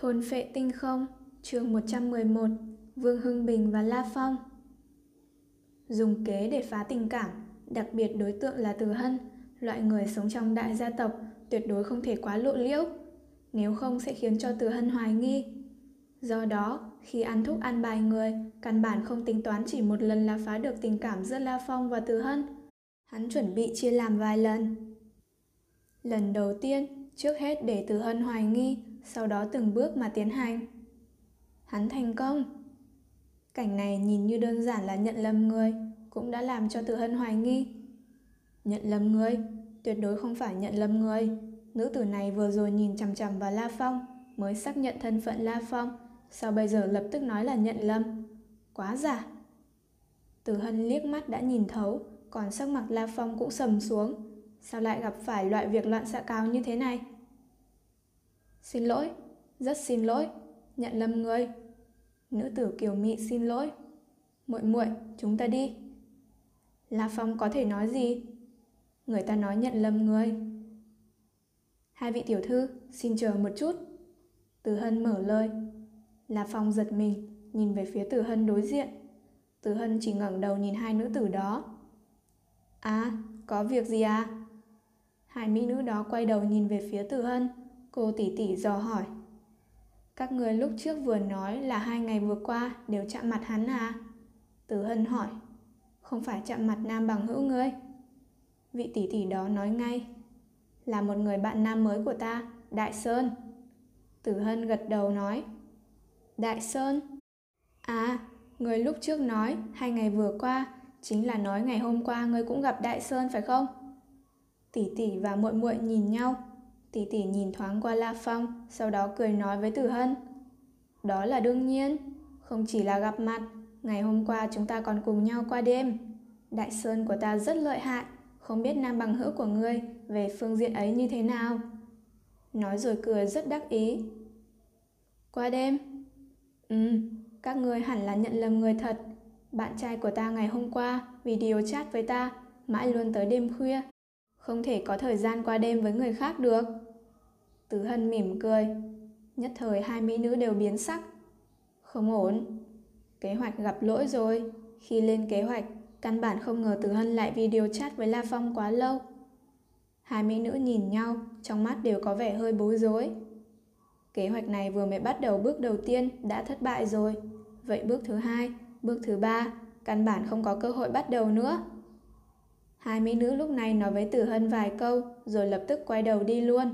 Thôn phệ tinh không, chương 111, Vương Hưng Bình và La Phong. Dùng kế để phá tình cảm, đặc biệt đối tượng là Từ Hân, loại người sống trong đại gia tộc tuyệt đối không thể quá lộ liễu, nếu không sẽ khiến cho Từ Hân hoài nghi. Do đó, khi ăn thúc ăn bài người, căn bản không tính toán chỉ một lần là phá được tình cảm giữa La Phong và Từ Hân. Hắn chuẩn bị chia làm vài lần. Lần đầu tiên, trước hết để Từ Hân hoài nghi, sau đó từng bước mà tiến hành. Hắn thành công. Cảnh này nhìn như đơn giản là nhận lầm người, cũng đã làm cho Từ Hân hoài nghi. Nhận lầm người, tuyệt đối không phải nhận lầm người. Nữ tử này vừa rồi nhìn chằm chằm vào La Phong, mới xác nhận thân phận La Phong, sao bây giờ lập tức nói là nhận lầm? Quá giả. Từ Hân liếc mắt đã nhìn thấu, còn sắc mặt La Phong cũng sầm xuống. Sao lại gặp phải loại việc loạn xạ cao như thế này? Xin lỗi, rất xin lỗi, nhận lầm người. Nữ tử kiều mị xin lỗi. Muội muội, chúng ta đi. La Phong có thể nói gì? Người ta nói nhận lầm người. Hai vị tiểu thư, xin chờ một chút. Từ Hân mở lời. La Phong giật mình, nhìn về phía Từ Hân đối diện. Từ Hân chỉ ngẩng đầu nhìn hai nữ tử đó. À, có việc gì à? Hai mỹ nữ đó quay đầu nhìn về phía Từ Hân. Cô tỷ tỷ dò hỏi. Các người lúc trước vừa nói là hai ngày vừa qua đều chạm mặt hắn à? tử Hân hỏi. Không phải chạm mặt nam bằng hữu ngươi. Vị tỷ tỷ đó nói ngay. Là một người bạn nam mới của ta, Đại Sơn. Tử Hân gật đầu nói. Đại Sơn? À, người lúc trước nói hai ngày vừa qua chính là nói ngày hôm qua ngươi cũng gặp Đại Sơn phải không? Tỷ tỷ và muội muội nhìn nhau, Tỷ tỷ nhìn thoáng qua La Phong, sau đó cười nói với Tử Hân. Đó là đương nhiên, không chỉ là gặp mặt, ngày hôm qua chúng ta còn cùng nhau qua đêm. Đại Sơn của ta rất lợi hại, không biết nam bằng hữu của ngươi về phương diện ấy như thế nào. Nói rồi cười rất đắc ý. Qua đêm? Ừ, các ngươi hẳn là nhận lầm người thật. Bạn trai của ta ngày hôm qua vì điều chat với ta, mãi luôn tới đêm khuya. Không thể có thời gian qua đêm với người khác được. Tứ Hân mỉm cười. Nhất thời hai mỹ nữ đều biến sắc. Không ổn. Kế hoạch gặp lỗi rồi. Khi lên kế hoạch, căn bản không ngờ Tứ Hân lại video chat với La Phong quá lâu. Hai mỹ nữ nhìn nhau, trong mắt đều có vẻ hơi bối rối. Kế hoạch này vừa mới bắt đầu bước đầu tiên đã thất bại rồi. Vậy bước thứ hai, bước thứ ba, căn bản không có cơ hội bắt đầu nữa. Hai mỹ nữ lúc này nói với Tử Hân vài câu rồi lập tức quay đầu đi luôn.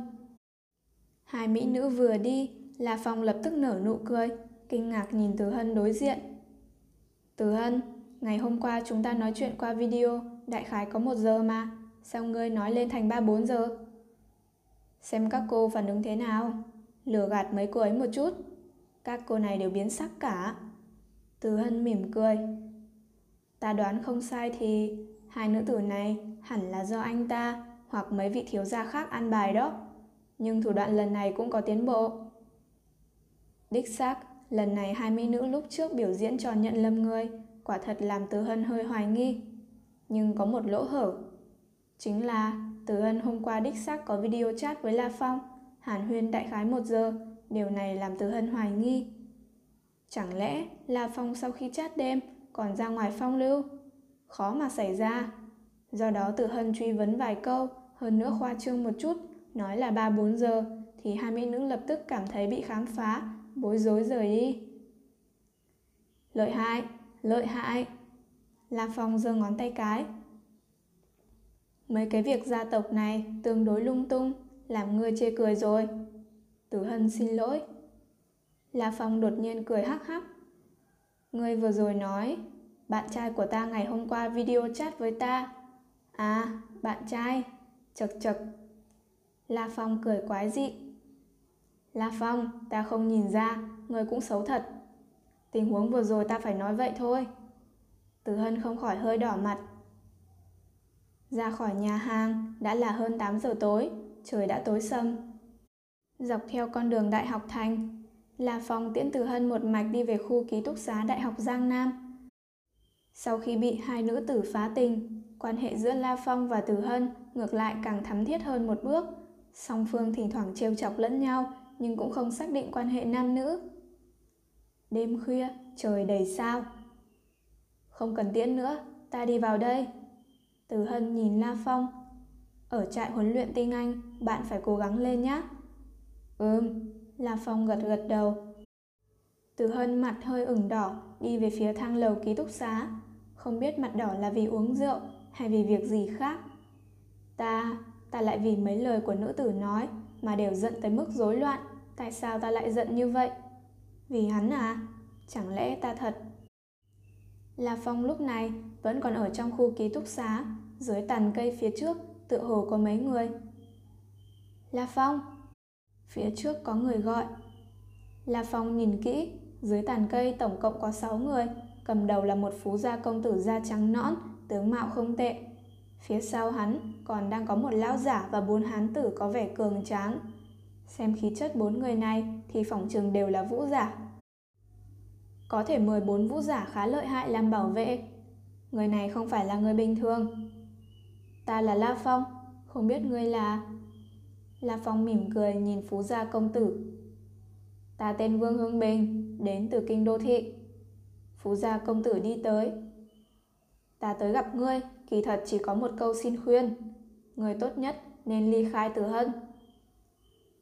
Hai mỹ nữ vừa đi, La Phong lập tức nở nụ cười, kinh ngạc nhìn Từ Hân đối diện. Từ Hân, ngày hôm qua chúng ta nói chuyện qua video, đại khái có một giờ mà, sao ngươi nói lên thành ba bốn giờ? Xem các cô phản ứng thế nào, lừa gạt mấy cô ấy một chút. Các cô này đều biến sắc cả. Từ Hân mỉm cười. Ta đoán không sai thì hai nữ tử này hẳn là do anh ta hoặc mấy vị thiếu gia khác ăn bài đó nhưng thủ đoạn lần này cũng có tiến bộ. Đích xác, lần này hai mỹ nữ lúc trước biểu diễn trò nhận lâm người, quả thật làm Từ Hân hơi hoài nghi. Nhưng có một lỗ hở. Chính là Từ Hân hôm qua đích xác có video chat với La Phong, Hàn Huyên đại khái một giờ, điều này làm Từ Hân hoài nghi. Chẳng lẽ La Phong sau khi chat đêm còn ra ngoài phong lưu? Khó mà xảy ra. Do đó Từ Hân truy vấn vài câu, hơn nữa khoa trương một chút, nói là 3-4 giờ thì hai mỹ nữ lập tức cảm thấy bị khám phá, bối rối rời đi. Lợi hại, lợi hại. La Phong giơ ngón tay cái. Mấy cái việc gia tộc này tương đối lung tung, làm ngươi chê cười rồi. Tử Hân xin lỗi. La Phong đột nhiên cười hắc hắc. Ngươi vừa rồi nói, bạn trai của ta ngày hôm qua video chat với ta. À, bạn trai. Chật chật, La Phong cười quái dị. La Phong, ta không nhìn ra, người cũng xấu thật. Tình huống vừa rồi ta phải nói vậy thôi. Từ Hân không khỏi hơi đỏ mặt. Ra khỏi nhà hàng đã là hơn 8 giờ tối, trời đã tối sầm. Dọc theo con đường Đại học Thành, La Phong tiễn Từ Hân một mạch đi về khu ký túc xá Đại học Giang Nam. Sau khi bị hai nữ tử phá tình, quan hệ giữa La Phong và Từ Hân ngược lại càng thắm thiết hơn một bước. Song phương thỉnh thoảng trêu chọc lẫn nhau, nhưng cũng không xác định quan hệ nam nữ. Đêm khuya, trời đầy sao. Không cần tiễn nữa, ta đi vào đây. Từ Hân nhìn La Phong. Ở trại huấn luyện tinh Anh, bạn phải cố gắng lên nhé. Ừm, La Phong gật gật đầu. Từ Hân mặt hơi ửng đỏ, đi về phía thang lầu ký túc xá. Không biết mặt đỏ là vì uống rượu hay vì việc gì khác. Ta, ta lại vì mấy lời của nữ tử nói mà đều giận tới mức rối loạn. Tại sao ta lại giận như vậy? Vì hắn à? Chẳng lẽ ta thật? La Phong lúc này vẫn còn ở trong khu ký túc xá, dưới tàn cây phía trước, tự hồ có mấy người. La Phong! Phía trước có người gọi. La Phong nhìn kỹ, dưới tàn cây tổng cộng có 6 người, cầm đầu là một phú gia công tử da trắng nõn, tướng mạo không tệ. Phía sau hắn còn đang có một lão giả và bốn hán tử có vẻ cường tráng. Xem khí chất bốn người này thì phỏng trường đều là vũ giả. Có thể mời bốn vũ giả khá lợi hại làm bảo vệ. Người này không phải là người bình thường. Ta là La Phong, không biết ngươi là... La Phong mỉm cười nhìn phú gia công tử. Ta tên Vương Hương Bình, đến từ kinh đô thị. Phú gia công tử đi tới. Ta tới gặp ngươi, kỳ thật chỉ có một câu xin khuyên. Người tốt nhất nên ly khai từ hân.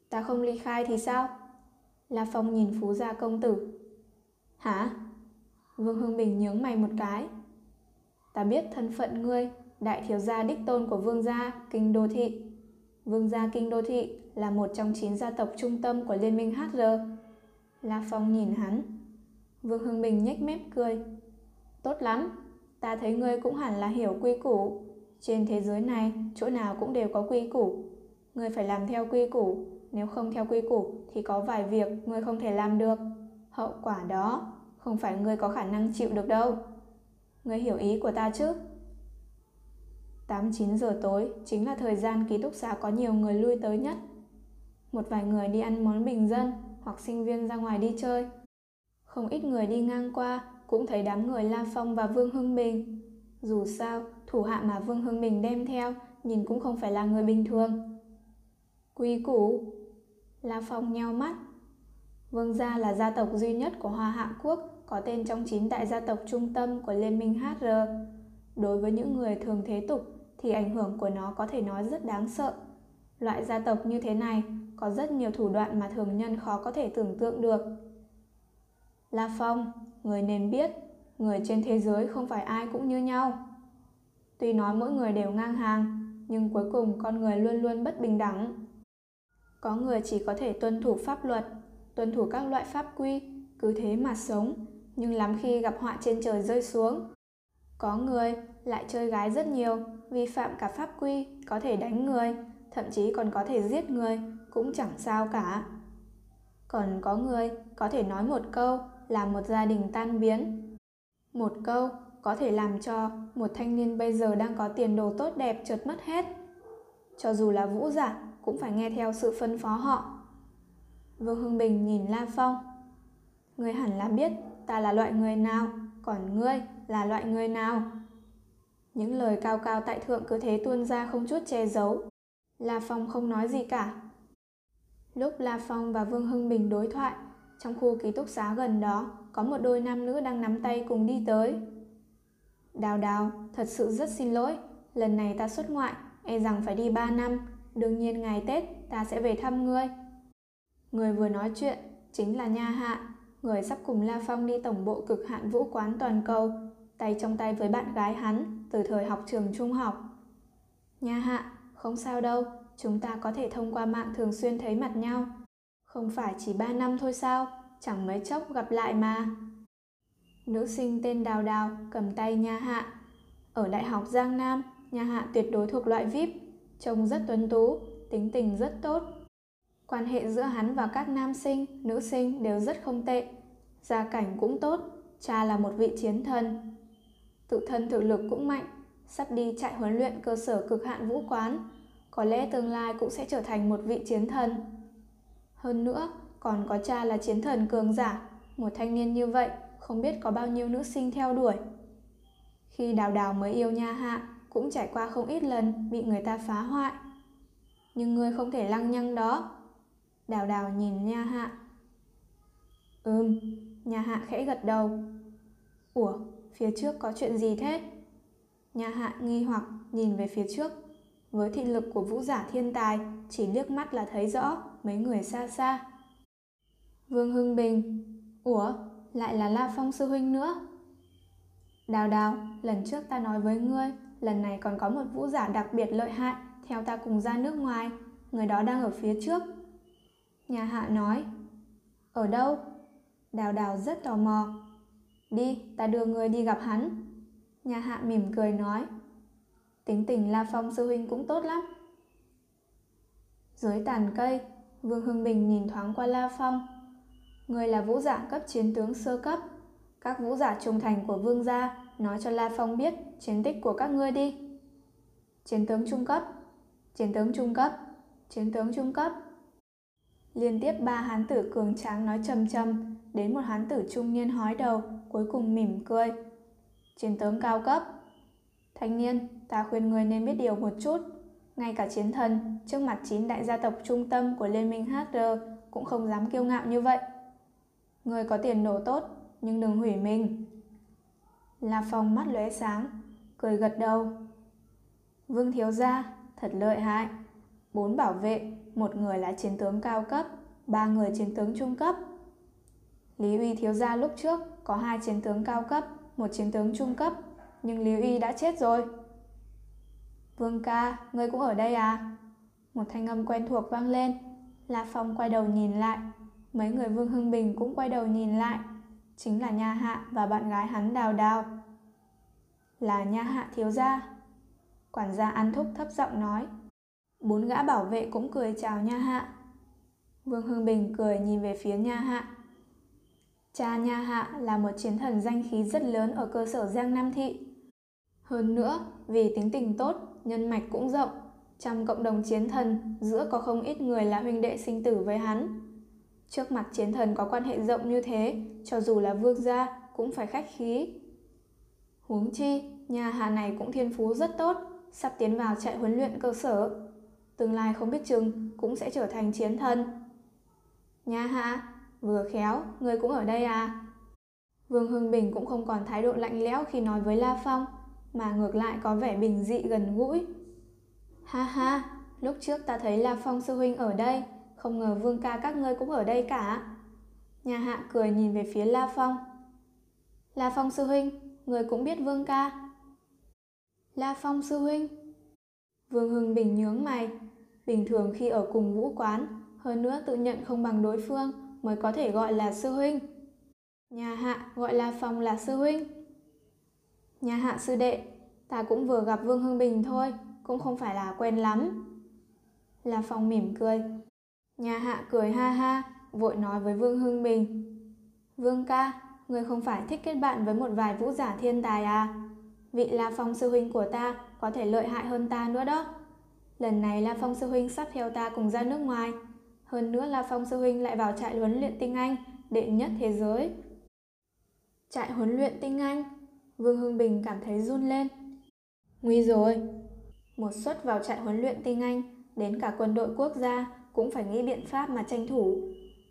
Ta không ly khai thì sao? La Phong nhìn Phú gia công tử. Hả? Vương Hương Bình nhướng mày một cái. Ta biết thân phận ngươi, đại thiếu gia đích tôn của vương gia, kinh đô thị. Vương gia kinh đô thị là một trong chín gia tộc trung tâm của liên minh HR. La Phong nhìn hắn. Vương Hương Bình nhếch mép cười. Tốt lắm, ta thấy ngươi cũng hẳn là hiểu quy củ. Trên thế giới này, chỗ nào cũng đều có quy củ. Ngươi phải làm theo quy củ, nếu không theo quy củ thì có vài việc ngươi không thể làm được. Hậu quả đó không phải ngươi có khả năng chịu được đâu. Ngươi hiểu ý của ta chứ? 8-9 giờ tối chính là thời gian ký túc xá có nhiều người lui tới nhất. Một vài người đi ăn món bình dân hoặc sinh viên ra ngoài đi chơi. Không ít người đi ngang qua cũng thấy đám người La Phong và Vương Hưng Bình. Dù sao, thủ hạ mà Vương Hưng Bình đem theo nhìn cũng không phải là người bình thường. Quý củ La Phong nheo mắt. Vương gia là gia tộc duy nhất của Hoa Hạ Quốc có tên trong chín đại gia tộc trung tâm của Liên minh HR. Đối với những người thường thế tục thì ảnh hưởng của nó có thể nói rất đáng sợ. Loại gia tộc như thế này có rất nhiều thủ đoạn mà thường nhân khó có thể tưởng tượng được. La Phong, người nên biết, người trên thế giới không phải ai cũng như nhau. Tuy nói mỗi người đều ngang hàng, nhưng cuối cùng con người luôn luôn bất bình đẳng. Có người chỉ có thể tuân thủ pháp luật, tuân thủ các loại pháp quy, cứ thế mà sống, nhưng lắm khi gặp họa trên trời rơi xuống. Có người lại chơi gái rất nhiều, vi phạm cả pháp quy, có thể đánh người, thậm chí còn có thể giết người, cũng chẳng sao cả. Còn có người có thể nói một câu làm một gia đình tan biến. Một câu có thể làm cho một thanh niên bây giờ đang có tiền đồ tốt đẹp chợt mất hết. Cho dù là vũ giả cũng phải nghe theo sự phân phó họ. Vương Hưng Bình nhìn La Phong. Ngươi hẳn là biết ta là loại người nào, còn ngươi là loại người nào. Những lời cao cao tại thượng cứ thế tuôn ra không chút che giấu. La Phong không nói gì cả. Lúc La Phong và Vương Hưng Bình đối thoại, trong khu ký túc xá gần đó có một đôi nam nữ đang nắm tay cùng đi tới. Đào đào, thật sự rất xin lỗi, lần này ta xuất ngoại, e rằng phải đi 3 năm, đương nhiên ngày Tết ta sẽ về thăm ngươi. Người vừa nói chuyện chính là Nha Hạ, người sắp cùng La Phong đi tổng bộ cực hạn vũ quán toàn cầu, tay trong tay với bạn gái hắn từ thời học trường trung học. Nha Hạ, không sao đâu, chúng ta có thể thông qua mạng thường xuyên thấy mặt nhau. Không phải chỉ ba năm thôi sao, chẳng mấy chốc gặp lại mà. Nữ sinh tên Đào Đào cầm tay Nha Hạ. Ở Đại học Giang Nam, Nha Hạ tuyệt đối thuộc loại VIP, trông rất tuấn tú, tính tình rất tốt. Quan hệ giữa hắn và các nam sinh, nữ sinh đều rất không tệ. Gia cảnh cũng tốt, cha là một vị chiến thần. Tự thân thực lực cũng mạnh, sắp đi chạy huấn luyện cơ sở cực hạn vũ quán, có lẽ tương lai cũng sẽ trở thành một vị chiến thần. Hơn nữa, còn có cha là chiến thần cường giả, một thanh niên như vậy không biết có bao nhiêu nữ sinh theo đuổi. Khi đào đào mới yêu nha hạ, cũng trải qua không ít lần bị người ta phá hoại. Nhưng ngươi không thể lăng nhăng đó. Đào đào nhìn nha hạ. Ừm, nha hạ khẽ gật đầu. Ủa, phía trước có chuyện gì thế? Nha hạ nghi hoặc nhìn về phía trước. Với thị lực của vũ giả thiên tài, chỉ liếc mắt là thấy rõ mấy người xa xa. Vương Hưng Bình, ủa, lại là La Phong sư huynh nữa. Đào đào, lần trước ta nói với ngươi, lần này còn có một vũ giả đặc biệt lợi hại, theo ta cùng ra nước ngoài, người đó đang ở phía trước. Nhà hạ nói, ở đâu? Đào đào rất tò mò. Đi, ta đưa ngươi đi gặp hắn. Nhà hạ mỉm cười nói, tính tình La Phong sư huynh cũng tốt lắm. Dưới tàn cây, Vương Hưng Bình nhìn thoáng qua La Phong. Người là vũ giả cấp chiến tướng sơ cấp. Các vũ giả trung thành của vương gia nói cho La Phong biết chiến tích của các ngươi đi. Chiến tướng trung cấp, chiến tướng trung cấp, chiến tướng trung cấp. Liên tiếp ba hán tử cường tráng nói trầm trầm, đến một hán tử trung niên hói đầu, cuối cùng mỉm cười. Chiến tướng cao cấp. Thanh niên, ta khuyên người nên biết điều một chút. Ngay cả chiến thần, trước mặt chín đại gia tộc trung tâm của Liên minh HR cũng không dám kiêu ngạo như vậy. Người có tiền đồ tốt, nhưng đừng hủy mình. La Phong mắt lóe sáng, cười gật đầu. Vương thiếu gia, thật lợi hại. Bốn bảo vệ, một người là chiến tướng cao cấp, ba người chiến tướng trung cấp. Lý Uy thiếu gia lúc trước có hai chiến tướng cao cấp, một chiến tướng trung cấp, nhưng Lý Uy đã chết rồi. Vương ca, ngươi cũng ở đây à? Một thanh âm quen thuộc vang lên. La Phong quay đầu nhìn lại. Mấy người Vương Hưng Bình cũng quay đầu nhìn lại. Chính là Nha Hạ và bạn gái hắn Đào Đào. Là Nha Hạ thiếu gia. Quản gia ăn thúc thấp giọng nói. Bốn gã bảo vệ cũng cười chào Nha Hạ. Vương Hưng Bình cười nhìn về phía Nha Hạ. Cha Nha Hạ là một chiến thần danh khí rất lớn ở cơ sở Giang Nam Thị. Hơn nữa, vì tính tình tốt, nhân mạch cũng rộng, trong cộng đồng chiến thần giữa có không ít người là huynh đệ sinh tử với hắn. Trước mặt chiến thần có quan hệ rộng như thế, cho dù là vương gia cũng phải khách khí. Huống chi, nhà Hà này cũng thiên phú rất tốt, sắp tiến vào trại huấn luyện cơ sở. Tương lai không biết chừng cũng sẽ trở thành chiến thần. Nhà Hà, vừa khéo, người cũng ở đây à? Vương Hưng Bình cũng không còn thái độ lạnh lẽo khi nói với La Phong, mà ngược lại có vẻ bình dị gần gũi. Ha ha, lúc trước ta thấy La Phong sư huynh ở đây, không ngờ Vương ca các ngươi cũng ở đây cả. Nhà hạ cười nhìn về phía La Phong. La Phong sư huynh, người cũng biết Vương ca. La Phong sư huynh. Vương Hưng Bình nhướng mày. Bình thường khi ở cùng vũ quán, hơn nữa tự nhận không bằng đối phương mới có thể gọi là sư huynh. Nhà hạ gọi La Phong là sư huynh. Nhà hạ sư đệ, ta cũng vừa gặp Vương Hưng Bình thôi, cũng không phải là quen lắm. La Phong mỉm cười. Nhà hạ cười ha ha, vội nói với Vương Hưng Bình. Vương ca, người không phải thích kết bạn với một vài vũ giả thiên tài à? Vị La Phong sư huynh của ta có thể lợi hại hơn ta nữa đó. Lần này La Phong sư huynh sắp theo ta cùng ra nước ngoài. Hơn nữa La Phong sư huynh lại vào trại huấn luyện tinh Anh, đệ nhất thế giới. Trại huấn luyện tinh Anh, Vương Hưng Bình cảm thấy run lên. Nguy rồi. Một suất vào trại huấn luyện tinh Anh, đến cả quân đội quốc gia cũng phải nghĩ biện pháp mà tranh thủ.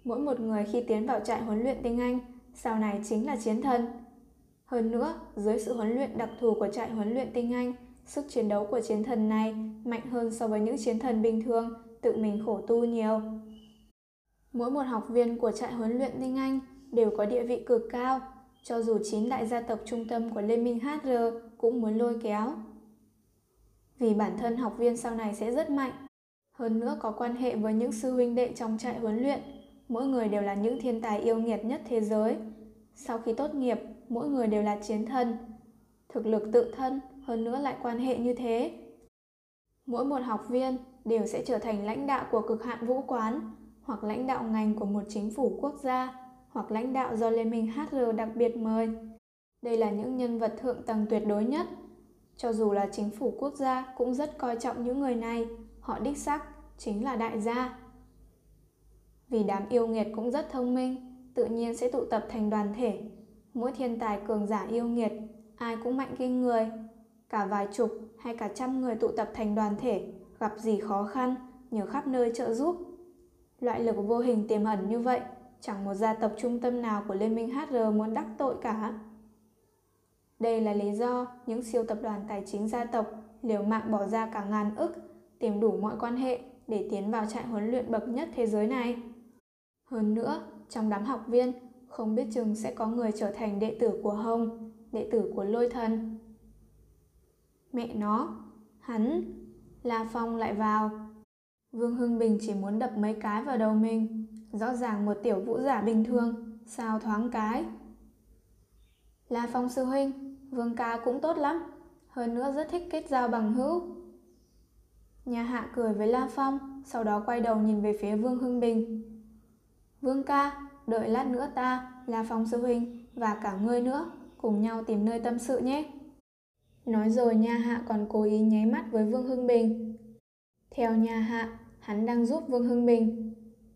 Mỗi một người khi tiến vào trại huấn luyện tinh Anh, sau này chính là chiến thần. Hơn nữa, dưới sự huấn luyện đặc thù của trại huấn luyện tinh Anh, sức chiến đấu của chiến thần này mạnh hơn so với những chiến thần bình thường, tự mình khổ tu nhiều. Mỗi một học viên của trại huấn luyện tinh Anh đều có địa vị cực cao, cho dù chín đại gia tộc trung tâm của Liên minh HR cũng muốn lôi kéo. Vì bản thân học viên sau này sẽ rất mạnh, hơn nữa có quan hệ với những sư huynh đệ trong trại huấn luyện, mỗi người đều là những thiên tài yêu nghiệt nhất thế giới. Sau khi tốt nghiệp, mỗi người đều là chiến thần. Thực lực tự thân, hơn nữa lại quan hệ như thế. Mỗi một học viên đều sẽ trở thành lãnh đạo của cực hạn vũ quán, hoặc lãnh đạo ngành của một chính phủ quốc gia, hoặc lãnh đạo do Liên minh HR đặc biệt mời. Đây là những nhân vật thượng tầng tuyệt đối nhất. Cho dù là chính phủ quốc gia cũng rất coi trọng những người này, họ đích xác chính là đại gia. Vì đám yêu nghiệt cũng rất thông minh, tự nhiên sẽ tụ tập thành đoàn thể. Mỗi thiên tài cường giả yêu nghiệt, ai cũng mạnh kinh người. Cả vài chục hay cả trăm người tụ tập thành đoàn thể, gặp gì khó khăn, nhờ khắp nơi trợ giúp. Loại lực vô hình tiềm ẩn như vậy, chẳng một gia tộc trung tâm nào của Liên minh HR muốn đắc tội cả. Đây là lý do những siêu tập đoàn tài chính gia tộc liều mạng bỏ ra cả ngàn ức, tìm đủ mọi quan hệ để tiến vào trại huấn luyện bậc nhất thế giới này. Hơn nữa, trong đám học viên, không biết chừng sẽ có người trở thành đệ tử của Hồng, đệ tử của Lôi Thần. Mẹ nó, hắn, La Phong lại vào. Vương Hưng Bình chỉ muốn đập mấy cái vào đầu mình, rõ ràng một tiểu vũ giả bình thường, sao thoáng cái. La Phong sư huynh, Vương ca cũng tốt lắm, hơn nữa rất thích kết giao bằng hữu. Nhà hạ cười với La Phong, sau đó quay đầu nhìn về phía Vương Hưng Bình. Vương ca, đợi lát nữa ta, La Phong sư huynh và cả ngươi nữa, cùng nhau tìm nơi tâm sự nhé. Nói rồi nha hạ còn cố ý nháy mắt với Vương Hưng Bình. Theo nha hạ, hắn đang giúp Vương Hưng Bình.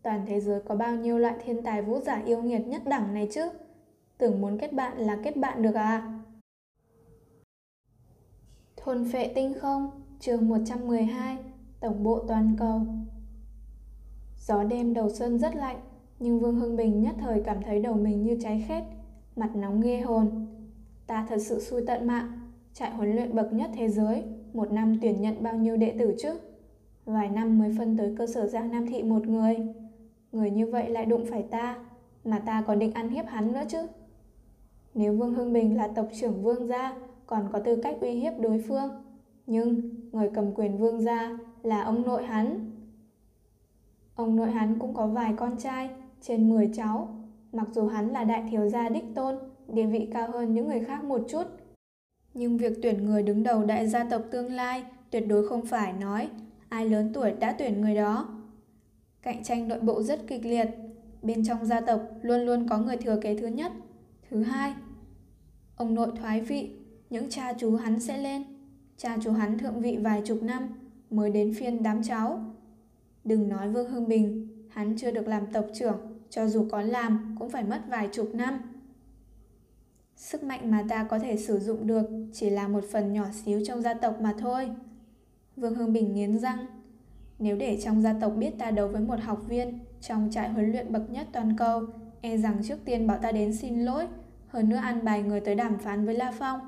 Toàn thế giới có bao nhiêu loại thiên tài vũ giả yêu nghiệt nhất đẳng này chứ? Tưởng muốn kết bạn là kết bạn được à? Thôn phệ tinh không, chương 112, tổng bộ toàn cầu. Gió đêm đầu xuân rất lạnh, nhưng Vương Hưng Bình nhất thời cảm thấy đầu mình như cháy khét, mặt nóng ghê hồn. Ta thật sự xui tận mạng, trại huấn luyện bậc nhất thế giới, một năm tuyển nhận bao nhiêu đệ tử chứ? Vài năm mới phân tới cơ sở Giang Nam Thị một người. Người như vậy lại đụng phải ta, mà ta còn định ăn hiếp hắn nữa chứ. Nếu Vương Hưng Bình là tộc trưởng Vương gia, còn có tư cách uy hiếp đối phương. Nhưng người cầm quyền Vương gia là ông nội hắn. Ông nội hắn cũng có vài con trai, trên 10 cháu. Mặc dù hắn là đại thiếu gia đích tôn, địa vị cao hơn những người khác một chút. Nhưng việc tuyển người đứng đầu đại gia tộc tương lai tuyệt đối không phải nói ai lớn tuổi đã tuyển người đó. Cạnh tranh nội bộ rất kịch liệt. Bên trong gia tộc luôn luôn có người thừa kế thứ nhất, thứ hai. Ông nội thoái vị, những cha chú hắn sẽ lên. Cha chú hắn thượng vị vài chục năm mới đến phiên đám cháu. Đừng nói Vương Hưng Bình, hắn chưa được làm tộc trưởng, cho dù có làm cũng phải mất vài chục năm. Sức mạnh mà ta có thể sử dụng được chỉ là một phần nhỏ xíu trong gia tộc mà thôi. Vương Hương Bình nghiến răng. Nếu để trong gia tộc biết ta đấu với một học viên trong trại huấn luyện bậc nhất toàn cầu, e rằng trước tiên bảo ta đến xin lỗi, hơn nữa ăn bài người tới đàm phán với La Phong,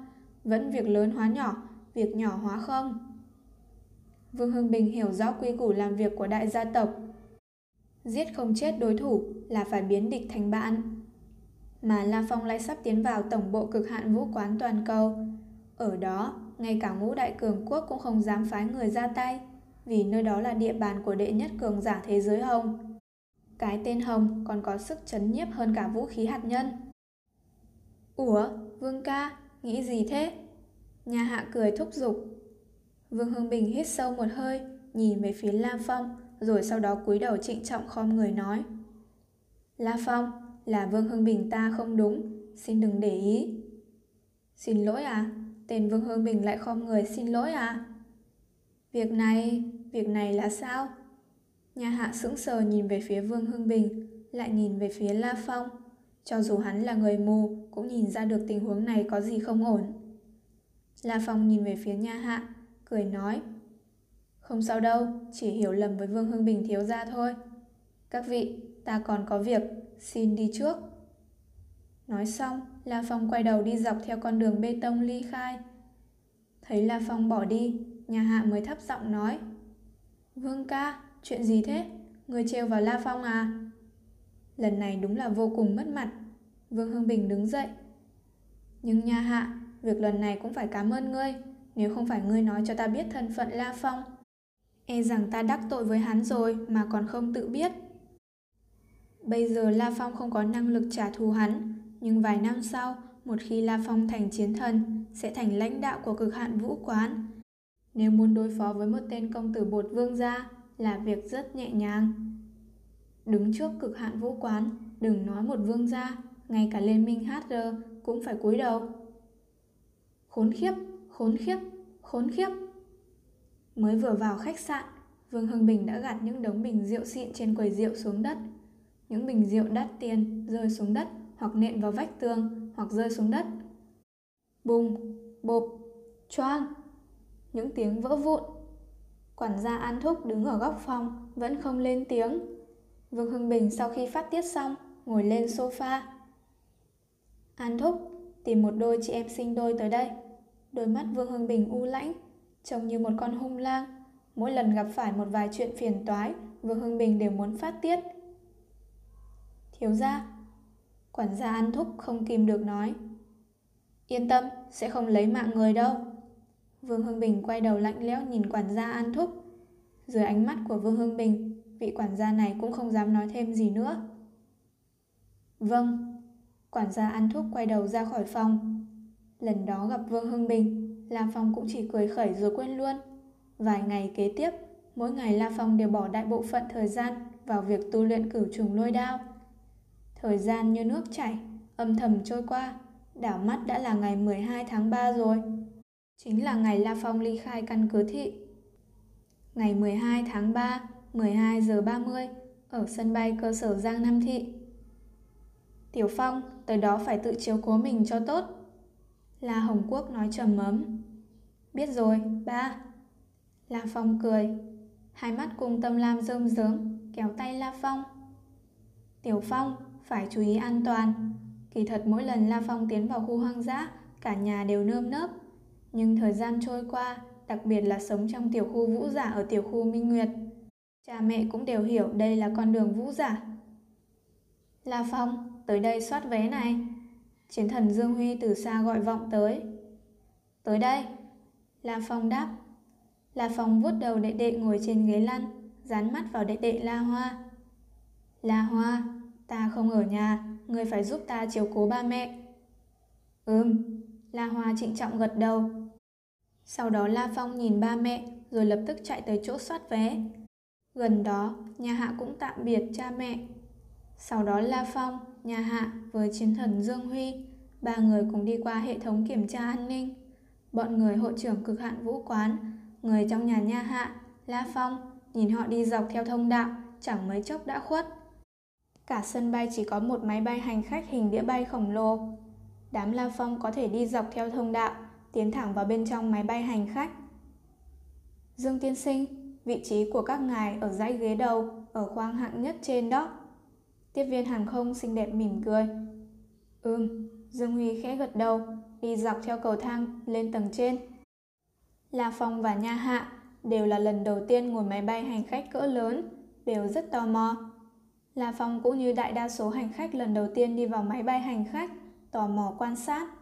vẫn việc lớn hóa nhỏ, việc nhỏ hóa không. Vương Hưng Bình hiểu rõ quy củ làm việc của đại gia tộc. Giết không chết đối thủ là phải biến địch thành bạn. Mà La Phong lại sắp tiến vào tổng bộ cực hạn vũ quán toàn cầu. Ở đó, ngay cả ngũ đại cường quốc cũng không dám phái người ra tay, vì nơi đó là địa bàn của đệ nhất cường giả thế giới Hồng. Cái tên Hồng còn có sức chấn nhiếp hơn cả vũ khí hạt nhân. Ủa, Vương ca, nghĩ gì thế? Nhà hạ cười thúc giục. Vương Hưng Bình hít sâu một hơi, nhìn về phía La Phong, rồi sau đó cúi đầu trịnh trọng khom người nói. La Phong, là Vương Hưng Bình ta không đúng, xin đừng để ý. Xin lỗi à? Tên Vương Hương Bình lại khom người xin lỗi à? Việc này, việc này là sao? Nhà hạ sững sờ nhìn về phía Vương Hưng Bình, lại nhìn về phía La Phong. Cho dù hắn là người mù, cũng nhìn ra được tình huống này có gì không ổn. La Phong nhìn về phía nha hạ, cười nói. Không sao đâu, chỉ hiểu lầm với Vương Hưng Bình thiếu gia thôi. Các vị, ta còn có việc, xin đi trước. Nói xong, La Phong quay đầu đi dọc theo con đường bê tông ly khai. Thấy La Phong bỏ đi, nhà hạ mới thấp giọng nói. Vương ca, chuyện gì thế? Người trêu vào La Phong à? Lần này đúng là vô cùng mất mặt. Vương Hương Bình đứng dậy. Nhưng nha hạ, việc lần này cũng phải cảm ơn ngươi. Nếu không phải ngươi nói cho ta biết thân phận La Phong. E rằng ta đắc tội với hắn rồi mà còn không tự biết. Bây giờ La Phong không có năng lực trả thù hắn, nhưng vài năm sau, một khi La Phong thành chiến thần, sẽ thành lãnh đạo của cực hạn vũ quán. Nếu muốn đối phó với một tên công tử bột vương gia là việc rất nhẹ nhàng. Đứng trước cực hạn vũ quán, đừng nói một vương gia, ngay cả liên minh HR cũng phải cúi đầu. Khốn khiếp, khốn khiếp, khốn khiếp. Mới vừa vào khách sạn, Vương Hưng Bình đã gạt những đống bình rượu xịn trên quầy rượu xuống đất. Những bình rượu đắt tiền rơi xuống đất hoặc nện vào vách tường hoặc rơi xuống đất. Bùng, bộp, choang. Những tiếng vỡ vụn. Quản gia An Thúc đứng ở góc phòng vẫn không lên tiếng. Vương Hưng Bình sau khi phát tiết xong, ngồi lên sofa. An Thúc, tìm một đôi chị em sinh đôi tới đây. Đôi mắt Vương Hưng Bình u lãnh, trông như một con hung lang. Mỗi lần gặp phải một vài chuyện phiền toái, Vương Hưng Bình đều muốn phát tiết. Thiếu gia, quản gia An Thúc không kìm được nói. Yên tâm, sẽ không lấy mạng người đâu. Vương Hưng Bình quay đầu lạnh lẽo nhìn quản gia An Thúc. Dưới ánh mắt của Vương Hưng Bình, vị quản gia này cũng không dám nói thêm gì nữa. Vâng, quản gia An Thúc quay đầu ra khỏi phòng. Lần đó gặp Vương Hưng Bình, La Phong cũng chỉ cười khẩy rồi quên luôn. Vài ngày kế tiếp, mỗi ngày La Phong đều bỏ đại bộ phận thời gian vào việc tu luyện cửu trùng lôi đao. Thời gian như nước chảy, âm thầm trôi qua, đảo mắt đã là ngày 12 tháng 3 rồi. Chính là ngày La Phong ly khai căn cứ thị. Ngày 12 tháng 3, 12 giờ 30, ở sân bay cơ sở Giang Nam Thị. Tiểu Phong, tới đó phải tự chiếu cố mình cho tốt. La Hồng Quốc nói trầm mấm Biết rồi, ba. La Phong cười. Hai mắt cùng tâm lam rơm rớm, kéo tay La Phong. Tiểu Phong, phải chú ý an toàn. Kỳ thật mỗi lần La Phong tiến vào khu hoang dã, cả nhà đều nơm nớp. Nhưng thời gian trôi qua, đặc biệt là sống trong tiểu khu vũ giả ở tiểu khu Minh Nguyệt. Cha mẹ cũng đều hiểu đây là con đường vũ giả. La Phong, tới đây soát vé này. Chiến thần Dương Huy từ xa gọi vọng tới. Tới đây. La Phong đáp. La Phong vuốt đầu đệ đệ ngồi trên ghế lăn, dán mắt vào đệ đệ La Hoa. La Hoa, ta không ở nhà, người phải giúp ta chiếu cố ba mẹ. Ừm, La Hoa trịnh trọng gật đầu. Sau đó La Phong nhìn ba mẹ, rồi lập tức chạy tới chỗ soát vé. Gần đó, nhà Hạ cũng tạm biệt cha mẹ. Sau đó La Phong, nhà Hạ với chiến thần Dương Huy, ba người cùng đi qua hệ thống kiểm tra an ninh. Bọn người hội trưởng cực hạn vũ quán, người trong nhà nha Hạ, La Phong, nhìn họ đi dọc theo thông đạo, chẳng mấy chốc đã khuất. Cả sân bay chỉ có một máy bay hành khách hình đĩa bay khổng lồ. Đám La Phong có thể đi dọc theo thông đạo, tiến thẳng vào bên trong máy bay hành khách. Dương Tiên Sinh, vị trí của các ngài ở dãy ghế đầu, ở khoang hạng nhất trên đó. Tiếp viên hàng không xinh đẹp mỉm cười. Ừm, Dương Huy khẽ gật đầu, đi dọc theo cầu thang lên tầng trên. La Phong và Nha Hạ đều là lần đầu tiên ngồi máy bay hành khách cỡ lớn, đều rất tò mò. La Phong cũng như đại đa số hành khách lần đầu tiên đi vào máy bay hành khách, tò mò quan sát.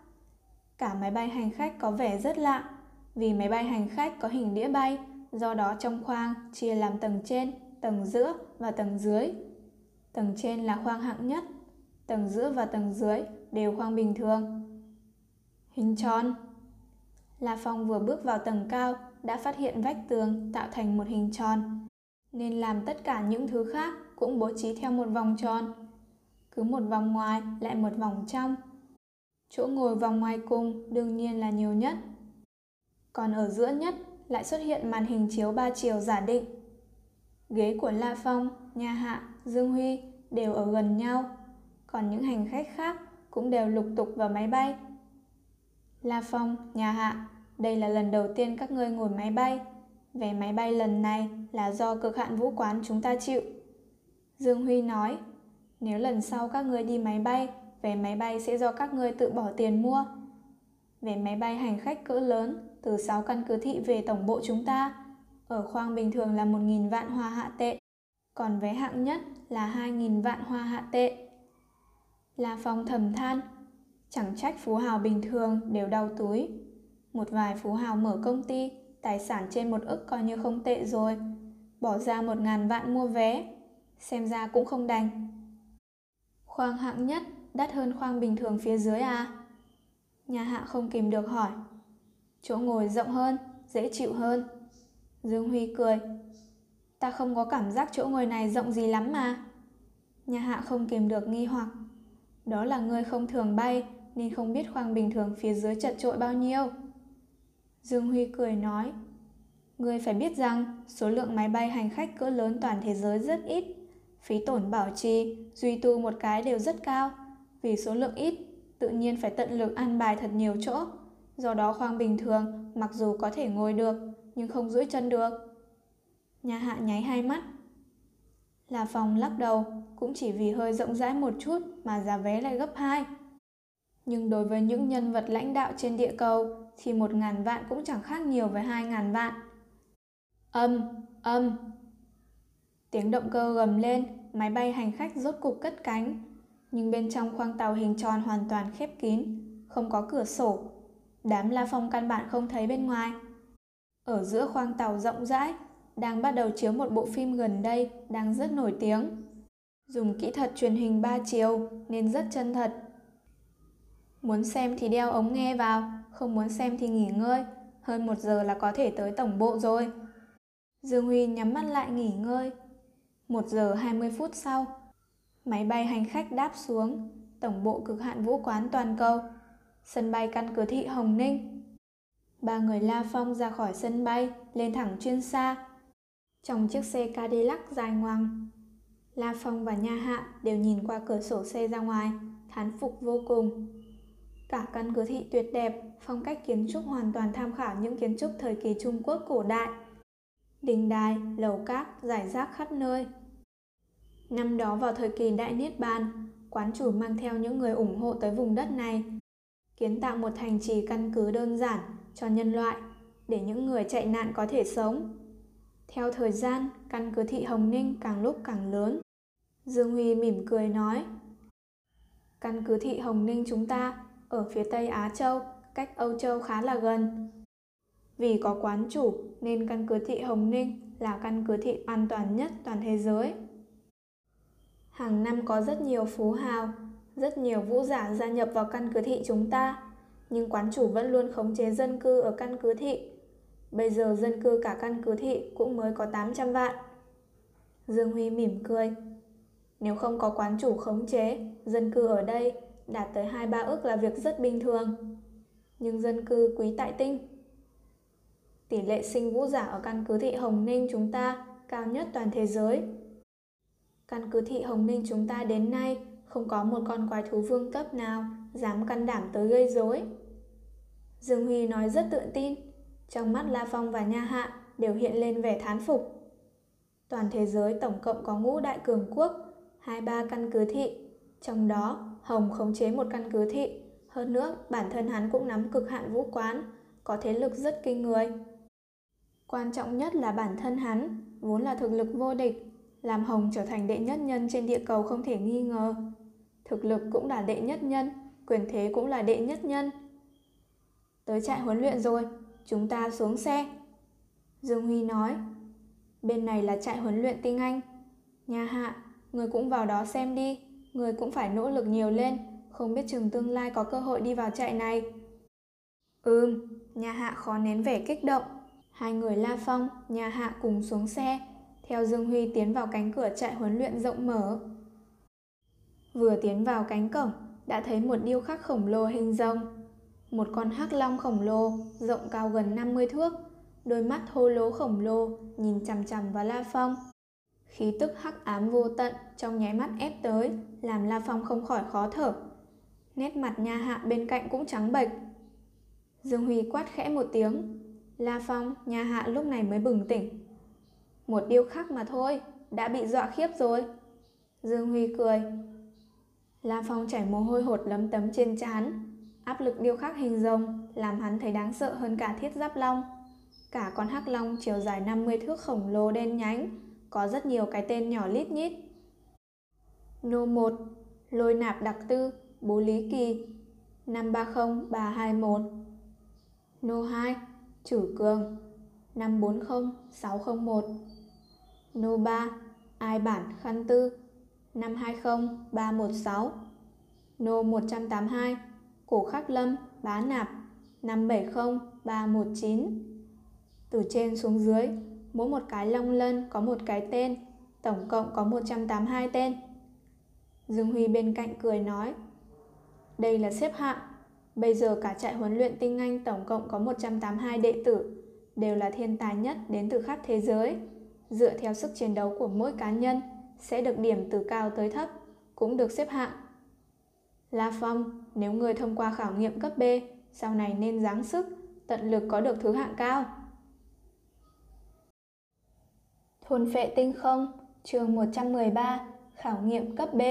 Cả máy bay hành khách có vẻ rất lạ, vì máy bay hành khách có hình đĩa bay, do đó trong khoang chia làm tầng trên, tầng giữa và tầng dưới. Tầng trên là khoang hạng nhất, tầng giữa và tầng dưới đều khoang bình thường. Hình tròn La Phong vừa bước vào tầng cao đã phát hiện vách tường tạo thành một hình tròn, nên làm tất cả những thứ khác cũng bố trí theo một vòng tròn. Cứ một vòng ngoài lại một vòng trong. Chỗ ngồi vòng ngoài cùng đương nhiên là nhiều nhất. Còn ở giữa nhất lại xuất hiện màn hình chiếu ba chiều giả định. Ghế của La Phong, Nha Hạ, Dương Huy đều ở gần nhau, còn những hành khách khác cũng đều lục tục vào máy bay. La Phong, Nha Hạ, đây là lần đầu tiên các ngươi ngồi máy bay. Vé máy bay lần này là do cực hạn vũ quán chúng ta chịu. Dương Huy nói, nếu lần sau các ngươi đi máy bay, vé máy bay sẽ do các ngươi tự bỏ tiền mua. Vé máy bay hành khách cỡ lớn từ 6 căn cứ thị về tổng bộ chúng ta. Ở khoang bình thường là 1.000 vạn hoa hạ tệ, còn vé hạng nhất là 2.000 vạn hoa hạ tệ. La Phong thầm than, chẳng trách phú hào bình thường đều đau túi. Một vài phú hào mở công ty, tài sản trên một ức coi như không tệ rồi. Bỏ ra một ngàn vạn mua vé, xem ra cũng không đành. Khoang hạng nhất đắt hơn khoang bình thường phía dưới à? Nhà hạ không kìm được hỏi. Chỗ ngồi rộng hơn, dễ chịu hơn. Dương Huy cười. Ta không có cảm giác chỗ ngồi này rộng gì lắm mà. Nhà hạ không kìm được nghi hoặc. Đó là người không thường bay nên không biết khoang bình thường phía dưới chật trội bao nhiêu. Dương Huy cười nói. Ngươi phải biết rằng số lượng máy bay hành khách cỡ lớn toàn thế giới rất ít. Phí tổn bảo trì, duy tu một cái đều rất cao. Vì số lượng ít, tự nhiên phải tận lực ăn bài thật nhiều chỗ. Do đó khoang bình thường mặc dù có thể ngồi được nhưng không duỗi chân được. Nhà hạ nháy hai mắt. là phòng lắc đầu, cũng chỉ vì hơi rộng rãi một chút mà giá vé lại gấp hai Nhưng đối với những nhân vật lãnh đạo trên địa cầu thì một ngàn vạn cũng chẳng khác nhiều với hai ngàn vạn. Âm, âm. Tiếng động cơ gầm lên, máy bay hành khách rốt cục cất cánh. Nhưng bên trong khoang tàu hình tròn hoàn toàn khép kín, không có cửa sổ. Đám La Phong căn bản không thấy bên ngoài. Ở giữa khoang tàu rộng rãi, đang bắt đầu chiếu một bộ phim gần đây đang rất nổi tiếng. Dùng kỹ thuật truyền hình 3 chiều nên rất chân thật. Muốn xem thì đeo ống nghe vào, không muốn xem thì nghỉ ngơi. Hơn một giờ là có thể tới tổng bộ rồi. Dương Huy nhắm mắt lại nghỉ ngơi. Một giờ 20 phút sau, máy bay hành khách đáp xuống tổng bộ cực hạn vũ quán toàn cầu, sân bay căn cứ thị Hồng Ninh. Ba người La Phong ra khỏi sân bay, lên thẳng chuyên xa. Trong chiếc xe Cadillac dài ngoằng, La Phong và Nha Hạ đều nhìn qua cửa sổ xe ra ngoài, thán phục vô cùng. Cả căn cứ thị tuyệt đẹp, phong cách kiến trúc hoàn toàn tham khảo những kiến trúc thời kỳ Trung Quốc cổ đại. Đình đài, lầu cát, giải rác khắp nơi. Năm đó vào thời kỳ Đại Niết Bàn, quán chủ mang theo những người ủng hộ tới vùng đất này, kiến tạo một thành trì căn cứ đơn giản cho nhân loại để những người chạy nạn có thể sống. Theo thời gian, căn cứ thị Hồng Ninh càng lúc càng lớn. Dương Huy mỉm cười nói, Căn cứ thị Hồng Ninh chúng ta ở phía Tây Á Châu, cách Âu Châu khá là gần. Vì có quán chủ nên căn cứ thị Hồng Ninh là căn cứ thị an toàn nhất toàn thế giới. Hàng năm có rất nhiều phú hào, rất nhiều vũ giả gia nhập vào căn cứ thị chúng ta, nhưng quán chủ vẫn luôn khống chế dân cư ở căn cứ thị. Bây giờ dân cư cả căn cứ thị cũng mới có 800 vạn. Dương Huy mỉm cười. Nếu không có quán chủ khống chế, dân cư ở đây đạt tới 2-3 ước là việc rất bình thường. Nhưng dân cư quý tại tinh. Tỷ lệ sinh vũ giả ở căn cứ thị Hồng Ninh chúng ta cao nhất toàn thế giới. Căn cứ thị Hồng Ninh chúng ta đến nay không có một con quái thú vương cấp nào dám can đảm tới gây rối. Dương Huy nói rất tự tin, trong mắt La Phong và Nha Hạ đều hiện lên vẻ thán phục. Toàn thế giới tổng cộng có ngũ đại cường quốc, hai ba căn cứ thị, trong đó Hồng khống chế một căn cứ thị, hơn nữa bản thân hắn cũng nắm cực hạn vũ quán, có thế lực rất kinh người. Quan trọng nhất là bản thân hắn, vốn là thực lực vô địch, làm Hồng trở thành đệ nhất nhân trên địa cầu không thể nghi ngờ. Thực lực cũng là đệ nhất nhân, quyền thế cũng là đệ nhất nhân. Tới trại huấn luyện rồi, chúng ta xuống xe. Dương Huy nói, bên này là trại huấn luyện tinh Anh. Nhà hạ, người cũng vào đó xem đi, người cũng phải nỗ lực nhiều lên, không biết chừng tương lai có cơ hội đi vào trại này. Ừm, nhà hạ khó nén vẻ kích động. Hai người La Phong, nhà hạ cùng xuống xe, theo Dương Huy tiến vào cánh cửa trại huấn luyện rộng mở. Vừa tiến vào cánh cổng, đã thấy một điêu khắc khổng lồ hình rồng. Một con hắc long khổng lồ, rộng cao gần 50 thước, đôi mắt thô lố khổng lồ, nhìn chằm chằm vào La Phong. Khí tức hắc ám vô tận trong nháy mắt ép tới, làm La Phong không khỏi khó thở. Nét mặt nha hạ bên cạnh cũng trắng bệch. Dương Huy quát khẽ một tiếng. La Phong, nha hạ lúc này mới bừng tỉnh. Một điêu khắc mà thôi, đã bị dọa khiếp rồi. Dương Huy cười. Lam Phong chảy mồ hôi hột lấm tấm trên trán. Áp lực điêu khắc hình rồng làm hắn thấy đáng sợ hơn cả thiết giáp long. Cả con hắc long chiều dài 50 thước khổng lồ đen nhánh, có rất nhiều cái tên nhỏ lít nhít. Nô 1, Lôi Nạp Đặc Tư, Bố Lý Kỳ, 530 321. Nô 2, Chử Cường, 540 601. NO3 Ai bản Khăn Tư 520316 NO182 Cổ Khắc Lâm Bá Nạp 570319 Từ trên xuống dưới, mỗi một cái long lân có một cái tên, tổng cộng có 182 tên. Dương Huy bên cạnh cười nói, đây là xếp hạng, bây giờ cả trại huấn luyện tinh anh tổng cộng có 182 đệ tử, đều là thiên tài nhất đến từ khắp thế giới. Dựa theo sức chiến đấu của mỗi cá nhân, sẽ được điểm từ cao tới thấp, cũng được xếp hạng. La Phong, nếu người thông qua khảo nghiệm cấp B, sau này nên giáng sức, tận lực có được thứ hạng cao. Thôn phệ tinh không, trường 113 Khảo nghiệm cấp B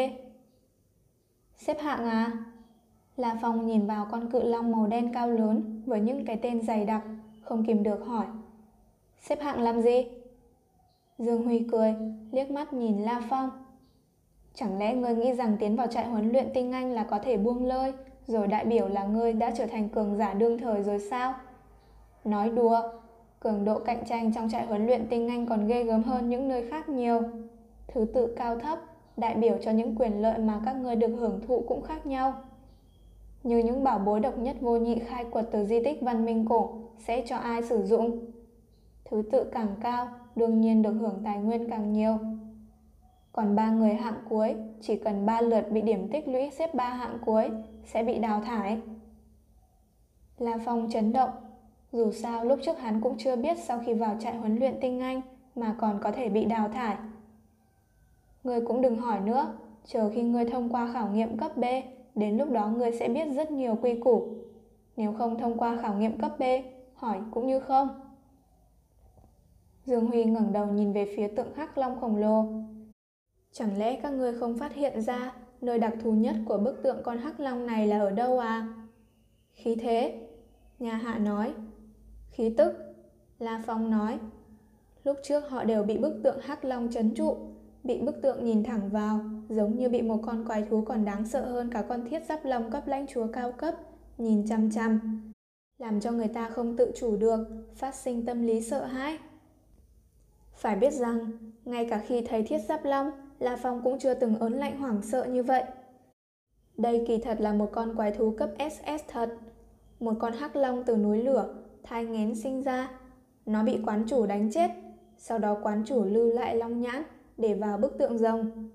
Xếp hạng à? La Phong nhìn vào con cự long màu đen cao lớn với những cái tên dày đặc, không kìm được hỏi. Xếp hạng làm gì? Dương Huy cười, liếc mắt nhìn La Phong. Chẳng lẽ ngươi nghĩ rằng tiến vào trại huấn luyện tinh anh là có thể buông lơi, rồi đại biểu là ngươi đã trở thành cường giả đương thời rồi sao? Nói đùa, cường độ cạnh tranh trong trại huấn luyện tinh anh còn ghê gớm hơn những nơi khác nhiều. Thứ tự cao thấp, đại biểu cho những quyền lợi mà các ngươi được hưởng thụ cũng khác nhau. Như những bảo bối độc nhất vô nhị khai quật từ di tích văn minh cổ sẽ cho ai sử dụng. Thứ tự càng cao, đương nhiên được hưởng tài nguyên càng nhiều. Còn ba người hạng cuối, chỉ cần ba lượt bị điểm tích lũy xếp ba hạng cuối sẽ bị đào thải. La Phong chấn động, dù sao lúc trước hắn cũng chưa biết sau khi vào trại huấn luyện tinh anh mà còn có thể bị đào thải. Ngươi cũng đừng hỏi nữa, chờ khi ngươi thông qua khảo nghiệm cấp B, đến lúc đó ngươi sẽ biết rất nhiều quy củ. Nếu không thông qua khảo nghiệm cấp B, hỏi cũng như không. Dương Huy ngẩng đầu nhìn về phía tượng hắc long khổng lồ. Chẳng lẽ các ngươi không phát hiện ra nơi đặc thù nhất của bức tượng con hắc long này là ở đâu à? Khí thế, nhà hạ nói. Khí tức, La Phong nói. Lúc trước họ đều bị bức tượng hắc long chấn trụ, bị bức tượng nhìn thẳng vào, giống như bị một con quái thú còn đáng sợ hơn cả con thiết giáp long cấp lãnh chúa cao cấp, nhìn chăm chăm, làm cho người ta không tự chủ được, phát sinh tâm lý sợ hãi. Phải biết rằng, ngay cả khi thấy thiết giáp long, La Phong cũng chưa từng ớn lạnh hoảng sợ như vậy. Đây kỳ thật là một con quái thú cấp SS thật. Một con hắc long từ núi lửa, thai ngén sinh ra. Nó bị quán chủ đánh chết, sau đó quán chủ lưu lại long nhãn để vào bức tượng rồng.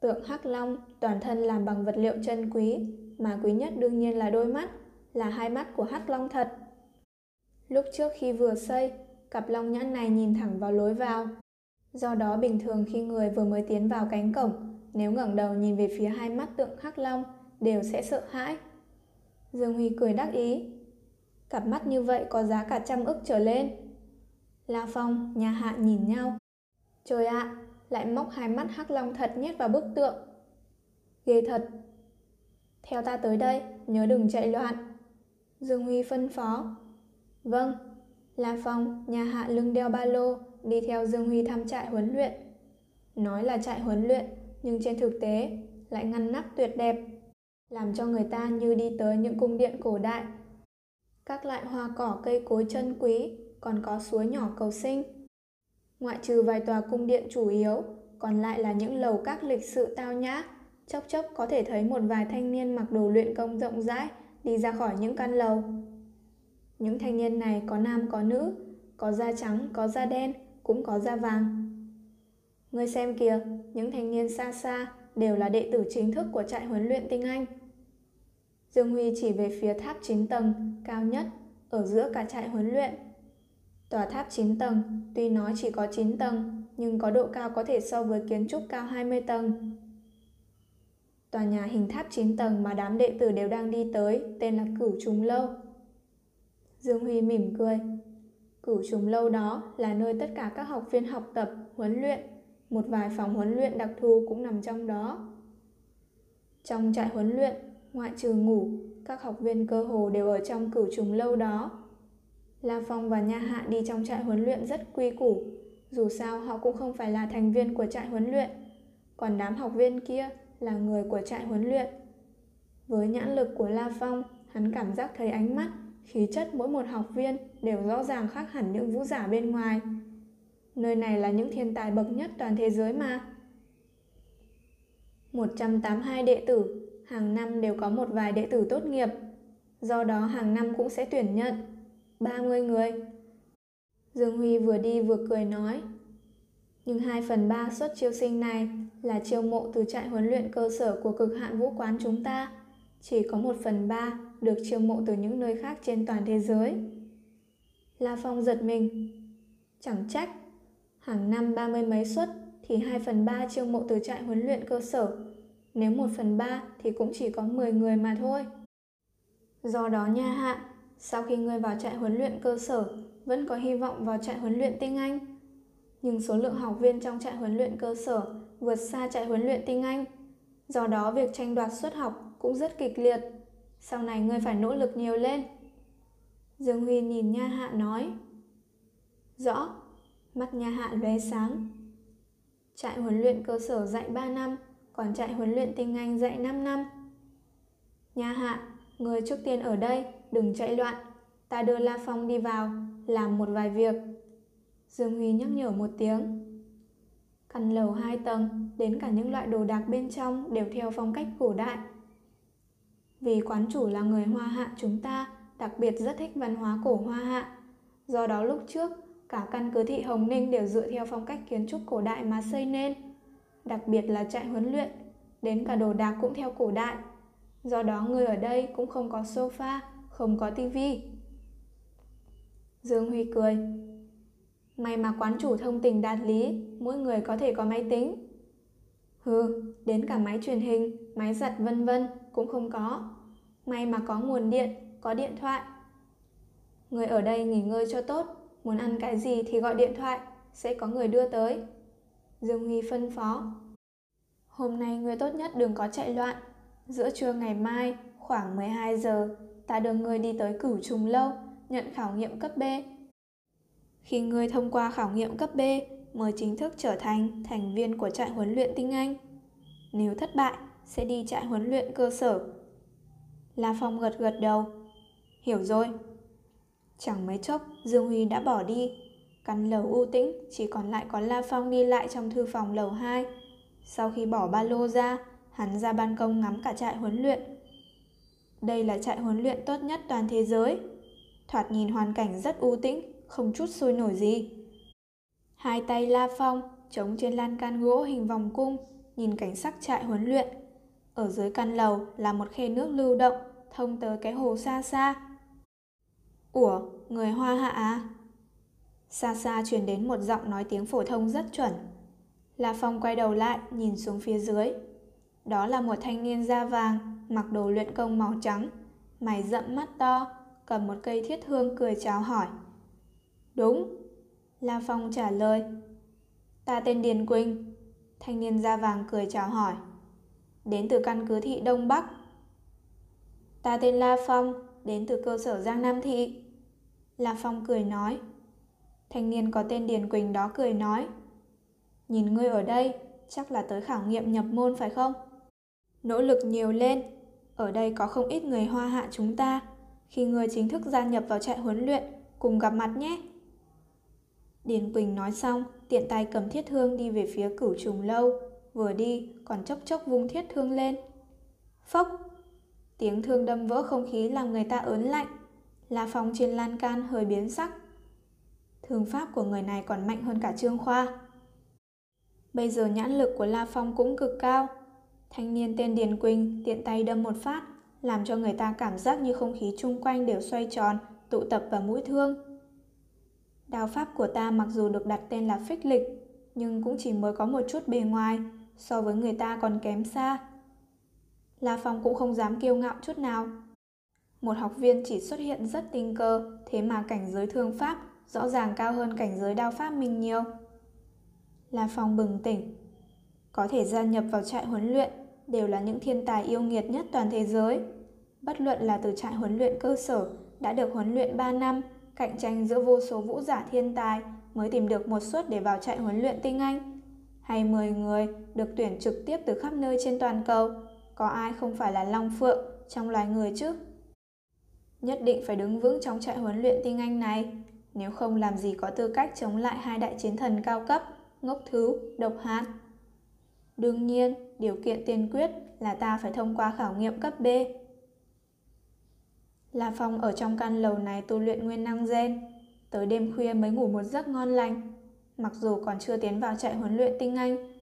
Tượng hắc long toàn thân làm bằng vật liệu chân quý, mà quý nhất đương nhiên là đôi mắt, là hai mắt của hắc long thật. Lúc trước khi vừa xây, cặp long nhãn này nhìn thẳng vào lối vào. Do đó bình thường khi người vừa mới tiến vào cánh cổng, nếu ngẩng đầu nhìn về phía hai mắt tượng hắc long, đều sẽ sợ hãi. Dương Huy cười đắc ý. Cặp mắt như vậy có giá cả trăm ức trở lên. La Phong, nhà hạ nhìn nhau. Trời ạ, lại móc hai mắt hắc long thật nhét vào bức tượng. Ghê thật. Theo ta tới đây, nhớ đừng chạy loạn. Dương Huy phân phó. Vâng. La Phong, nhà hạ lưng đeo ba lô, đi theo Dương Huy thăm trại huấn luyện. Nói là trại huấn luyện, nhưng trên thực tế lại ngăn nắp tuyệt đẹp, làm cho người ta như đi tới những cung điện cổ đại. Các loại hoa cỏ cây cối chân quý, còn có suối nhỏ cầu sinh. Ngoại trừ vài tòa cung điện chủ yếu, còn lại là những lầu các lịch sự tao nhã, chốc chốc có thể thấy một vài thanh niên mặc đồ luyện công rộng rãi đi ra khỏi những căn lầu. Những thanh niên này có nam có nữ, có da trắng, có da đen, cũng có da vàng. Ngươi xem kìa, những thanh niên xa xa đều là đệ tử chính thức của trại huấn luyện tinh Anh. Dương Huy chỉ về phía tháp 9 tầng, cao nhất, ở giữa cả trại huấn luyện. Tòa tháp 9 tầng, tuy nói chỉ có 9 tầng, nhưng có độ cao có thể so với kiến trúc cao 20 tầng. Tòa nhà hình tháp 9 tầng mà đám đệ tử đều đang đi tới tên là Cửu Trùng Lâu. Dương Huy mỉm cười. Cửu Trùng Lâu đó là nơi tất cả các học viên học tập, huấn luyện. Một vài phòng huấn luyện đặc thù cũng nằm trong đó. Trong trại huấn luyện, ngoại trừ ngủ, các học viên cơ hồ đều ở trong cửu trùng lâu đó. La Phong và Nha Hạ đi trong trại huấn luyện rất quy củ, dù sao họ cũng không phải là thành viên của trại huấn luyện. Còn đám học viên kia là người của trại huấn luyện. Với nhãn lực của La Phong, hắn cảm giác thấy ánh mắt, khí chất mỗi một học viên đều rõ ràng khác hẳn những vũ giả bên ngoài. Nơi này là những thiên tài bậc nhất toàn thế giới mà. 182 đệ tử, hàng năm đều có một vài đệ tử tốt nghiệp. Do đó hàng năm cũng sẽ tuyển nhận 30 người. Dương Huy vừa đi vừa cười nói. Nhưng 2 phần 3 suất chiêu sinh này là chiêu mộ từ trại huấn luyện cơ sở của cực hạn vũ quán chúng ta. Chỉ có 1 phần 3 được chiêu mộ từ những nơi khác trên toàn thế giới. La Phong giật mình. Chẳng trách, hàng năm ba mươi mấy suất thì 2 phần 3 chiêu mộ từ trại huấn luyện cơ sở. Nếu 1 phần 3 thì cũng chỉ có 10 người mà thôi. Do đó nha hạ, sau khi ngươi vào trại huấn luyện cơ sở, vẫn có hy vọng vào trại huấn luyện tinh Anh. nhưng số lượng học viên trong trại huấn luyện cơ sở vượt xa trại huấn luyện tinh Anh. Do đó việc tranh đoạt suất học cũng rất kịch liệt. Sau này ngươi phải nỗ lực nhiều lên. Dương Huy nhìn Nha Hạ nói. Rõ, mắt Nha Hạ lóe sáng. Trại huấn luyện cơ sở dạy 3 năm, còn trại huấn luyện tinh Anh dạy 5 năm. Nha Hạ, người trước tiên ở đây, đừng chạy loạn. Ta đưa La Phong đi vào, làm một vài việc. Dương Huy nhắc nhở một tiếng. Căn lầu hai tầng, đến cả những loại đồ đạc bên trong đều theo phong cách cổ đại. Vì quán chủ là người Hoa Hạ chúng ta, đặc biệt rất thích văn hóa cổ Hoa Hạ. Do đó lúc trước, cả căn cứ thị Hồng Ninh đều dựa theo phong cách kiến trúc cổ đại mà xây nên. Đặc biệt là trại huấn luyện, đến cả đồ đạc cũng theo cổ đại. Do đó người ở đây cũng không có sofa, không có tivi. Dương Huy cười. May mà quán chủ thông tình đạt lý, mỗi người có thể có máy tính. Hừ, đến cả máy truyền hình, máy giặt vân vân cũng không có. May mà có nguồn điện, có điện thoại. Người ở đây nghỉ ngơi cho tốt, muốn ăn cái gì thì gọi điện thoại, sẽ có người đưa tới. Dương Huy phân phó. Hôm nay người tốt nhất đừng có chạy loạn. Giữa trưa ngày mai, khoảng 12 giờ, ta đưa người đi tới cửu trùng lâu, nhận khảo nghiệm cấp B. Khi người thông qua khảo nghiệm cấp B, mới chính thức trở thành thành viên của trại huấn luyện tinh Anh. Nếu thất bại, sẽ đi trại huấn luyện cơ sở. La Phong gật gật đầu. Hiểu rồi. Chẳng mấy chốc, Dương Huy đã bỏ đi. Căn lầu u tĩnh, chỉ còn lại có La Phong đi lại trong thư phòng lầu 2. Sau khi bỏ ba lô ra, hắn ra ban công ngắm cả trại huấn luyện. Đây là trại huấn luyện tốt nhất toàn thế giới. Thoạt nhìn hoàn cảnh rất u tĩnh, không chút sôi nổi gì. Hai tay La Phong chống trên lan can gỗ hình vòng cung, nhìn cảnh sắc trại huấn luyện. Ở dưới căn lầu là một khe nước lưu động, thông tới cái hồ xa xa. Ủa, người Hoa hạ à? Xa xa truyền đến một giọng nói tiếng phổ thông rất chuẩn. La Phong quay đầu lại, nhìn xuống phía dưới. Đó là một thanh niên da vàng, mặc đồ luyện công màu trắng, mày rậm mắt to, cầm một cây thiết hương cười chào hỏi. Đúng. La Phong trả lời. Ta tên Điền Quỳnh. Thanh niên da vàng cười chào hỏi. Đến từ căn cứ thị Đông Bắc. Ta tên La Phong, đến từ cơ sở Giang Nam Thị. La Phong cười nói. Thanh niên có tên Điền Quỳnh đó cười nói. Nhìn ngươi ở đây, chắc là tới khảo nghiệm nhập môn phải không? Nỗ lực nhiều lên. Ở đây có không ít người hoa hạ chúng ta. Khi ngươi chính thức gia nhập vào trại huấn luyện, cùng gặp mặt nhé. Điền Quỳnh nói xong, tiện tay cầm thiết thương đi về phía cửu trùng lâu, vừa đi còn chốc chốc vung thiết thương lên. Phốc! Tiếng thương đâm vỡ không khí làm người ta ớn lạnh. La Phong trên lan can hơi biến sắc. Thương pháp của người này còn mạnh hơn cả Trương Khoa. Bây giờ nhãn lực của La Phong cũng cực cao. Thanh niên tên Điền Quỳnh tiện tay đâm một phát, làm cho người ta cảm giác như không khí chung quanh đều xoay tròn, tụ tập vào mũi thương. Đao pháp của ta mặc dù được đặt tên là phích lịch, nhưng cũng chỉ mới có một chút bề ngoài, so với người ta còn kém xa. La Phong cũng không dám kiêu ngạo chút nào. Một học viên chỉ xuất hiện rất tình cơ, thế mà cảnh giới thương pháp rõ ràng cao hơn cảnh giới đao pháp mình nhiều. La Phong bừng tỉnh. Có thể gia nhập vào trại huấn luyện đều là những thiên tài yêu nghiệt nhất toàn thế giới. Bất luận là từ trại huấn luyện cơ sở đã được huấn luyện 3 năm cạnh tranh giữa vô số vũ giả thiên tài mới tìm được một suất để vào trại huấn luyện tinh anh. Hay 10 người được tuyển trực tiếp từ khắp nơi trên toàn cầu, có ai không phải là long phượng trong loài người chứ? Nhất định phải đứng vững trong trại huấn luyện tinh anh này, nếu không làm gì có tư cách chống lại hai đại chiến thần cao cấp, ngốc thứ, độc hạt. Đương nhiên, điều kiện tiên quyết là ta phải thông qua khảo nghiệm cấp B. La Phong ở trong căn lầu này tu luyện nguyên năng gen, tới đêm khuya mới ngủ một giấc ngon lành. Mặc dù còn chưa tiến vào trại huấn luyện tinh anh,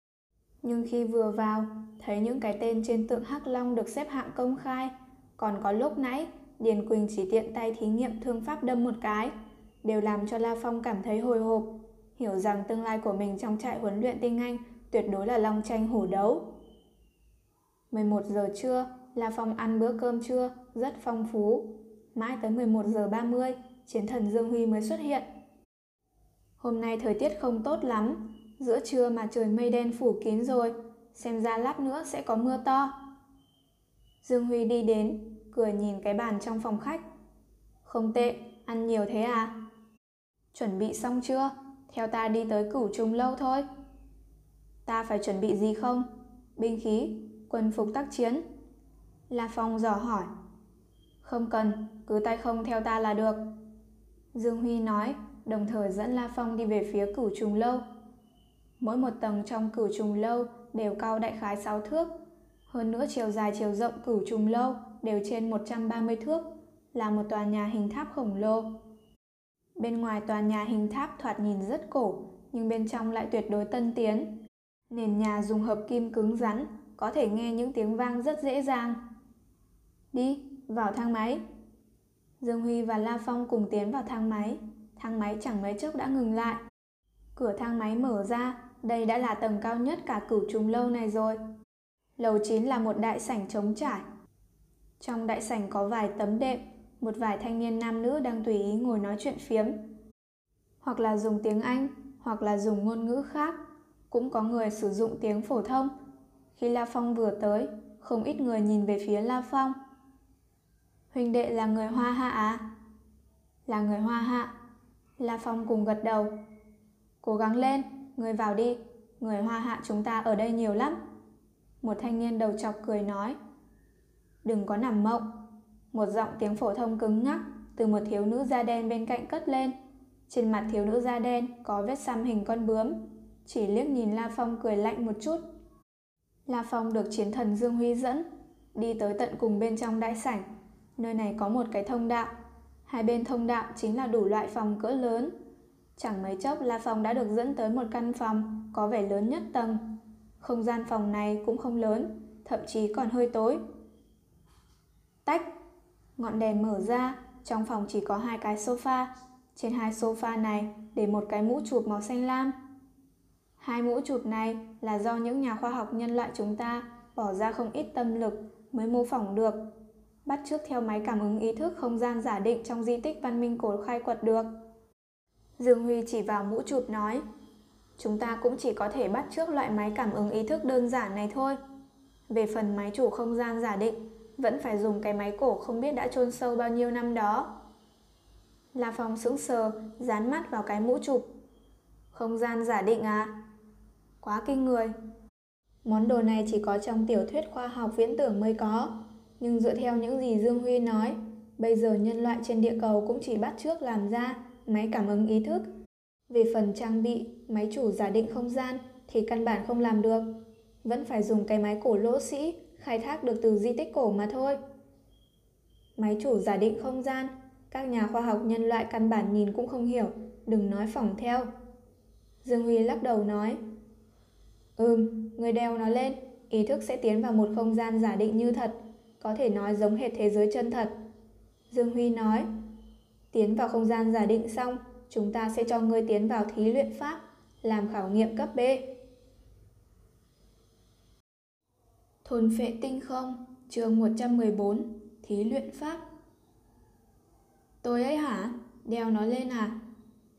nhưng khi vừa vào, thấy những cái tên trên tượng Hắc Long được xếp hạng công khai, còn có lúc nãy Điền Quỳnh chỉ tiện tay thí nghiệm thương pháp đâm một cái, đều làm cho La Phong cảm thấy hồi hộp, hiểu rằng tương lai của mình trong trại huấn luyện tinh anh tuyệt đối là long tranh hổ đấu. 11 giờ trưa, La Phong ăn bữa cơm trưa rất phong phú. Mãi tới 11 giờ 30, chiến thần Dương Huy mới xuất hiện. Hôm nay thời tiết không tốt lắm, giữa trưa mà trời mây đen phủ kín rồi, xem ra lát nữa sẽ có mưa to. Dương Huy đi đến, cười nhìn cái bàn trong phòng khách. Không tệ, ăn nhiều thế à? Chuẩn bị xong chưa? Theo ta đi tới cửu trùng lâu thôi. Ta phải chuẩn bị gì không? Binh khí, quân phục tác chiến. La Phong dò hỏi. Không cần, cứ tay không theo ta là được. Dương Huy nói, đồng thời dẫn La Phong đi về phía cửu trùng lâu. Mỗi một tầng trong cửu trùng lâu đều cao đại khái 6 thước. Hơn nữa chiều dài chiều rộng cửu trùng lâu đều trên 130 thước, là một tòa nhà hình tháp khổng lồ. Bên ngoài tòa nhà hình tháp thoạt nhìn rất cổ, nhưng bên trong lại tuyệt đối tân tiến. Nền nhà dùng hợp kim cứng rắn, có thể nghe những tiếng vang rất dễ dàng. Đi, vào thang máy. Dương Huy và La Phong cùng tiến vào thang máy. Thang máy chẳng mấy chốc đã ngừng lại. Cửa thang máy mở ra, đây đã là tầng cao nhất cả cửu trùng lâu này rồi. Lầu 9 là một đại sảnh trống trải. Trong đại sảnh có vài tấm đệm, một vài thanh niên nam nữ đang tùy ý ngồi nói chuyện phiếm. Hoặc là dùng tiếng Anh, hoặc là dùng ngôn ngữ khác. Cũng có người sử dụng tiếng phổ thông. Khi La Phong vừa tới, không ít người nhìn về phía La Phong. Huynh đệ là người Hoa Hạ à? Là người Hoa Hạ. La Phong cùng gật đầu. Cố gắng lên, người vào đi. Người Hoa Hạ chúng ta ở đây nhiều lắm. Một thanh niên đầu chọc cười nói. Đừng có nằm mộng. Một giọng tiếng phổ thông cứng ngắc từ một thiếu nữ da đen bên cạnh cất lên. Trên mặt thiếu nữ da đen có vết xăm hình con bướm. Chỉ liếc nhìn La Phong cười lạnh một chút. La Phong được chiến thần Dương Huy dẫn, đi tới tận cùng bên trong đại sảnh. Nơi này có một cái thông đạo. Hai bên thông đạo chính là đủ loại phòng cỡ lớn. Chẳng mấy chốc La Phong đã được dẫn tới một căn phòng có vẻ lớn nhất tầng. Không gian phòng này cũng không lớn, thậm chí còn hơi tối. Tách Ngọn đèn mở ra, trong phòng chỉ có hai cái sofa. Trên hai sofa này để một cái mũ chụp màu xanh lam. Hai mũ chụp này là do những nhà khoa học nhân loại chúng ta bỏ ra không ít tâm lực mới mô phỏng được. Bắt chước theo máy cảm ứng ý thức không gian giả định trong di tích văn minh cổ khai quật được. Dương Huy chỉ vào mũ chụp nói Chúng ta cũng chỉ có thể bắt chước loại máy cảm ứng ý thức đơn giản này thôi. Về phần máy chủ không gian giả định vẫn phải dùng cái máy cổ không biết đã chôn sâu bao nhiêu năm đó. La Phong sững sờ, dán mắt vào cái mũ chụp. Không gian giả định à? Quá kinh người. Món đồ này chỉ có trong tiểu thuyết khoa học viễn tưởng mới có. Nhưng dựa theo những gì Dương Huy nói, bây giờ nhân loại trên địa cầu cũng chỉ bắt trước làm ra máy cảm ứng ý thức. Về phần trang bị, máy chủ giả định không gian thì căn bản không làm được. Vẫn phải dùng cái máy cổ lỗ sĩ khai thác được từ di tích cổ mà thôi. Máy chủ giả định không gian, các nhà khoa học nhân loại căn bản nhìn cũng không hiểu, đừng nói phỏng theo. Dương Huy lắc đầu nói, Ừm, người đeo nó lên, ý thức sẽ tiến vào một không gian giả định như thật, có thể nói giống hệt thế giới chân thật. Dương Huy nói, tiến vào không gian giả định xong, chúng ta sẽ cho ngươi tiến vào thí luyện pháp, làm khảo nghiệm cấp B. Thôn phệ tinh không, chương 114, thí luyện pháp. Tôi ấy hả? Đeo nó lên à?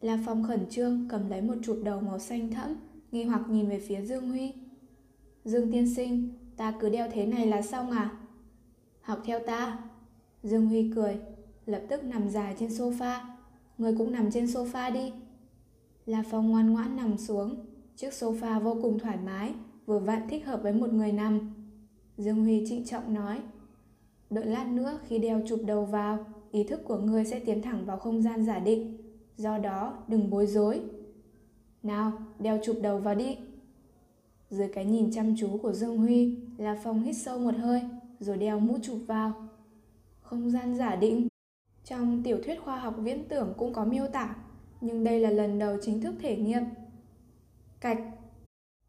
La Phong khẩn trương cầm lấy một chụp đầu màu xanh thẫm, nghi hoặc nhìn về phía Dương Huy. Dương tiên sinh, ta cứ đeo thế này là xong à? Học theo ta. Dương Huy cười, lập tức nằm dài trên sofa. Người cũng nằm trên sofa đi. La Phong ngoan ngoãn nằm xuống, chiếc sofa vô cùng thoải mái, vừa vặn thích hợp với một người nằm. Dương Huy trịnh trọng nói Đợi lát nữa khi đeo chụp đầu vào Ý thức của ngươi sẽ tiến thẳng vào không gian giả định Do đó đừng bối rối Nào đeo chụp đầu vào đi Dưới cái nhìn chăm chú của Dương Huy La Phong hít sâu một hơi rồi đeo mũ chụp vào Không gian giả định Trong tiểu thuyết khoa học viễn tưởng cũng có miêu tả Nhưng đây là lần đầu chính thức thể nghiệm Cạch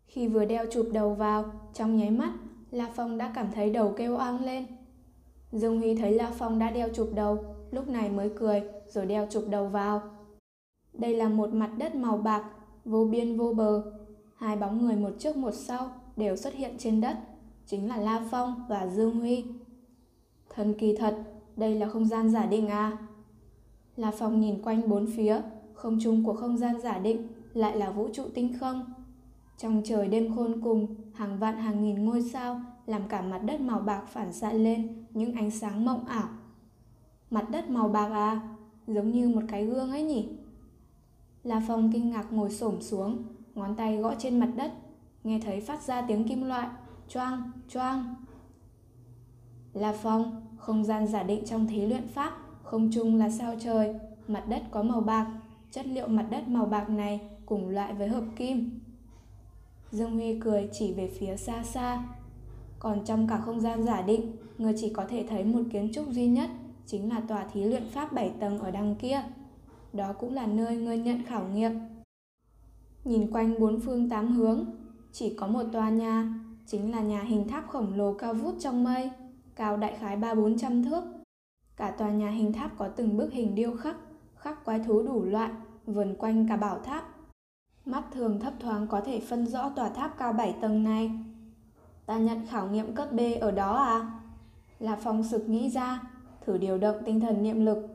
Khi vừa đeo chụp đầu vào Trong nháy mắt La Phong đã cảm thấy đầu kêu oang lên. Dương Huy thấy La Phong đã đeo chụp đầu, lúc này mới cười rồi đeo chụp đầu vào. Đây là một mặt đất màu bạc, vô biên vô bờ. Hai bóng người một trước một sau đều xuất hiện trên đất, chính là La Phong và Dương Huy. Thần kỳ thật, đây là không gian giả định à? La Phong nhìn quanh bốn phía, không trung của không gian giả định lại là vũ trụ tinh không. Trong trời đêm khôn cùng, hàng vạn hàng nghìn ngôi sao làm cả mặt đất màu bạc phản xạ lên những ánh sáng mộng ảo. Mặt đất màu bạc à, giống như một cái gương ấy nhỉ? La Phong kinh ngạc ngồi xổm xuống, ngón tay gõ trên mặt đất, nghe thấy phát ra tiếng kim loại, choang, choang. là Phong, không gian giả định trong thí luyện pháp, không chung là sao trời, mặt đất có màu bạc, chất liệu mặt đất màu bạc này cùng loại với hợp kim. Dương Huy cười chỉ về phía xa xa. Còn trong cả không gian giả định, người chỉ có thể thấy một kiến trúc duy nhất, chính là tòa thí luyện pháp 7 tầng ở đằng kia. Đó cũng là nơi ngươi nhận khảo nghiệm. Nhìn quanh bốn phương tám hướng, chỉ có một tòa nhà, chính là nhà hình tháp khổng lồ cao vút trong mây, cao đại khái ba bốn trăm thước. Cả tòa nhà hình tháp có từng bức hình điêu khắc, khắc quái thú đủ loại, vườn quanh cả bảo tháp. Mắt thường thấp thoáng có thể phân rõ tòa tháp cao 7 tầng này. Ta nhận khảo nghiệm cấp B ở đó à? Là phong sực nghĩ ra, thử điều động tinh thần niệm lực.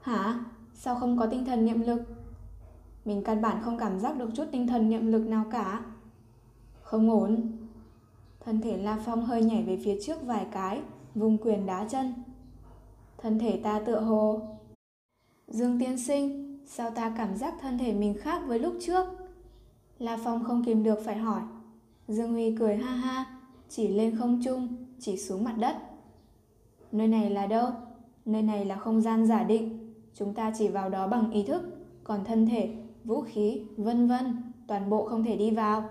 Hả? Sao không có tinh thần niệm lực? Mình căn bản không cảm giác được chút tinh thần niệm lực nào cả. Không ổn. Thân thể La Phong hơi nhảy về phía trước vài cái, vùng quyền đá chân. Thân thể ta tựa hồ. Dương tiên sinh, sao ta cảm giác thân thể mình khác với lúc trước? La Phong không kìm được phải hỏi. Dương Huy cười ha ha, chỉ lên không trung, chỉ xuống mặt đất. Nơi này là đâu? Nơi này là không gian giả định. Chúng ta chỉ vào đó bằng ý thức, còn thân thể, vũ khí, vân vân, toàn bộ không thể đi vào.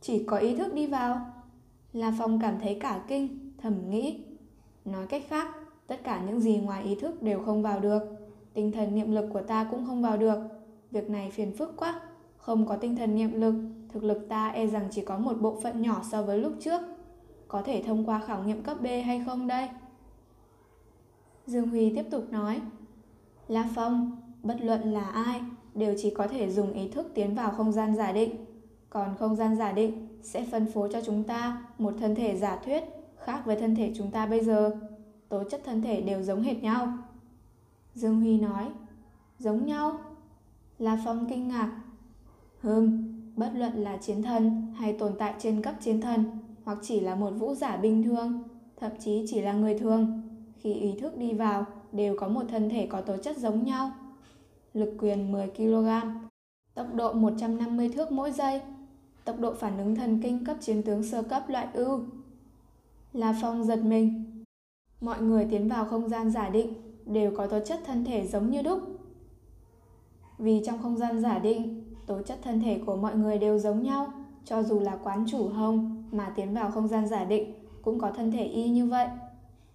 Chỉ có ý thức đi vào. La Phong cảm thấy cả kinh, thầm nghĩ. Nói cách khác, tất cả những gì ngoài ý thức đều không vào được. Tinh thần niệm lực của ta cũng không vào được. Việc này phiền phức quá. Không có tinh thần niệm lực, thực lực ta e rằng chỉ có một bộ phận nhỏ so với lúc trước. Có thể thông qua khảo nghiệm cấp B hay không đây? Dương Huy tiếp tục nói. La Phong, bất luận là ai, đều chỉ có thể dùng ý thức tiến vào không gian giả định. Còn không gian giả định sẽ phân phối cho chúng ta một thân thể giả thuyết khác với thân thể chúng ta bây giờ. Tố chất thân thể đều giống hệt nhau. Dương Huy nói, giống nhau? La Phong kinh ngạc. Hừm, bất luận là chiến thần hay tồn tại trên cấp chiến thần hoặc chỉ là một vũ giả bình thường, thậm chí chỉ là người thường, khi ý thức đi vào đều có một thân thể có tố chất giống nhau. Lực quyền 10 kg, tốc độ 150 thước mỗi giây, tốc độ phản ứng thần kinh cấp chiến tướng sơ cấp loại ưu. La Phong giật mình. Mọi người tiến vào không gian giả định đều có tố chất thân thể giống như đúc. Vì trong không gian giả định, tố chất thân thể của mọi người đều giống nhau, cho dù là quán chủ hông mà tiến vào không gian giả định cũng có thân thể y như vậy.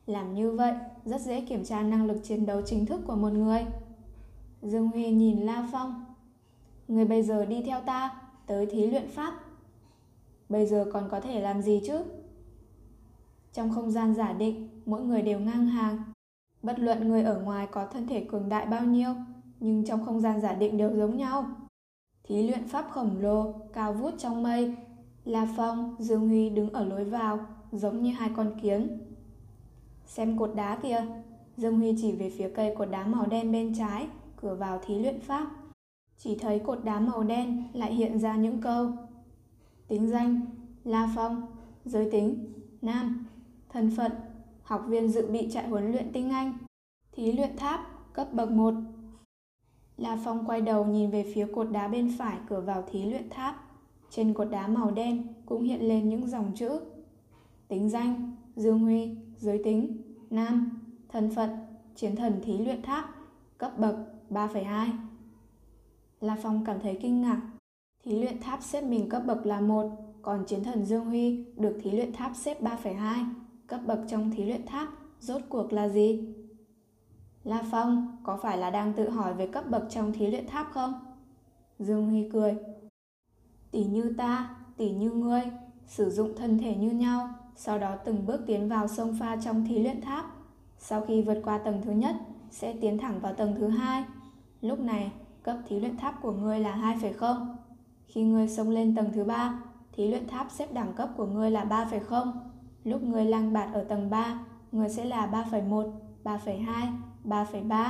Làm như vậy rất dễ kiểm tra năng lực chiến đấu chính thức của một người. Dương Huy nhìn La Phong. Người bây giờ đi theo ta, tới thí luyện pháp. Bây giờ còn có thể làm gì chứ? Trong không gian giả định, mỗi người đều ngang hàng. Bất luận người ở ngoài có thân thể cường đại bao nhiêu, nhưng trong không gian giả định đều giống nhau. Thí luyện pháp khổng lồ, cao vút trong mây. La Phong, Dương Huy đứng ở lối vào, giống như hai con kiến. Xem cột đá kìa. Dương Huy chỉ về phía cây cột đá màu đen bên trái, cửa vào thí luyện pháp. Chỉ thấy cột đá màu đen lại hiện ra những câu. Tính danh, La Phong, giới tính, nam, thân phận, học viên dự bị trại huấn luyện tinh Anh, thí luyện tháp, cấp bậc 1. La Phong quay đầu nhìn về phía cột đá bên phải cửa vào thí luyện tháp. Trên cột đá màu đen cũng hiện lên những dòng chữ. Tính danh, Dương Huy, giới tính, nam, thân phận, chiến thần thí luyện tháp, cấp bậc 3,2. La Phong cảm thấy kinh ngạc. Thí luyện tháp xếp mình cấp bậc là 1, còn chiến thần Dương Huy được thí luyện tháp xếp 3,2. Cấp bậc trong thí luyện tháp rốt cuộc là gì? La Phong có phải là đang tự hỏi về cấp bậc trong thí luyện tháp không? Dương Huy cười. Tỷ như ta, tỷ như ngươi, sử dụng thân thể như nhau, sau đó từng bước tiến vào sông pha trong thí luyện tháp. Sau khi vượt qua tầng thứ nhất, sẽ tiến thẳng vào tầng thứ hai. Lúc này, cấp thí luyện tháp của ngươi là 2,0. Khi ngươi xông lên tầng thứ ba, thí luyện tháp xếp đẳng cấp của ngươi là 3,0. Lúc ngươi lang bạt ở tầng 3, ngươi sẽ là 3,1, 3,2, 3,3.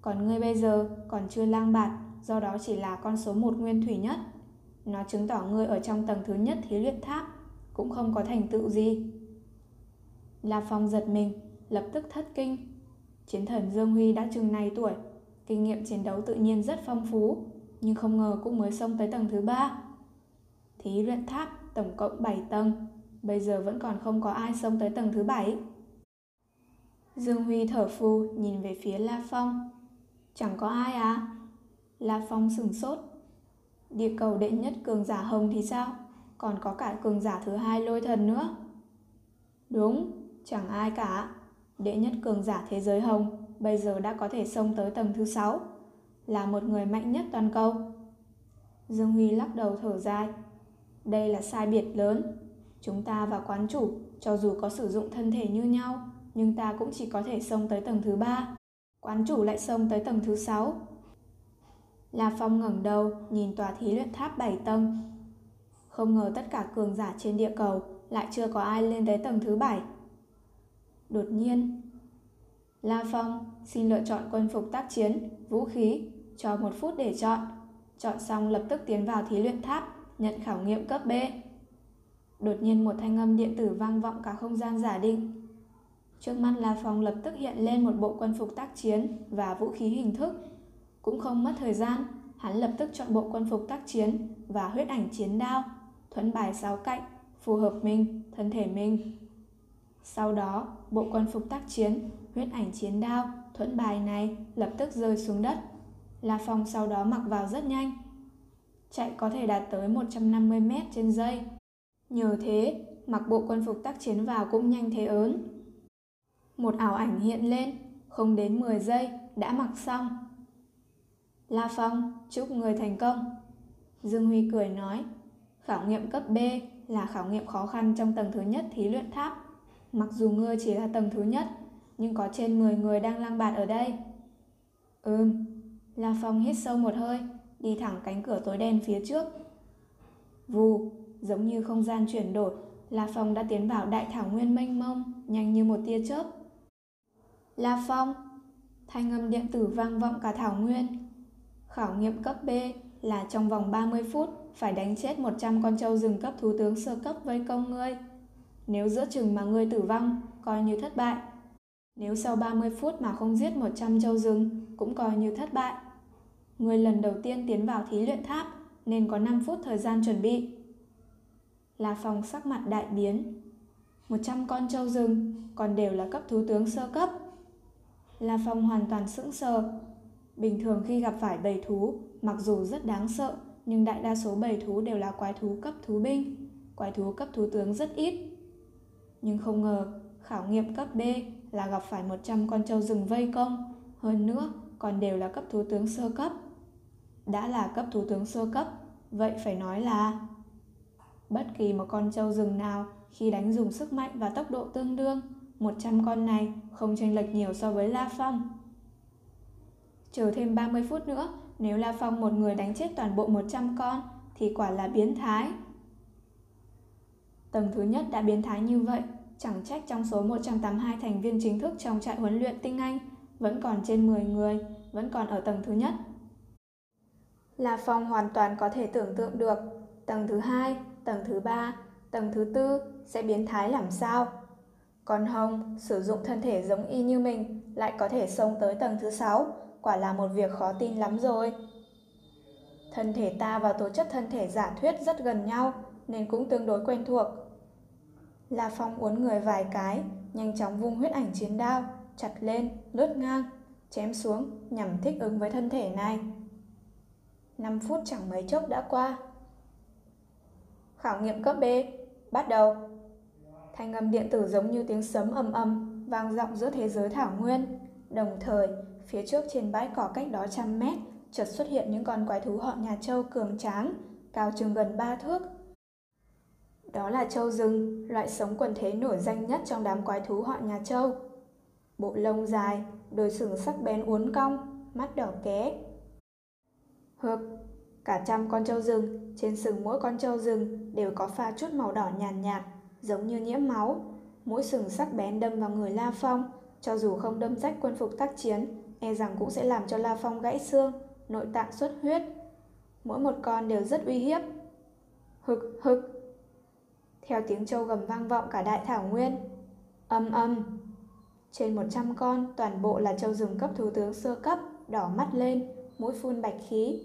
Còn ngươi bây giờ còn chưa lang bạt, do đó chỉ là con số một nguyên thủy nhất. Nó chứng tỏ ngươi ở trong tầng thứ nhất thí luyện tháp, cũng không có thành tựu gì. La Phong giật mình, lập tức thất kinh. Chiến thần Dương Huy đã chừng này tuổi, kinh nghiệm chiến đấu tự nhiên rất phong phú, nhưng không ngờ cũng mới xông tới tầng thứ ba. Thí luyện tháp tổng cộng 7 tầng, bây giờ vẫn còn không có ai xông tới tầng thứ 7. Dương Huy thở phù nhìn về phía La Phong. Chẳng có ai à? La Phong sừng sốt. Địa cầu đệ nhất cường giả hồng thì sao? Còn có cả cường giả thứ hai lôi thần nữa. Đúng, chẳng ai cả. Đệ nhất cường giả thế giới hồng bây giờ đã có thể xông tới tầng thứ sáu, là một người mạnh nhất toàn cầu. Dương Huy lắc đầu thở dài. Đây là sai biệt lớn. Chúng ta và quán chủ, cho dù có sử dụng thân thể như nhau, nhưng ta cũng chỉ có thể xông tới tầng thứ ba. Quán chủ lại xông tới tầng thứ sáu. La Phong ngẩng đầu, nhìn tòa thí luyện tháp 7 tầng. Không ngờ tất cả cường giả trên địa cầu lại chưa có ai lên tới tầng thứ 7. Đột nhiên, La Phong xin lựa chọn quân phục tác chiến, vũ khí, cho một phút để chọn. Chọn xong lập tức tiến vào thí luyện tháp, nhận khảo nghiệm cấp B. Đột nhiên một thanh âm điện tử vang vọng cả không gian giả định. Trước mắt La Phong lập tức hiện lên một bộ quân phục tác chiến và vũ khí hình thức. Cũng không mất thời gian, hắn lập tức chọn bộ quân phục tác chiến và huyết ảnh chiến đao, thuẫn bài sáu cạnh, phù hợp mình, thân thể mình. Sau đó, bộ quân phục tác chiến, huyết ảnh chiến đao, thuẫn bài này lập tức rơi xuống đất. La Phong sau đó mặc vào rất nhanh. Chạy có thể đạt tới 150 m trên giây. Nhờ thế, mặc bộ quân phục tác chiến vào cũng nhanh thế ớn. Một ảo ảnh hiện lên, không đến 10 giây đã mặc xong. La Phong, chúc người thành công. Dương Huy cười nói, khảo nghiệm cấp B là khảo nghiệm khó khăn trong tầng thứ nhất thí luyện tháp. Mặc dù ngươi chỉ là tầng thứ nhất, nhưng có trên 10 người đang lang bạt ở đây. Ừm, La Phong hít sâu một hơi, đi thẳng cánh cửa tối đen phía trước. Vù, giống như không gian chuyển đổi, La Phong đã tiến vào đại thảo nguyên mênh mông, nhanh như một tia chớp. La Phong, thanh âm điện tử vang vọng cả thảo nguyên. Khảo nghiệm cấp B là trong vòng 30 phút phải đánh chết 100 con trâu rừng cấp thú tướng sơ cấp vây công ngươi. Nếu giữa chừng mà ngươi tử vong, coi như thất bại. Nếu sau 30 phút mà không giết 100 châu rừng, cũng coi như thất bại. người lần đầu tiên tiến vào thí luyện tháp, nên có 5 phút thời gian chuẩn bị. La Phong sắc mặt đại biến. 100 con châu rừng, còn đều là cấp thú tướng sơ cấp. La Phong hoàn toàn sững sờ. Bình thường khi gặp phải bầy thú, mặc dù rất đáng sợ, nhưng đại đa số bầy thú đều là quái thú cấp thú binh. Quái thú cấp thú tướng rất ít. Nhưng không ngờ, khảo nghiệm cấp B là gặp phải 100 con trâu rừng vây công, hơn nữa còn đều là cấp thú tướng sơ cấp. Đã là cấp thú tướng sơ cấp, vậy phải nói là bất kỳ một con trâu rừng nào khi đánh dùng sức mạnh và tốc độ tương đương, 100 con này không chênh lệch nhiều so với La Phong. Chờ thêm 30 phút nữa, nếu La Phong một người đánh chết toàn bộ 100 con thì quả là biến thái. Tầng thứ nhất đã biến thái như vậy, chẳng trách trong số 182 thành viên chính thức trong trại huấn luyện tinh Anh vẫn còn trên 10 người, vẫn còn ở tầng thứ nhất. La Phong hoàn toàn có thể tưởng tượng được tầng thứ hai, tầng thứ ba, tầng thứ tư sẽ biến thái làm sao. Còn Hồng sử dụng thân thể giống y như mình lại có thể xông tới tầng thứ sáu, quả là một việc khó tin lắm rồi. Thân thể ta và tố chất thân thể giả thuyết rất gần nhau nên cũng tương đối quen thuộc. La Phong uốn người vài cái, nhanh chóng vung huyết ảnh chiến đao, chặt lên, lướt ngang, chém xuống nhằm thích ứng với thân thể này. 5 phút chẳng mấy chốc đã qua. Khảo nghiệm cấp B, bắt đầu. Thanh âm điện tử giống như tiếng sấm ầm ầm vang rộng giữa thế giới thảo nguyên. Đồng thời, phía trước trên bãi cỏ cách đó trăm mét, chợt xuất hiện những con quái thú họ nhà Châu cường tráng, cao chừng gần ba thước. Đó là châu rừng, loại sống quần thế nổi danh nhất trong đám quái thú họ nhà Châu. Bộ lông dài, đôi sừng sắc bén uốn cong, mắt đỏ ké. Hực, cả trăm con trâu rừng, trên sừng mỗi con trâu rừng đều có pha chút màu đỏ nhàn nhạt, nhạt, giống như nhiễm máu. Mỗi sừng sắc bén đâm vào người La Phong, cho dù không đâm rách quân phục tác chiến, e rằng cũng sẽ làm cho La Phong gãy xương, nội tạng xuất huyết. Mỗi một con đều rất uy hiếp. Hực hực. Theo tiếng trâu gầm vang vọng cả đại thảo nguyên. Âm âm. Trên 100 con, toàn bộ là trâu rừng cấp thủ tướng sơ cấp, đỏ mắt lên, mũi phun bạch khí.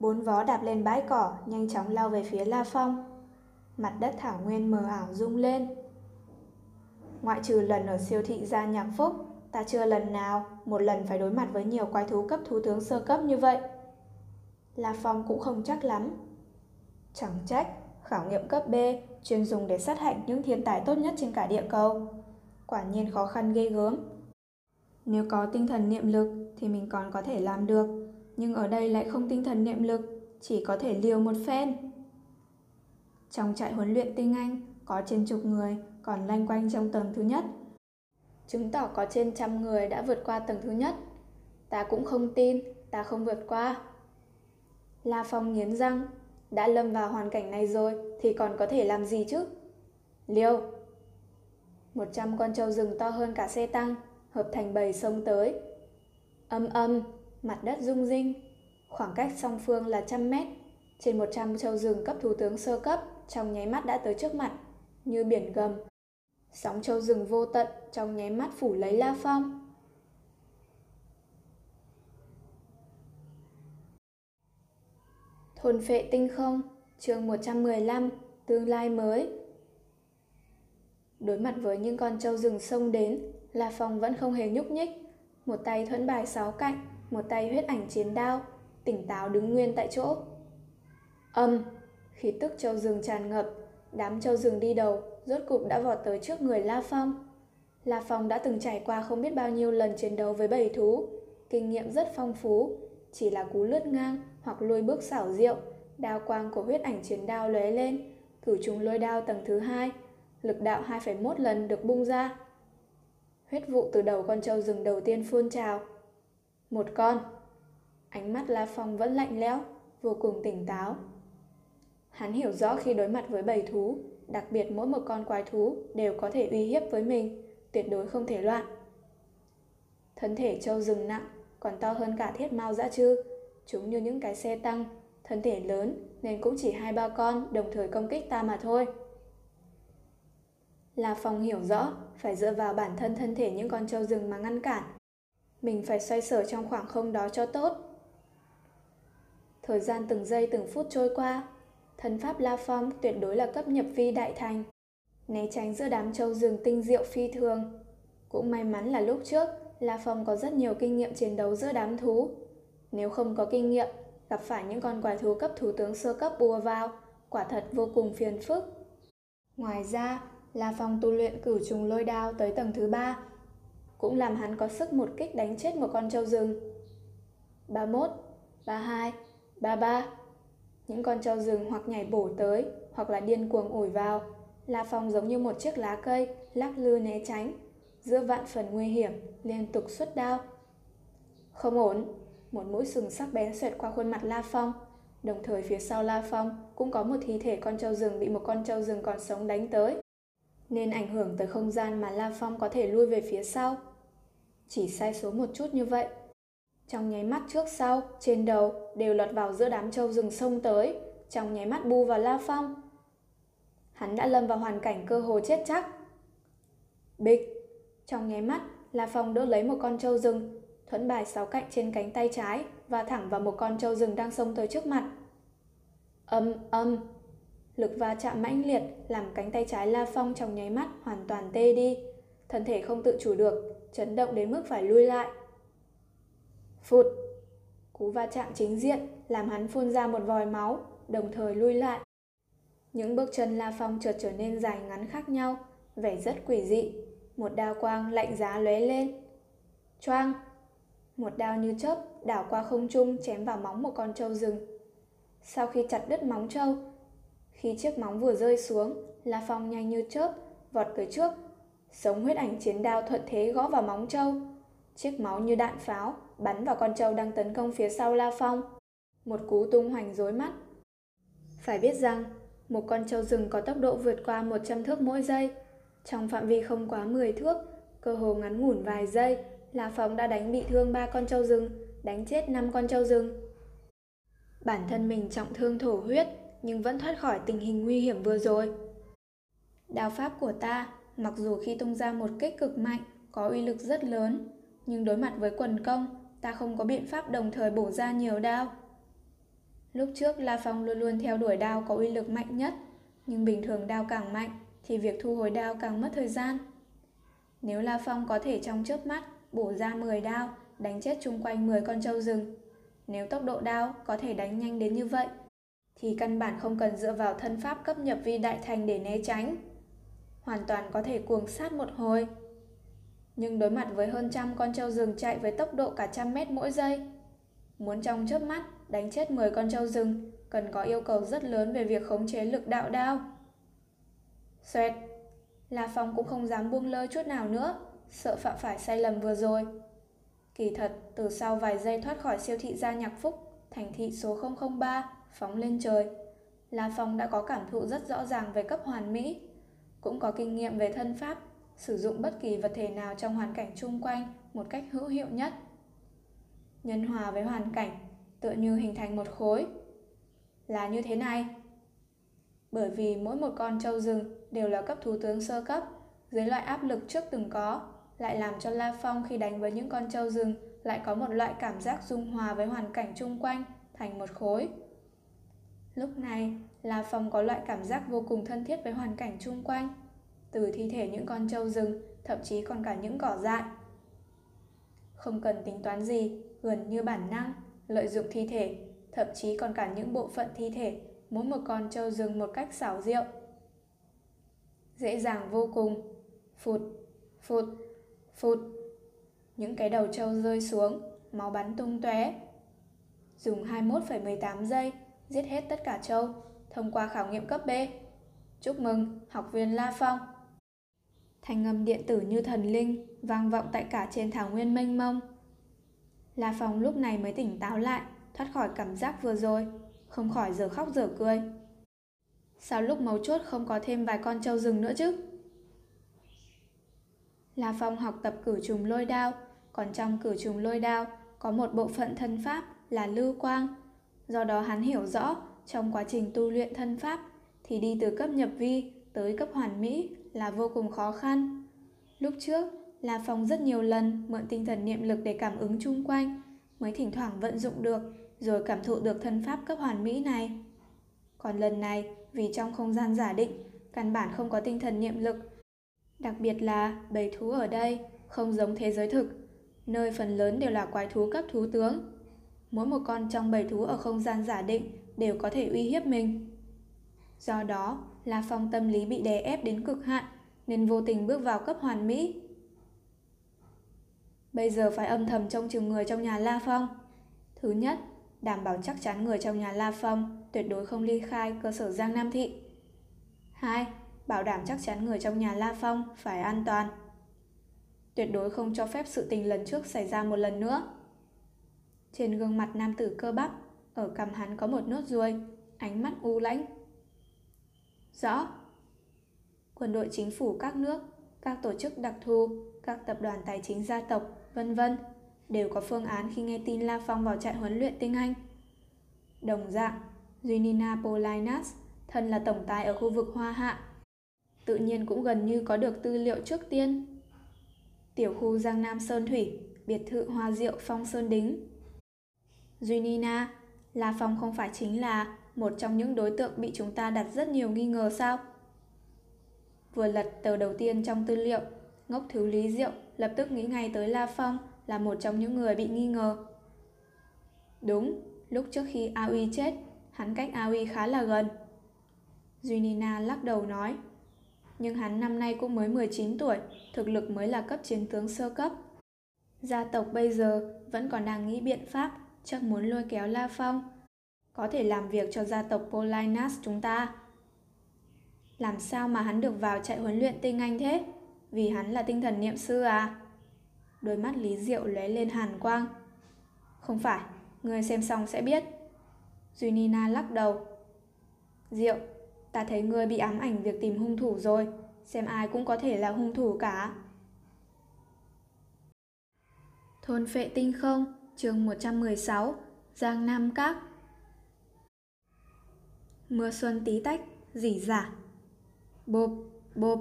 Bốn vó đạp lên bãi cỏ, nhanh chóng lao về phía La Phong. Mặt đất thảo nguyên mờ ảo rung lên. Ngoại trừ lần ở siêu thị gia nhạc phúc, ta chưa lần nào một lần phải đối mặt với nhiều quái thú cấp thủ tướng sơ cấp như vậy. La Phong cũng không chắc lắm. Chẳng trách, khảo nghiệm cấp B chuyên dùng để sát hạch những thiên tài tốt nhất trên cả địa cầu. Quả nhiên khó khăn ghê gớm. Nếu có tinh thần niệm lực thì mình còn có thể làm được, nhưng ở đây lại không tinh thần niệm lực, chỉ có thể liều một phen. Trong trại huấn luyện tinh anh, có trên chục người còn lanh quanh trong tầng thứ nhất. Chứng tỏ có trên trăm người đã vượt qua tầng thứ nhất. Ta cũng không tin, ta không vượt qua. La Phong nghiến răng, đã lâm vào hoàn cảnh này rồi thì còn có thể làm gì chứ? Liêu! Một trăm con trâu rừng to hơn cả xe tăng, hợp thành bầy sông tới. Âm âm, mặt đất rung rinh. Khoảng cách song phương là trăm mét. Trên một trăm trâu rừng cấp thủ tướng sơ cấp trong nháy mắt đã tới trước mặt, như biển gầm. Sóng trâu rừng vô tận trong nháy mắt phủ lấy La Phong. Thôn phệ tinh không, chương 115, tương lai mới. Đối mặt với những con trâu rừng sông đến, La Phong vẫn không hề nhúc nhích. Một tay thuẫn bài sáu cạnh, một tay huyết ảnh chiến đao, tỉnh táo đứng nguyên tại chỗ. Âm, khí tức trâu rừng tràn ngập, đám trâu rừng đi đầu, rốt cục đã vọt tới trước người La Phong. La Phong đã từng trải qua không biết bao nhiêu lần chiến đấu với bầy thú, kinh nghiệm rất phong phú, chỉ là cú lướt ngang hoặc lùi bước xảo diệu, đao quang của huyết ảnh chiến đao lóe lên, cử trùng lôi đao tầng thứ hai, lực đạo 2,1 lần được bung ra. Huyết vụ từ đầu con trâu rừng đầu tiên phun trào. Một con. Ánh mắt La Phong vẫn lạnh lẽo, vô cùng tỉnh táo. Hắn hiểu rõ khi đối mặt với bầy thú, đặc biệt mỗi một con quái thú đều có thể uy hiếp với mình, tuyệt đối không thể loạn. Thân thể trâu rừng nặng, còn to hơn cả thiết mao dã chư, chúng như những cái xe tăng, thân thể lớn nên cũng chỉ hai ba con đồng thời công kích ta mà thôi. La Phong hiểu rõ, phải dựa vào bản thân thân thể những con trâu rừng mà ngăn cản. Mình phải xoay sở trong khoảng không đó cho tốt. Thời gian từng giây từng phút trôi qua, thân pháp La Phong tuyệt đối là cấp nhập vi đại thành. Né tránh giữa đám trâu rừng tinh diệu phi thường. Cũng may mắn là lúc trước, La Phong có rất nhiều kinh nghiệm chiến đấu giữa đám thú. Nếu không có kinh nghiệm, gặp phải những con quái thú cấp thủ tướng sơ cấp bùa vào, quả thật vô cùng phiền phức. Ngoài ra, là phòng tu luyện cửu trùng lôi đao tới tầng thứ ba, cũng làm hắn có sức một kích đánh chết một con trâu rừng. 31, 32, 33 Những con trâu rừng hoặc nhảy bổ tới, hoặc là điên cuồng ủi vào. La Phong giống như một chiếc lá cây, lắc lư né tránh. Giữa vạn phần nguy hiểm, liên tục xuất đao. Không ổn, một mũi sừng sắc bén xoẹt qua khuôn mặt La Phong. Đồng thời phía sau La Phong cũng có một thi thể con trâu rừng bị một con trâu rừng còn sống đánh tới nên ảnh hưởng tới không gian mà La Phong có thể lui về phía sau. Chỉ sai số một chút như vậy. Trong nháy mắt trước sau, trên đầu đều lọt vào giữa đám trâu rừng sông tới, trong nháy mắt bu vào La Phong. Hắn đã lâm vào hoàn cảnh cơ hồ chết chắc. Bịch! Trong nháy mắt, La Phong đỡ lấy một con trâu rừng, thuẫn bài sáu cạnh trên cánh tay trái và thẳng vào một con trâu rừng đang xông tới trước mặt. Âm âm, Lực va chạm mãnh liệt làm cánh tay trái La Phong trong nháy mắt hoàn toàn tê đi. Thân thể không tự chủ được, chấn động đến mức phải lui lại. Phụt! Cú va chạm chính diện làm hắn phun ra một vòi máu, đồng thời lui lại. Những bước chân La Phong chợt trở nên dài ngắn khác nhau, vẻ rất quỷ dị. Một đao quang lạnh giá lóe lên. Choang! Một đao như chớp đảo qua không trung chém vào móng một con trâu rừng. Sau khi chặt đứt móng trâu, khi chiếc móng vừa rơi xuống, La Phong nhanh như chớp, vọt tới trước. Sống huyết ảnh chiến đao thuận thế gõ vào móng trâu. Chiếc máu như đạn pháo bắn vào con trâu đang tấn công phía sau La Phong. Một cú tung hoành rối mắt. Phải biết rằng, một con trâu rừng có tốc độ vượt qua 100 thước mỗi giây. Trong phạm vi không quá 10 thước, cơ hồ ngắn ngủn vài giây La Phong đã đánh bị thương ba con trâu rừng, đánh chết năm con trâu rừng. Bản thân mình trọng thương thổ huyết, nhưng vẫn thoát khỏi tình hình nguy hiểm vừa rồi. Đao pháp của ta, mặc dù khi tung ra một kích cực mạnh, có uy lực rất lớn, nhưng đối mặt với quần công, ta không có biện pháp đồng thời bổ ra nhiều đao. Lúc trước La Phong luôn luôn theo đuổi đao có uy lực mạnh nhất, nhưng bình thường đao càng mạnh thì việc thu hồi đao càng mất thời gian. Nếu La Phong có thể trong chớp mắt bổ ra 10 đao, đánh chết chung quanh 10 con trâu rừng, nếu tốc độ đao có thể đánh nhanh đến như vậy, thì căn bản không cần dựa vào thân pháp cấp nhập vi đại thành để né tránh. Hoàn toàn có thể cuồng sát một hồi. Nhưng đối mặt với hơn trăm con trâu rừng chạy với tốc độ cả trăm mét mỗi giây, muốn trong chớp mắt đánh chết 10 con trâu rừng cần có yêu cầu rất lớn về việc khống chế lực đạo đao. Xoẹt, La Phong cũng không dám buông lơi chút nào nữa, sợ phạm phải sai lầm vừa rồi. Kỳ thật, từ sau vài giây thoát khỏi siêu thị gia nhạc phúc, thành thị số 003, phóng lên trời, La Phong đã có cảm thụ rất rõ ràng về cấp hoàn mỹ, cũng có kinh nghiệm về thân pháp, sử dụng bất kỳ vật thể nào trong hoàn cảnh chung quanh một cách hữu hiệu nhất. Nhân hòa với hoàn cảnh, tựa như hình thành một khối. Là như thế này. Bởi vì mỗi một con trâu rừng đều là cấp thú tướng sơ cấp, dưới loại áp lực trước từng có, lại làm cho La Phong khi đánh với những con trâu rừng lại có một loại cảm giác dung hòa với hoàn cảnh chung quanh, thành một khối. Lúc này, La Phong có loại cảm giác vô cùng thân thiết với hoàn cảnh chung quanh, từ thi thể những con trâu rừng, thậm chí còn cả những cỏ dại. Không cần tính toán gì, gần như bản năng, lợi dụng thi thể, thậm chí còn cả những bộ phận thi thể, mỗi một con trâu rừng một cách xảo diệu. Dễ dàng vô cùng, phụt, phụt, phụt. Những cái đầu trâu rơi xuống, máu bắn tung tóe. Dùng 21,18 giây giết hết tất cả trâu thông qua khảo nghiệm cấp B. Chúc mừng, học viên La Phong. Thanh âm điện tử như thần linh vang vọng tại cả trên thảo nguyên mênh mông. La Phong lúc này mới tỉnh táo lại, thoát khỏi cảm giác vừa rồi, không khỏi giờ khóc giờ cười. Sao lúc mấu chốt không có thêm vài con trâu rừng nữa chứ? Là phòng học tập cử trùng lôi đao, còn trong cử trùng lôi đao có một bộ phận thân pháp là lưu quang. Do đó hắn hiểu rõ trong quá trình tu luyện thân pháp thì đi từ cấp nhập vi tới cấp hoàn mỹ là vô cùng khó khăn. Lúc trước, La Phong rất nhiều lần mượn tinh thần niệm lực để cảm ứng chung quanh, mới thỉnh thoảng vận dụng được, rồi cảm thụ được thân pháp cấp hoàn mỹ này. Còn lần này, vì trong không gian giả định, căn bản không có tinh thần niệm lực. Đặc biệt là bầy thú ở đây không giống thế giới thực, nơi phần lớn đều là quái thú cấp thú tướng. Mỗi một con trong bầy thú ở không gian giả định đều có thể uy hiếp mình. Do đó, La Phong tâm lý bị đè ép đến cực hạn, nên vô tình bước vào cấp hoàn mỹ. Bây giờ phải âm thầm trông chừng người trong nhà La Phong. Thứ nhất, đảm bảo chắc chắn người trong nhà La Phong tuyệt đối không ly khai cơ sở Giang Nam Thị. Hai, bảo đảm chắc chắn người trong nhà La Phong phải an toàn. Tuyệt đối không cho phép sự tình lần trước xảy ra một lần nữa. Trên gương mặt nam tử cơ bắp, ở cằm hắn có một nốt ruồi, ánh mắt u lãnh. Rõ. Quân đội chính phủ các nước, các tổ chức đặc thù, các tập đoàn tài chính gia tộc, vân vân đều có phương án khi nghe tin La Phong vào trại huấn luyện tinh Anh. Đồng dạng, Junina Polinas, thân là tổng tài ở khu vực Hoa Hạ, tự nhiên cũng gần như có được tư liệu trước tiên. Tiểu khu Giang Nam Sơn Thủy, biệt thự Hoa Diệu Phong Sơn Đính. Junina, La Phong không phải chính là một trong những đối tượng bị chúng ta đặt rất nhiều nghi ngờ sao? Vừa lật tờ đầu tiên trong tư liệu, ngốc thiếu lý diệu lập tức nghĩ ngay tới La Phong là một trong những người bị nghi ngờ. Đúng, lúc trước khi Aoi chết, hắn cách Aoi khá là gần. Junina lắc đầu nói, nhưng hắn năm nay cũng mới 19 tuổi, thực lực mới là cấp chiến tướng sơ cấp. Gia tộc bây giờ vẫn còn đang nghĩ biện pháp, chắc muốn lôi kéo La Phong. Có thể làm việc cho gia tộc Polinas chúng ta. Làm sao mà hắn được vào chạy huấn luyện tinh anh thế? Vì hắn là tinh thần niệm sư à? Đôi mắt Lý Diệu lóe lên hàn quang. Không phải, người xem xong sẽ biết. Junina lắc đầu. Diệu, ta thấy ngươi bị ám ảnh việc tìm hung thủ rồi, xem ai cũng có thể là hung thủ cả. Thôn Phệ Tinh Không, chương 116, Giang Nam Các. Mưa xuân tí tách, rỉ rả. Bộp, bộp,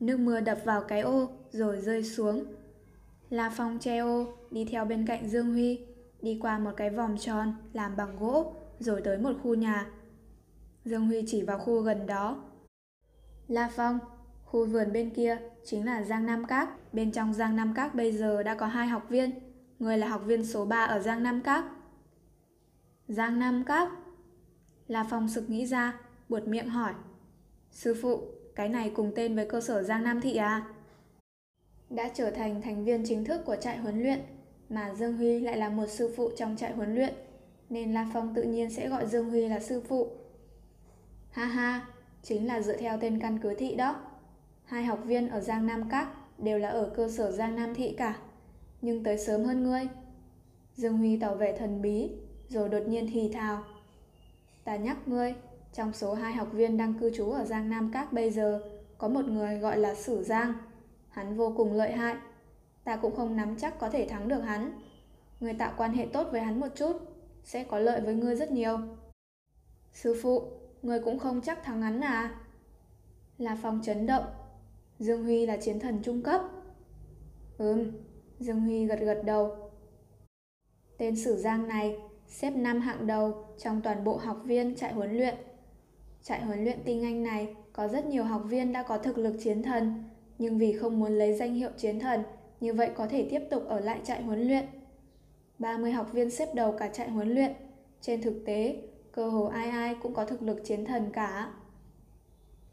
nước mưa đập vào cái ô rồi rơi xuống. La Phong che ô, đi theo bên cạnh Dương Huy, đi qua một cái vòng tròn làm bằng gỗ, rồi tới một khu nhà. Dương Huy chỉ vào khu gần đó. La Phong, khu vườn bên kia chính là Giang Nam Các. Bên trong Giang Nam Các bây giờ đã có hai học viên. Người là học viên số 3 ở Giang Nam Các. Giang Nam Các? La Phong sực nghĩ ra, buột miệng hỏi. Sư phụ, cái này cùng tên với cơ sở Giang Nam Thị à? Đã trở thành thành viên chính thức của trại huấn luyện, mà Dương Huy lại là một sư phụ trong trại huấn luyện, nên La Phong tự nhiên sẽ gọi Dương Huy là sư phụ. Ha ha, chính là dựa theo tên căn cứ thị đó. Hai học viên ở Giang Nam Các đều là ở cơ sở Giang Nam Thị cả, nhưng tới sớm hơn ngươi. Dương Huy tỏ vẻ thần bí, rồi đột nhiên thì thào. Ta nhắc ngươi, trong số hai học viên đang cư trú ở Giang Nam Các bây giờ, có một người gọi là Sử Giang. Hắn vô cùng lợi hại. Ta cũng không nắm chắc có thể thắng được hắn. Ngươi tạo quan hệ tốt với hắn một chút, sẽ có lợi với ngươi rất nhiều. Sư phụ, người cũng không chắc thắng hắn à? La Phong chấn động. Dương Huy là chiến thần trung cấp. Ừm, Dương Huy gật gật đầu. Tên Sử Giang này xếp năm hạng đầu trong toàn bộ học viên trại huấn luyện. Trại huấn luyện tinh anh này có rất nhiều học viên đã có thực lực chiến thần, nhưng vì không muốn lấy danh hiệu chiến thần, như vậy có thể tiếp tục ở lại trại huấn luyện. 30 học viên xếp đầu cả trại huấn luyện. Trên thực tế, cơ hồ ai ai cũng có thực lực chiến thần cả.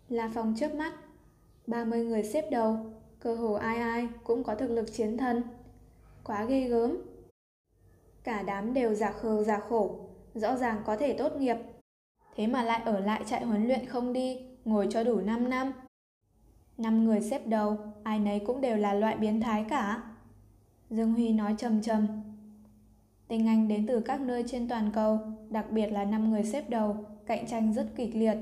La Phong trước mắt, 30 người xếp đầu, cơ hồ ai ai cũng có thực lực chiến thần. Quá ghê gớm. Cả đám đều giả khờ giả khổ, rõ ràng có thể tốt nghiệp. Thế mà lại ở lại chạy huấn luyện không đi, ngồi cho đủ 5 năm. Năm người xếp đầu, ai nấy cũng đều là loại biến thái cả. Dương Huy nói trầm trầm. Tinh Anh đến từ các nơi trên toàn cầu, đặc biệt là năm người xếp đầu, cạnh tranh rất kịch liệt.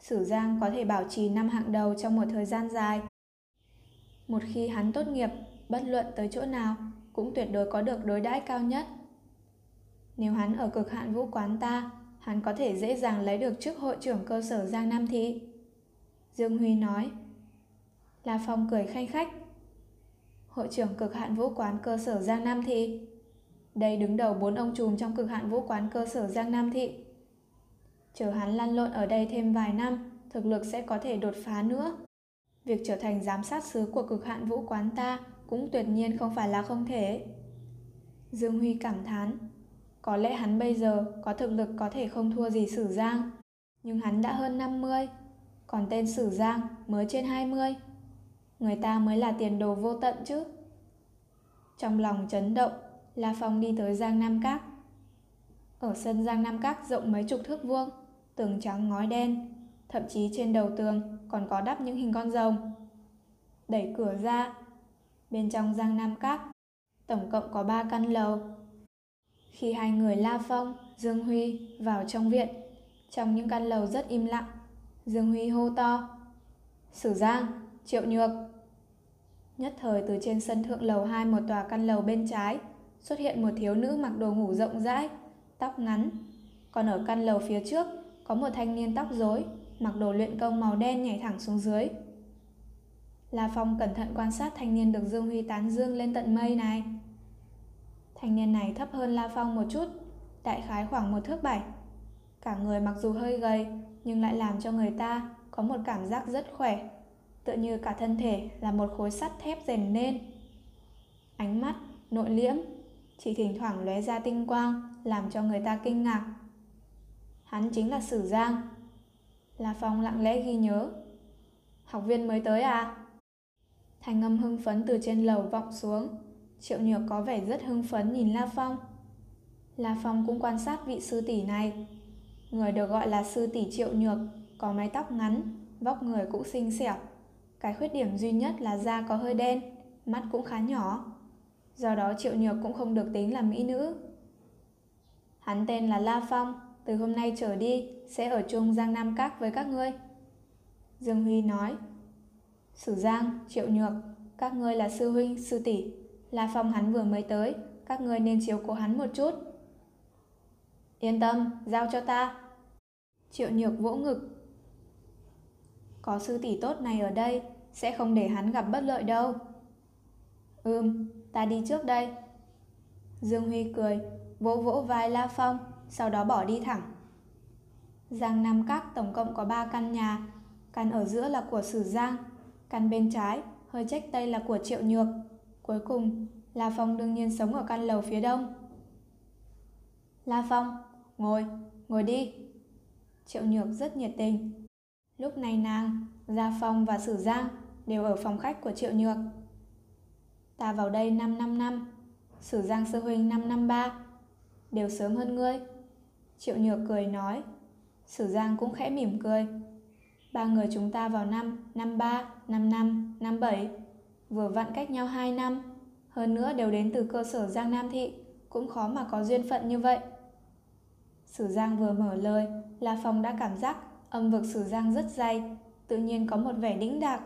Sử Giang có thể bảo trì năm hạng đầu trong một thời gian dài. Một khi hắn tốt nghiệp, bất luận tới chỗ nào, cũng tuyệt đối có được đối đãi cao nhất. Nếu hắn ở cực hạn vũ quán ta, hắn có thể dễ dàng lấy được chức hội trưởng cơ sở Giang Nam Thị. Dương Huy nói. La Phong cười khanh khách. Hội trưởng cực hạn vũ quán cơ sở Giang Nam Thị. Đây đứng đầu bốn ông trùm trong cực hạn vũ quán cơ sở Giang Nam Thị. Chờ hắn lăn lộn ở đây thêm vài năm, thực lực sẽ có thể đột phá nữa. Việc trở thành giám sát sứ của cực hạn vũ quán ta cũng tuyệt nhiên không phải là không thể. Dương Huy cảm thán, có lẽ hắn bây giờ có thực lực có thể không thua gì Sử Giang, nhưng hắn đã hơn 50, còn tên Sử Giang mới trên 20. Người ta mới là tiền đồ vô tận chứ. Trong lòng chấn động, La Phong đi tới Giang Nam Các. Ở sân Giang Nam Các rộng mấy chục thước vuông, tường trắng ngói đen, thậm chí trên đầu tường còn có đắp những hình con rồng. Đẩy cửa ra, bên trong Giang Nam Các, tổng cộng có 3 căn lầu. Khi hai người La Phong, Dương Huy vào trong viện, trong những căn lầu rất im lặng, Dương Huy hô to. Sử Giang, Triệu Nhược. Nhất thời từ trên sân thượng lầu 2 một tòa căn lầu bên trái, xuất hiện một thiếu nữ mặc đồ ngủ rộng rãi, tóc ngắn. Còn ở căn lầu phía trước, có một thanh niên tóc rối, mặc đồ luyện công màu đen nhảy thẳng xuống dưới. La Phong cẩn thận quan sát thanh niên được Dương Huy tán dương lên tận mây này. Thanh niên này thấp hơn La Phong một chút, đại khái khoảng một thước bảy. Cả người mặc dù hơi gầy, nhưng lại làm cho người ta có một cảm giác rất khỏe, tựa như cả thân thể là một khối sắt thép rèn nên. Ánh mắt, nội liễm, chỉ thỉnh thoảng lóe ra tinh quang, làm cho người ta kinh ngạc. Hắn chính là Sử Giang. La Phong lặng lẽ ghi nhớ. Học viên mới tới à? Thành âm hưng phấn từ trên lầu vọng xuống. Triệu Nhược có vẻ rất hưng phấn nhìn La Phong. La Phong cũng quan sát vị sư tỷ này. Người được gọi là sư tỷ Triệu Nhược, có mái tóc ngắn, vóc người cũng xinh xẻo. Cái khuyết điểm duy nhất là da có hơi đen, mắt cũng khá nhỏ. Do đó Triệu Nhược cũng không được tính là mỹ nữ. Hắn tên là La Phong, từ hôm nay trở đi sẽ ở chung Giang Nam Các với các ngươi. Dương Huy nói, Sử Giang, Triệu Nhược, các ngươi là sư huynh, sư tỷ, La Phong hắn vừa mới tới, các ngươi nên chiếu cố hắn một chút. Yên tâm, giao cho ta. Triệu Nhược vỗ ngực. Có sư tỷ tốt này ở đây, sẽ không để hắn gặp bất lợi đâu. Ừm, ta đi trước đây. Dương Huy cười, vỗ vỗ vai La Phong, sau đó bỏ đi thẳng. Giang Nam Các tổng cộng có 3 căn nhà, căn ở giữa là của Sử Giang, căn bên trái, hơi trách tây là của Triệu Nhược. Cuối cùng, La Phong đương nhiên sống ở căn lầu phía đông. La Phong, ngồi, ngồi đi. Triệu Nhược rất nhiệt tình. Lúc này nàng, Gia Phong và Sử Giang đều ở phòng khách của Triệu Nhược. Ta vào đây 5 năm năm, Sử Giang Sư Huynh 5 năm ba, đều sớm hơn ngươi. Triệu Nhược cười nói, Sử Giang cũng khẽ mỉm cười. Ba người chúng ta vào năm, năm ba, năm năm, năm bảy, vừa vặn cách nhau 2 năm, hơn nữa đều đến từ cơ sở Giang Nam Thị, cũng khó mà có duyên phận như vậy. Sử Giang vừa mở lời, La Phong đã cảm giác âm vực Sử Giang rất dày, tự nhiên có một vẻ đĩnh đạc.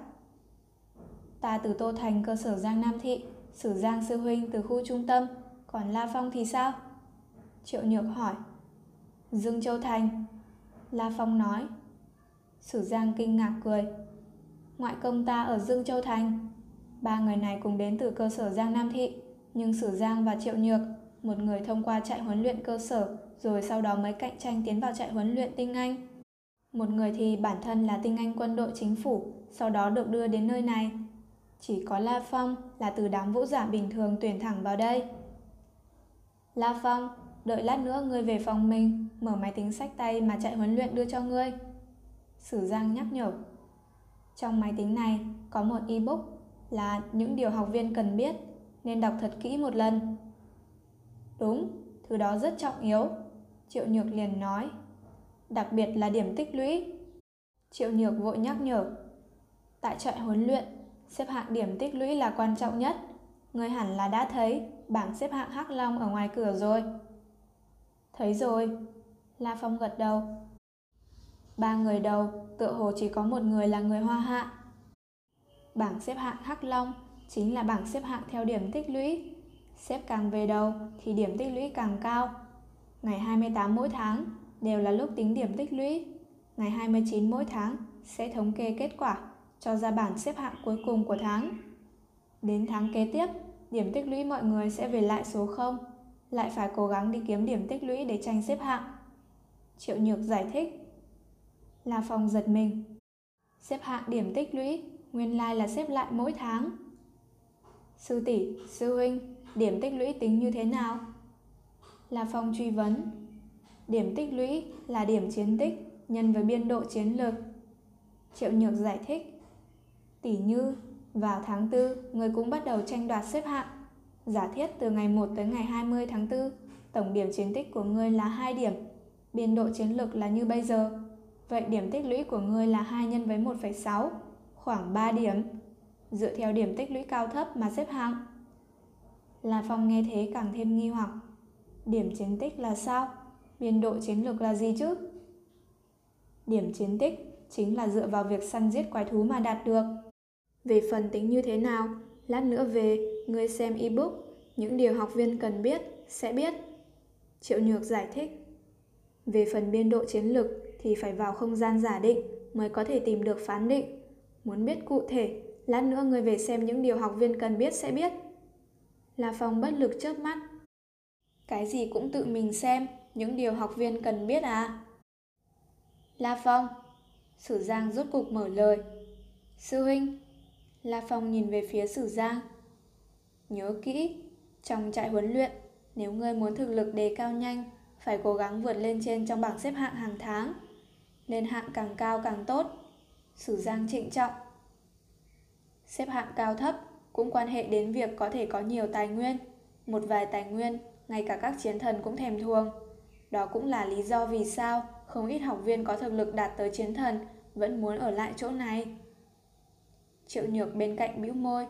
Ta từ Tô Thành cơ sở Giang Nam Thị, Sử Giang Sư Huynh từ khu trung tâm, còn La Phong thì sao? Triệu Nhược hỏi. Dương Châu Thành. La Phong nói. Sử Giang kinh ngạc cười. Ngoại công ta ở Dương Châu Thành. Ba người này cùng đến từ cơ sở Giang Nam Thị, nhưng Sử Giang và Triệu Nhược, một người thông qua trại huấn luyện cơ sở, rồi sau đó mới cạnh tranh tiến vào trại huấn luyện tinh Anh. Một người thì bản thân là tinh Anh quân đội chính phủ, sau đó được đưa đến nơi này. Chỉ có La Phong là từ đám vũ giả bình thường tuyển thẳng vào đây. La Phong, đợi lát nữa ngươi về phòng mình, mở máy tính sách tay mà chạy huấn luyện đưa cho ngươi. Sử Giang nhắc nhở. Trong máy tính này có một ebook là những điều học viên cần biết, nên đọc thật kỹ một lần. Đúng, thứ đó rất trọng yếu. Triệu Nhược liền nói. Đặc biệt là điểm tích lũy. Triệu Nhược vội nhắc nhở. Tại trại huấn luyện, xếp hạng điểm tích lũy là quan trọng nhất. Người hẳn là đã thấy bảng xếp hạng Hắc Long ở ngoài cửa rồi. Thấy rồi. La Phong gật đầu. Ba người đầu, tựa hồ chỉ có một người là người hoa hạ. Bảng xếp hạng Hắc Long chính là bảng xếp hạng theo điểm tích lũy. Xếp càng về đầu thì điểm tích lũy càng cao. Ngày 28 mỗi tháng đều là lúc tính điểm tích lũy. Ngày 29 mỗi tháng sẽ thống kê kết quả cho ra bảng xếp hạng cuối cùng của tháng. Đến tháng kế tiếp, điểm tích lũy mọi người sẽ về lại số 0, lại phải cố gắng đi kiếm điểm tích lũy để tranh xếp hạng. Triệu Nhược giải thích. La Phong giật mình. Xếp hạng điểm tích lũy, nguyên lai là xếp lại mỗi tháng. Sư tỷ, sư huynh, điểm tích lũy tính như thế nào? La Phong truy vấn. Điểm tích lũy là điểm chiến tích nhân với biên độ chiến lược. Triệu Nhược giải thích. Tỷ như, vào tháng 4, người cũng bắt đầu tranh đoạt xếp hạng. Giả thiết từ ngày 1 tới ngày 20 tháng 4, tổng điểm chiến tích của ngươi là 2 điểm. Biên độ chiến lược là như bây giờ. Vậy điểm tích lũy của ngươi là 2 nhân với 1,6, khoảng 3 điểm. Dựa theo điểm tích lũy cao thấp mà xếp hạng. La Phong nghe thế càng thêm nghi hoặc. Điểm chiến tích là sao? Biên độ chiến lược là gì chứ? Điểm chiến tích chính là dựa vào việc săn giết quái thú mà đạt được. Về phần tính như thế nào, lát nữa về, ngươi xem ebook, những điều học viên cần biết, sẽ biết. Triệu Nhược giải thích. Về phần biên độ chiến lược thì phải vào không gian giả định mới có thể tìm được phán định. Muốn biết cụ thể, lát nữa ngươi về xem những điều học viên cần biết sẽ biết. La Phong bất lực chớp mắt. Cái gì cũng tự mình xem, những điều học viên cần biết à? La Phong, Sử Giang rốt cục mở lời. Sư huynh, La Phong nhìn về phía Sử Giang. Nhớ kỹ, trong trại huấn luyện, nếu ngươi muốn thực lực đề cao nhanh, phải cố gắng vượt lên trên trong bảng xếp hạng hàng tháng. Lên hạng càng cao càng tốt. Sử Giang trịnh trọng. Xếp hạng cao thấp cũng quan hệ đến việc có thể có nhiều tài nguyên. Một vài tài nguyên, ngay cả các chiến thần cũng thèm thuồng. Đó cũng là lý do vì sao không ít học viên có thực lực đạt tới chiến thần vẫn muốn ở lại chỗ này. Triệu Nhược bên cạnh bĩu môi.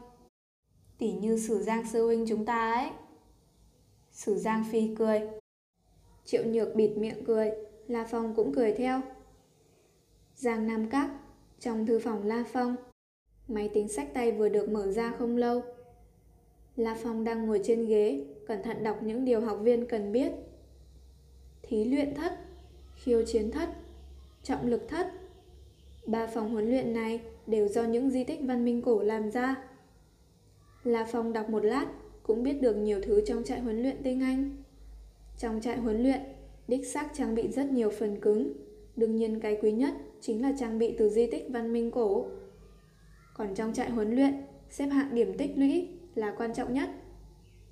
Tỉ như Sử Giang sư huynh chúng ta ấy. Sử Giang phi cười. Triệu Nhược bịt miệng cười, La Phong cũng cười theo. Giang Nam Các, trong thư phòng La Phong. Máy tính sách tay vừa được mở ra không lâu. La Phong đang ngồi trên ghế, cẩn thận đọc những điều học viên cần biết. Thí luyện thất, khiêu chiến thất, trọng lực thất. Ba phòng huấn luyện này đều do những di tích văn minh cổ làm ra. La Phong đọc một lát, cũng biết được nhiều thứ trong trại huấn luyện tinh Anh. Trong trại huấn luyện, đích xác trang bị rất nhiều phần cứng. Đương nhiên cái quý nhất chính là trang bị từ di tích văn minh cổ. Còn trong trại huấn luyện, xếp hạng điểm tích lũy là quan trọng nhất.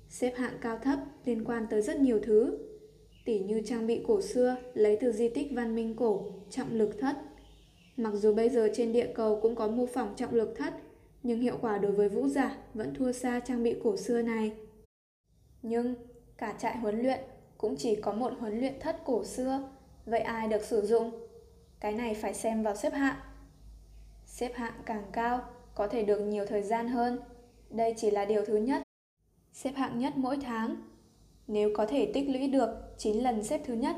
Xếp hạng cao thấp liên quan tới rất nhiều thứ, tỉ như trang bị cổ xưa lấy từ di tích văn minh cổ, trọng lực thất. Mặc dù bây giờ trên địa cầu cũng có mô phỏng trọng lực thất, nhưng hiệu quả đối với vũ giả vẫn thua xa trang bị cổ xưa này. Nhưng cả trại huấn luyện cũng chỉ có một huấn luyện thất cổ xưa, vậy ai được sử dụng? Cái này phải xem vào xếp hạng. Xếp hạng càng cao, có thể được nhiều thời gian hơn. Đây chỉ là điều thứ nhất. Xếp hạng nhất mỗi tháng. Nếu có thể tích lũy được 9 lần xếp thứ nhất,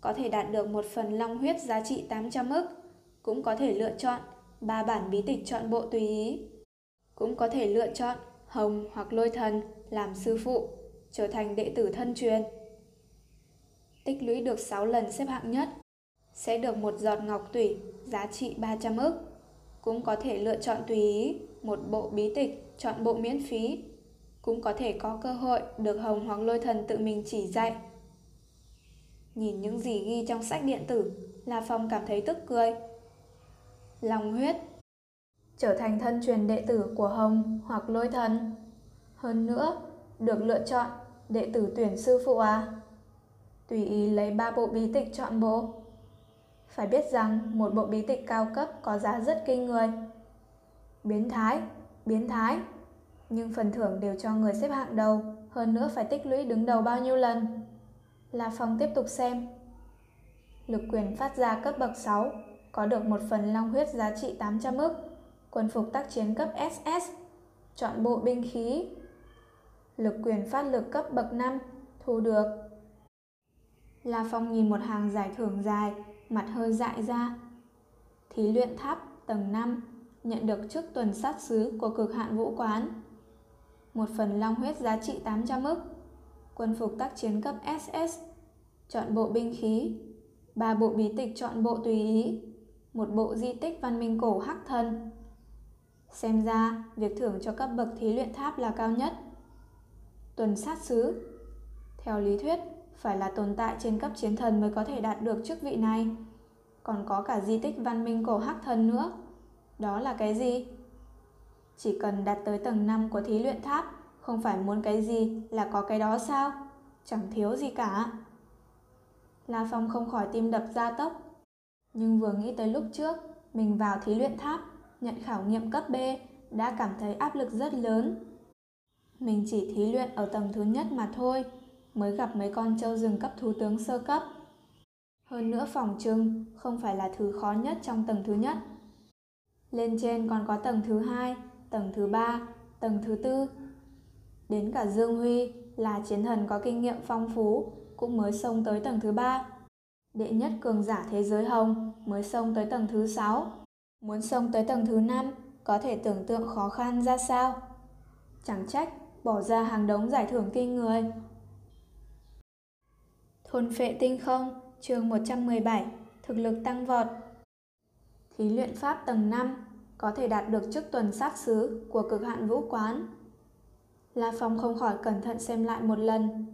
có thể đạt được một phần long huyết giá trị 800 ức, cũng có thể lựa chọn ba bản bí tịch chọn bộ tùy ý. Cũng có thể lựa chọn hồng hoặc lôi thần làm sư phụ, trở thành đệ tử thân truyền. Tích lũy được 6 lần xếp hạng nhất, sẽ được một giọt ngọc tủy giá trị 300 ức. Cũng có thể lựa chọn tùy ý một bộ bí tịch chọn bộ miễn phí. Cũng có thể có cơ hội được Hồng hoặc Lôi Thần tự mình chỉ dạy. Nhìn những gì ghi trong sách điện tử, La Phong cảm thấy tức cười. Lòng huyết Trở thành thân truyền đệ tử của Hồng hoặc Lôi Thần. Hơn nữa, được lựa chọn đệ tử tuyển sư phụ à? Tùy ý lấy ba bộ bí tịch chọn bộ. Phải biết rằng một bộ bí tịch cao cấp có giá rất kinh người. Biến thái, biến thái. Nhưng phần thưởng đều cho người xếp hạng đầu, hơn nữa phải tích lũy đứng đầu bao nhiêu lần. La Phong tiếp tục xem. Lực quyền phát ra cấp bậc 6, có được một phần long huyết giá trị 800 ức. Quân phục tác chiến cấp SS, chọn bộ binh khí. Lực quyền phát lực cấp bậc 5, thu được. La Phong nhìn một hàng giải thưởng dài, mặt hơi dại ra. Thí luyện tháp tầng 5 nhận được chức tuần sát sứ của cực hạn vũ quán. Một phần long huyết giá trị 800 ức. Quân phục tác chiến cấp SS. Chọn bộ binh khí. ba bộ bí tịch chọn bộ tùy ý. Một bộ di tích văn minh cổ hắc thần. Xem ra, việc thưởng cho cấp bậc thí luyện tháp là cao nhất. Tuần sát sứ Theo lý thuyết, phải là tồn tại trên cấp chiến thần mới có thể đạt được chức vị này. Còn có cả di tích văn minh cổ hắc thần nữa. Đó là cái gì? Chỉ cần đạt tới tầng 5 của thí luyện tháp, không phải muốn cái gì là có cái đó sao? Chẳng thiếu gì cả. La Phong không khỏi tim đập ra tốc. Nhưng vừa nghĩ tới lúc trước, mình vào thí luyện tháp, nhận khảo nghiệm cấp B, đã cảm thấy áp lực rất lớn. Mình chỉ thí luyện ở tầng thứ nhất mà thôi, mới gặp mấy con trâu rừng cấp thú tướng sơ cấp. Hơn nữa phòng trưng không phải là thứ khó nhất trong tầng thứ nhất. Lên trên còn có tầng thứ hai, tầng thứ ba, tầng thứ tư. Đến cả Dương Huy là chiến thần có kinh nghiệm phong phú cũng mới xông tới tầng thứ ba. Đệ nhất cường giả thế giới hồng mới xông tới tầng thứ sáu. Muốn xông tới tầng thứ năm có thể tưởng tượng khó khăn ra sao. Chẳng trách bỏ ra hàng đống giải thưởng kinh người. Thôn phệ tinh không, chương 117, thực lực tăng vọt. Thí luyện pháp tầng 5 có thể đạt được chức tuần sát sứ của cực hạn vũ quán. La Phong không khỏi cẩn thận xem lại một lần,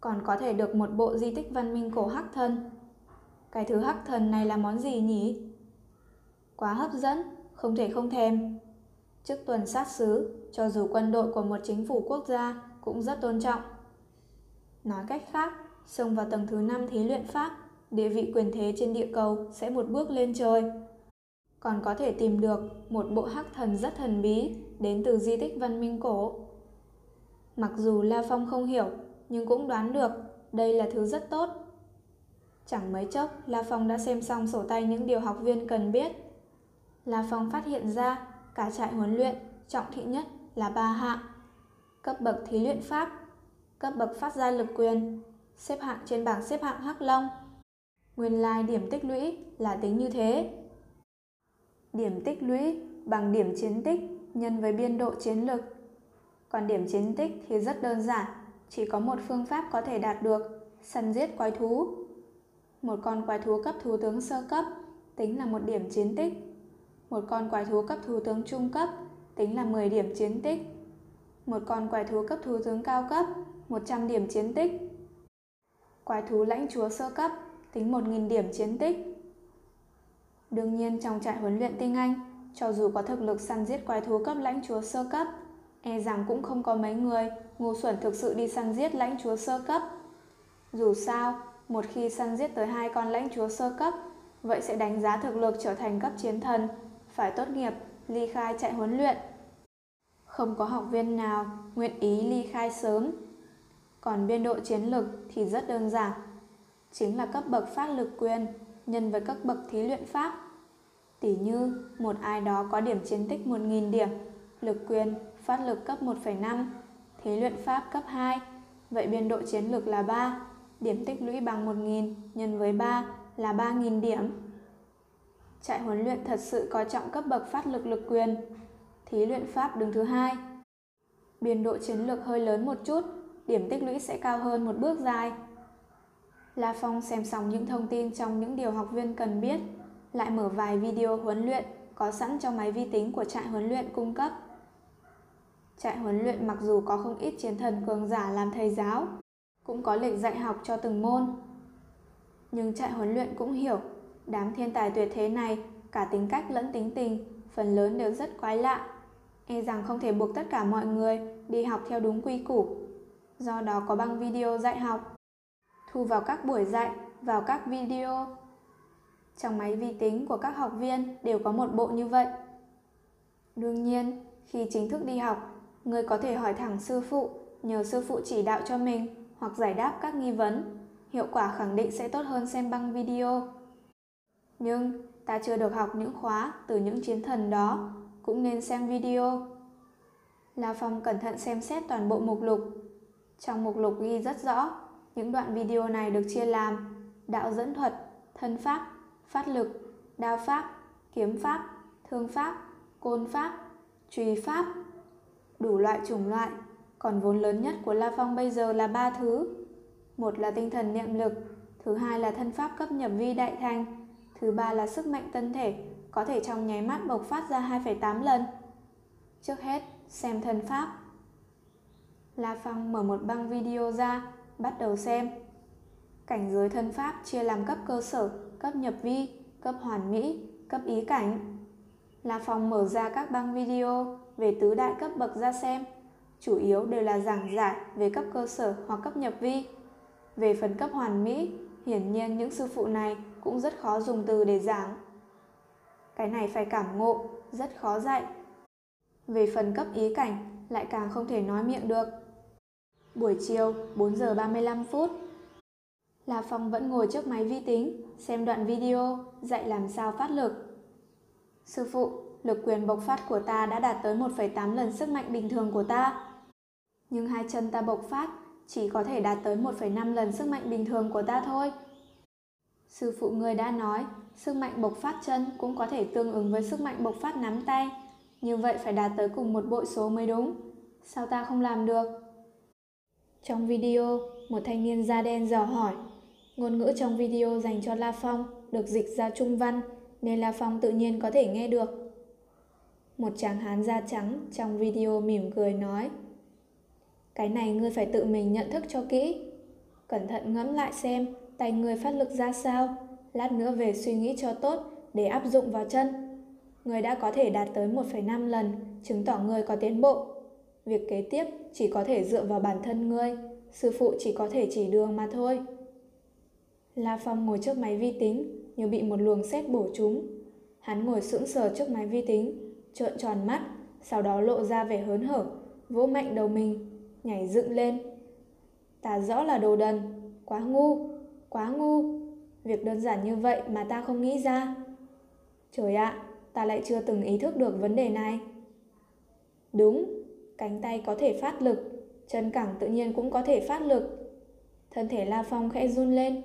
còn có thể được một bộ di tích văn minh cổ hắc thân. Cái thứ hắc thần này là món gì nhỉ? Quá hấp dẫn, không thể không thèm. Chức tuần sát sứ, cho dù quân đội của một chính phủ quốc gia cũng rất tôn trọng. Nói cách khác, xông vào tầng thứ 5 thí luyện pháp, địa vị quyền thế trên địa cầu sẽ một bước lên trời còn có thể tìm được một bộ hắc thần rất thần bí đến từ di tích văn minh cổ. Mặc dù La Phong không hiểu, nhưng cũng đoán được đây là thứ rất tốt. Chẳng mấy chốc, La Phong đã xem xong sổ tay những điều học viên cần biết. La Phong phát hiện ra cả trại huấn luyện trọng thị nhất là ba hạng. Cấp bậc thí luyện pháp, cấp bậc phát ra lực quyền, xếp hạng trên bảng xếp hạng Hắc Long. Nguyên lai điểm tích lũy là tính như thế. Điểm tích lũy bằng điểm chiến tích nhân với biên độ chiến lực. Còn điểm chiến tích thì rất đơn giản, chỉ có một phương pháp có thể đạt được, săn giết quái thú. Một con quái thú cấp thú tướng sơ cấp tính là một điểm chiến tích. Một con quái thú cấp thú tướng trung cấp tính là 10 điểm chiến tích. Một con quái thú cấp thú tướng cao cấp 100 điểm chiến tích. Quái thú lãnh chúa sơ cấp tính 1.000 điểm chiến tích. Đương nhiên trong trại huấn luyện tinh Anh, cho dù có thực lực săn giết quái thú cấp lãnh chúa sơ cấp, e rằng cũng không có mấy người ngu xuẩn thực sự đi săn giết lãnh chúa sơ cấp. Dù sao, một khi săn giết tới hai con lãnh chúa sơ cấp, vậy sẽ đánh giá thực lực trở thành cấp chiến thần, phải tốt nghiệp, ly khai chạy huấn luyện. Không có học viên nào nguyện ý ly khai sớm. Còn biên độ chiến lực thì rất đơn giản, chính là cấp bậc phát lực quyền nhân với các bậc thí luyện pháp. Tỷ như một ai đó có điểm chiến tích 1.000 điểm, lực quyền phát lực cấp 1,5, thí luyện pháp cấp 2, vậy biên độ chiến lực là 3, điểm tích lũy bằng 1.000 nhân với 3 là 3.000 điểm. Trại huấn luyện thật sự coi trọng cấp bậc phát lực lực quyền, thí luyện pháp đứng thứ hai. Biên độ chiến lược hơi lớn một chút, điểm tích lũy sẽ cao hơn một bước dài. La Phong xem xong những thông tin trong những điều học viên cần biết, lại mở vài video huấn luyện có sẵn trong máy vi tính của trại huấn luyện cung cấp. Trại huấn luyện mặc dù có không ít chiến thần cường giả làm thầy giáo, cũng có lịch dạy học cho từng môn. Nhưng trại huấn luyện cũng hiểu, đám thiên tài tuyệt thế này, cả tính cách lẫn tính tình, phần lớn đều rất quái lạ. E rằng không thể buộc tất cả mọi người đi học theo đúng quy củ. Do đó có băng video dạy học, thu vào các buổi dạy, vào các video. Trong máy vi tính của các học viên đều có một bộ như vậy. Đương nhiên, khi chính thức đi học, người có thể hỏi thẳng sư phụ, nhờ sư phụ chỉ đạo cho mình hoặc giải đáp các nghi vấn. Hiệu quả khẳng định sẽ tốt hơn xem băng video. Nhưng ta chưa được học những khóa từ những chiến thần đó, cũng nên xem video. La Phong cẩn thận xem xét toàn bộ mục lục. Trong mục lục ghi rất rõ, những đoạn video này được chia làm đạo dẫn thuật, thân pháp, phát lực, đao pháp, kiếm pháp, thương pháp, côn pháp, truy pháp, đủ loại chủng loại. Còn vốn lớn nhất của La Phong bây giờ là ba thứ. Một là tinh thần niệm lực, thứ hai là thân pháp cấp nhập vi đại thành, thứ ba là sức mạnh tân thể, có thể trong nháy mắt bộc phát ra 2,8 lần. Trước hết, xem thân pháp. La Phong mở một băng video ra, bắt đầu xem. Cảnh giới thân pháp chia làm cấp cơ sở, cấp nhập vi, cấp hoàn mỹ, cấp ý cảnh. La Phong mở ra các băng video về tứ đại cấp bậc ra xem, chủ yếu đều là giảng giải về cấp cơ sở hoặc cấp nhập vi. Về phần cấp hoàn mỹ, hiển nhiên những sư phụ này cũng rất khó dùng từ để giảng. Cái này phải cảm ngộ, rất khó dạy. Về phần cấp ý cảnh, lại càng không thể nói miệng được. Buổi chiều, 4 giờ 35 phút. La Phong vẫn ngồi trước máy vi tính, xem đoạn video, dạy làm sao phát lực. Sư phụ, lực quyền bộc phát của ta đã đạt tới 1,8 lần sức mạnh bình thường của ta. Nhưng hai chân ta bộc phát chỉ có thể đạt tới 1,5 lần sức mạnh bình thường của ta thôi. Sư phụ người đã nói, sức mạnh bộc phát chân cũng có thể tương ứng với sức mạnh bộc phát nắm tay. Như vậy phải đạt tới cùng một bội số mới đúng. Sao ta không làm được? Trong video, một thanh niên da đen dò hỏi. Ngôn ngữ trong video dành cho La Phong được dịch ra trung văn, nên La Phong tự nhiên có thể nghe được. Một chàng hán da trắng trong video mỉm cười nói Cái này ngươi phải tự mình nhận thức cho kỹ. Cẩn thận ngẫm lại xem tay ngươi phát lực ra sao, lát nữa về suy nghĩ cho tốt để áp dụng vào chân. Ngươi đã có thể đạt tới 1,5 lần, chứng tỏ ngươi có tiến bộ. Việc kế tiếp chỉ có thể dựa vào bản thân ngươi, sư phụ chỉ có thể chỉ đường mà thôi. La Phong ngồi trước máy vi tính, như bị một luồng sét bổ trúng. Hắn ngồi sững sờ trước máy vi tính, trợn tròn mắt, sau đó lộ ra vẻ hớn hở, vỗ mạnh đầu mình, nhảy dựng lên. Ta rõ là đồ đần, quá ngu, quá ngu. Việc đơn giản như vậy mà ta không nghĩ ra. Trời ạ, ta lại chưa từng ý thức được vấn đề này. Đúng, cánh tay có thể phát lực, chân cẳng tự nhiên cũng có thể phát lực. Thân thể La Phong khẽ run lên.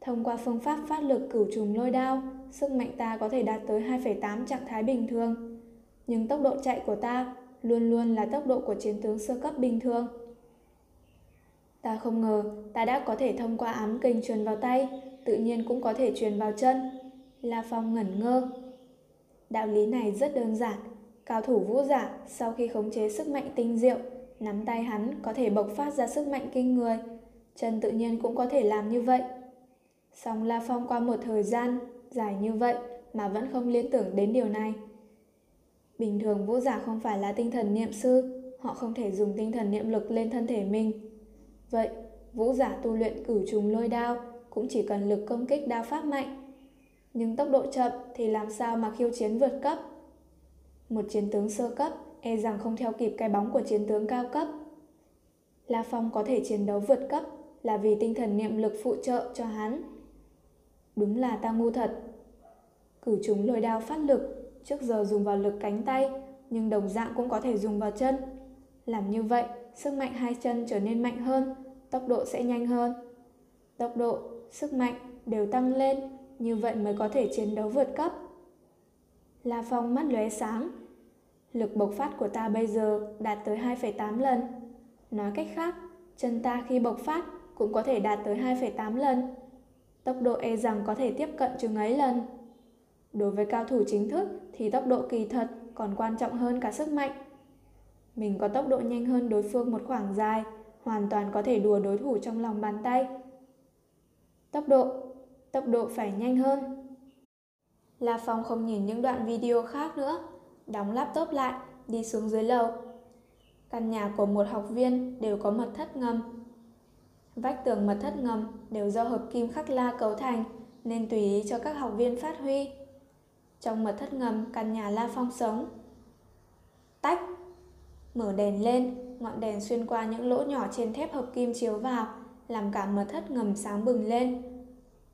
Thông qua phương pháp phát lực cửu trùng lôi đao, sức mạnh ta có thể đạt tới 2,8 trạng thái bình thường. Nhưng tốc độ chạy của ta luôn luôn là tốc độ của chiến tướng sơ cấp bình thường. Ta không ngờ ta đã có thể thông qua ám kình truyền vào tay, tự nhiên cũng có thể truyền vào chân. La Phong ngẩn ngơ. Đạo lý này rất đơn giản. Cao thủ vũ giả sau khi khống chế sức mạnh tinh diệu, nắm tay hắn có thể bộc phát ra sức mạnh kinh người. Chân tự nhiên cũng có thể làm như vậy. Song La Phong qua một thời gian dài như vậy mà vẫn không liên tưởng đến điều này. Bình thường vũ giả không phải là tinh thần niệm sư, họ không thể dùng tinh thần niệm lực lên thân thể mình. Vậy, vũ giả tu luyện cử trùng lôi đao cũng chỉ cần lực công kích đao pháp mạnh. Nhưng tốc độ chậm thì làm sao mà khiêu chiến vượt cấp? Một chiến tướng sơ cấp e rằng không theo kịp cái bóng của chiến tướng cao cấp. La Phong có thể chiến đấu vượt cấp là vì tinh thần niệm lực phụ trợ cho hắn. Đúng là ta ngu thật. Cử chúng lôi đao phát lực, trước giờ dùng vào lực cánh tay, nhưng đồng dạng cũng có thể dùng vào chân. Làm như vậy, sức mạnh hai chân trở nên mạnh hơn, tốc độ sẽ nhanh hơn. Tốc độ, sức mạnh đều tăng lên, như vậy mới có thể chiến đấu vượt cấp. La Phong mắt lóe sáng. Lực bộc phát của ta bây giờ đạt tới 2,8 lần. Nói cách khác, chân ta khi bộc phát cũng có thể đạt tới 2,8 lần. Tốc độ e rằng có thể tiếp cận chừng ấy lần. Đối với cao thủ chính thức thì tốc độ kỳ thật còn quan trọng hơn cả sức mạnh. Mình có tốc độ nhanh hơn đối phương một khoảng dài, hoàn toàn có thể đùa đối thủ trong lòng bàn tay. Tốc độ, tốc độ phải nhanh hơn. La Phong không nhìn những đoạn video khác nữa, đóng laptop lại, đi xuống dưới lầu. Căn nhà của một học viên đều có mật thất ngầm. Vách tường mật thất ngầm đều do hợp kim khắc la cấu thành, nên tùy ý cho các học viên phát huy. Trong mật thất ngầm, căn nhà La Phong sống. Tách! Mở đèn lên, ngọn đèn xuyên qua những lỗ nhỏ trên thép hợp kim chiếu vào, làm cả mật thất ngầm sáng bừng lên.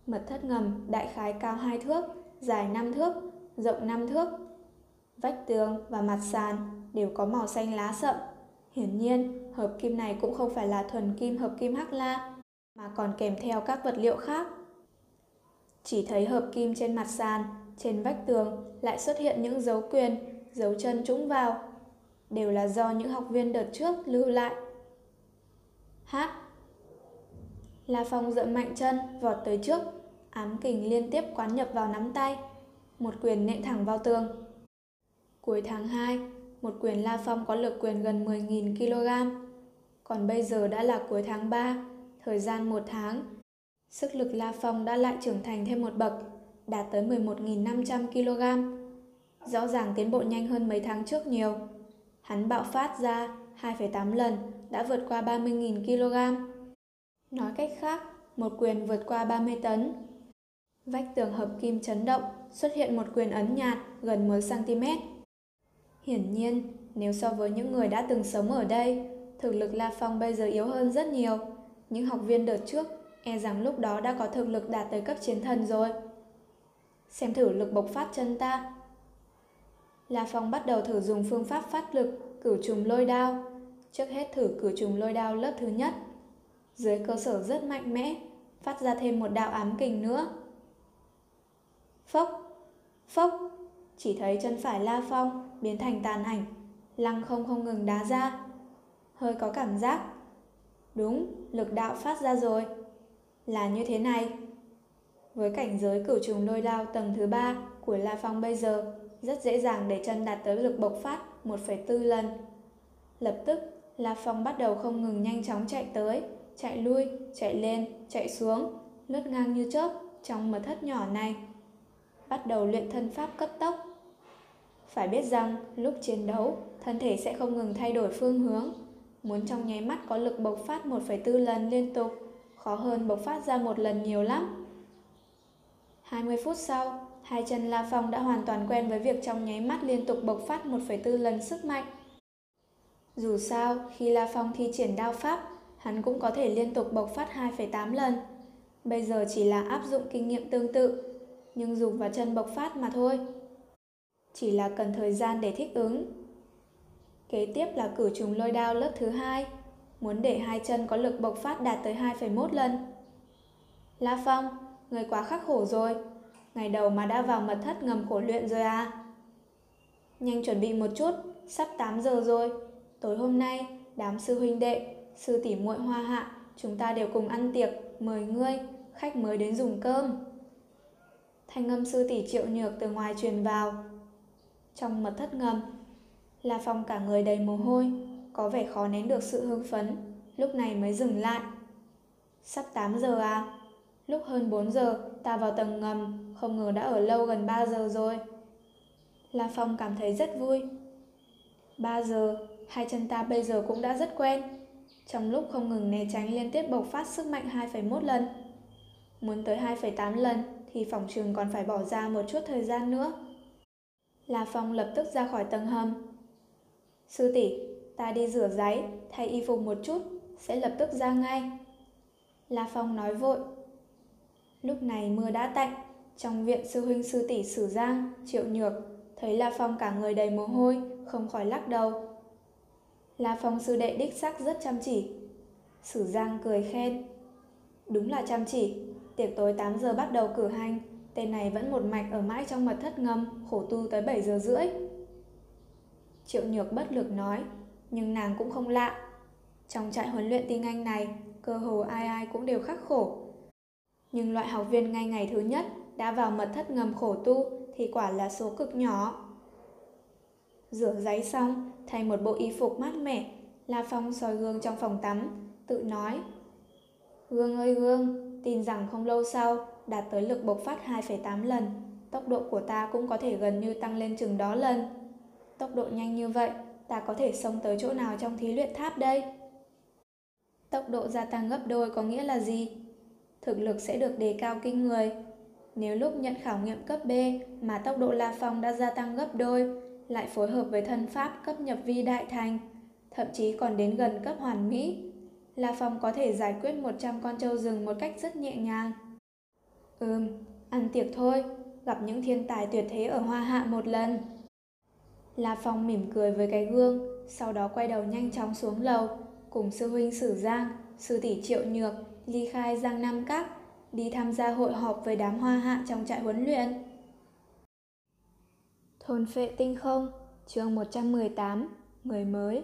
Mật thất ngầm đại khái cao 2 thước, dài 5 thước, rộng 5 thước. Vách tường và mặt sàn đều có màu xanh lá sậm. Hiển nhiên, hợp kim này cũng không phải là thuần kim hợp kim hắc la, mà còn kèm theo các vật liệu khác. Chỉ thấy hợp kim trên mặt sàn, trên vách tường lại xuất hiện những dấu quyền, dấu chân trũng vào. Đều là do những học viên đợt trước lưu lại. Hát La Phong dậm mạnh chân, vọt tới trước, ám kình liên tiếp quán nhập vào nắm tay, một quyền nện thẳng vào tường. Cuối tháng 2, một quyền La Phong có lực quyền gần 10.000 kg. Còn bây giờ đã là cuối tháng 3, thời gian một tháng. Sức lực La Phong đã lại trưởng thành thêm một bậc, đạt tới 11.500 kg. Rõ ràng tiến bộ nhanh hơn mấy tháng trước nhiều. Hắn bạo phát ra 2,8 lần đã vượt qua 30.000 kg. Nói cách khác, một quyền vượt qua 30 tấn. Vách tường hợp kim chấn động, xuất hiện một quyền ấn nhạt gần 10cm. Hiển nhiên, nếu so với những người đã từng sống ở đây, thực lực La Phong bây giờ yếu hơn rất nhiều. Những học viên đợt trước e rằng lúc đó đã có thực lực đạt tới cấp chiến thần rồi. Xem thử lực bộc phát chân ta. La Phong bắt đầu thử dùng phương pháp phát lực cửu trùng lôi đao. Trước hết thử cửu trùng lôi đao lớp thứ nhất. Dưới cơ sở rất mạnh mẽ, phát ra thêm một đạo ám kình nữa. Phốc, phốc, chỉ thấy chân phải La Phong biến thành tàn ảnh, lăng không không ngừng đá ra. Hơi có cảm giác. Đúng, lực đạo phát ra rồi. Là như thế này. Với cảnh giới cửu trùng lôi đao tầng thứ ba của La Phong bây giờ, rất dễ dàng để chân đạt tới lực bộc phát 1,4 lần. Lập tức, La Phong bắt đầu không ngừng nhanh chóng chạy tới, chạy lui, chạy lên, chạy xuống, lướt ngang như chớp trong mật thất nhỏ này. Bắt đầu luyện thân pháp cấp tốc. Phải biết rằng, lúc chiến đấu, thân thể sẽ không ngừng thay đổi phương hướng. Muốn trong nháy mắt có lực bộc phát 1,4 lần liên tục, khó hơn bộc phát ra một lần nhiều lắm. 20 phút sau, hai chân La Phong đã hoàn toàn quen với việc trong nháy mắt liên tục bộc phát 1,4 lần sức mạnh. Dù sao, khi La Phong thi triển đao pháp, hắn cũng có thể liên tục bộc phát 2,8 lần. Bây giờ chỉ là áp dụng kinh nghiệm tương tự, nhưng dùng vào chân bộc phát mà thôi. Chỉ là cần thời gian để thích ứng. Kế tiếp là cử trùng lôi đao lớp thứ hai, muốn để hai chân có lực bộc phát đạt tới 2,1 lần. La Phong, người quá khắc khổ rồi, ngày đầu mà đã vào mật thất ngầm khổ luyện rồi à? Nhanh chuẩn bị một chút, sắp 8 giờ rồi. Tối hôm nay, đám sư huynh đệ, sư tỷ muội hoa hạ, chúng ta đều cùng ăn tiệc, mời ngươi, khách mới đến dùng cơm. Thanh âm sư tỷ triệu nhược từ ngoài truyền vào. Trong mật thất ngầm, La Phong cả người đầy mồ hôi, có vẻ khó nén được sự hưng phấn, lúc này mới dừng lại. Sắp 8 giờ à? Lúc hơn 4 giờ, ta vào tầng ngầm, không ngờ đã ở lâu gần 3 giờ rồi. La Phong cảm thấy rất vui. 3 giờ, hai chân ta bây giờ cũng đã rất quen. Trong lúc không ngừng né tránh liên tiếp bộc phát sức mạnh 2,1 lần. Muốn tới 2,8 lần thì phòng trường còn phải bỏ ra một chút thời gian nữa. La Phong lập tức ra khỏi tầng hầm. Sư tỷ, ta đi rửa giấy, thay y phục một chút, sẽ lập tức ra ngay. La Phong nói vội. Lúc này mưa đã tạnh, trong viện sư huynh sư tỷ Sử Giang, Triệu Nhược, thấy La Phong cả người đầy mồ hôi, không khỏi lắc đầu. La Phong sư đệ đích xác rất chăm chỉ. Sử Giang cười khen. Đúng là chăm chỉ, tiệc tối 8 giờ bắt đầu cử hành, tên này vẫn một mạch ở mãi trong mật thất ngâm khổ tu tới 7 giờ rưỡi. Triệu Nhược bất lực nói, nhưng nàng cũng không lạ. Trong trại huấn luyện tinh anh này, cơ hồ ai ai cũng đều khắc khổ. Nhưng loại học viên ngay ngày thứ nhất đã vào mật thất ngầm khổ tu thì quả là số cực nhỏ. Rửa giấy xong, thay một bộ y phục mát mẻ, La Phong soi gương trong phòng tắm, tự nói. Gương ơi gương, tin rằng không lâu sau, đạt tới lực bộc phát 2,8 lần, tốc độ của ta cũng có thể gần như tăng lên chừng đó lần. Tốc độ nhanh như vậy, ta có thể xông tới chỗ nào trong thí luyện tháp đây? Tốc độ gia tăng gấp đôi có nghĩa là gì? Thực lực sẽ được đề cao kinh người. Nếu lúc nhận khảo nghiệm cấp B mà tốc độ La Phong đã gia tăng gấp đôi, lại phối hợp với thân pháp cấp nhập vi đại thành, thậm chí còn đến gần cấp hoàn mỹ, La Phong có thể giải quyết 100 con trâu rừng một cách rất nhẹ nhàng. Ừm, ăn tiệc thôi, gặp những thiên tài tuyệt thế ở Hoa Hạ một lần. La Phong mỉm cười với cái gương, sau đó quay đầu nhanh chóng xuống lầu, cùng sư huynh Sử Giang, sư tỷ Triệu Nhược, ly khai Giang Nam Các, đi tham gia hội họp với đám Hoa Hạ trong trại huấn luyện. Thôn phệ tinh không, chương 118, người mới.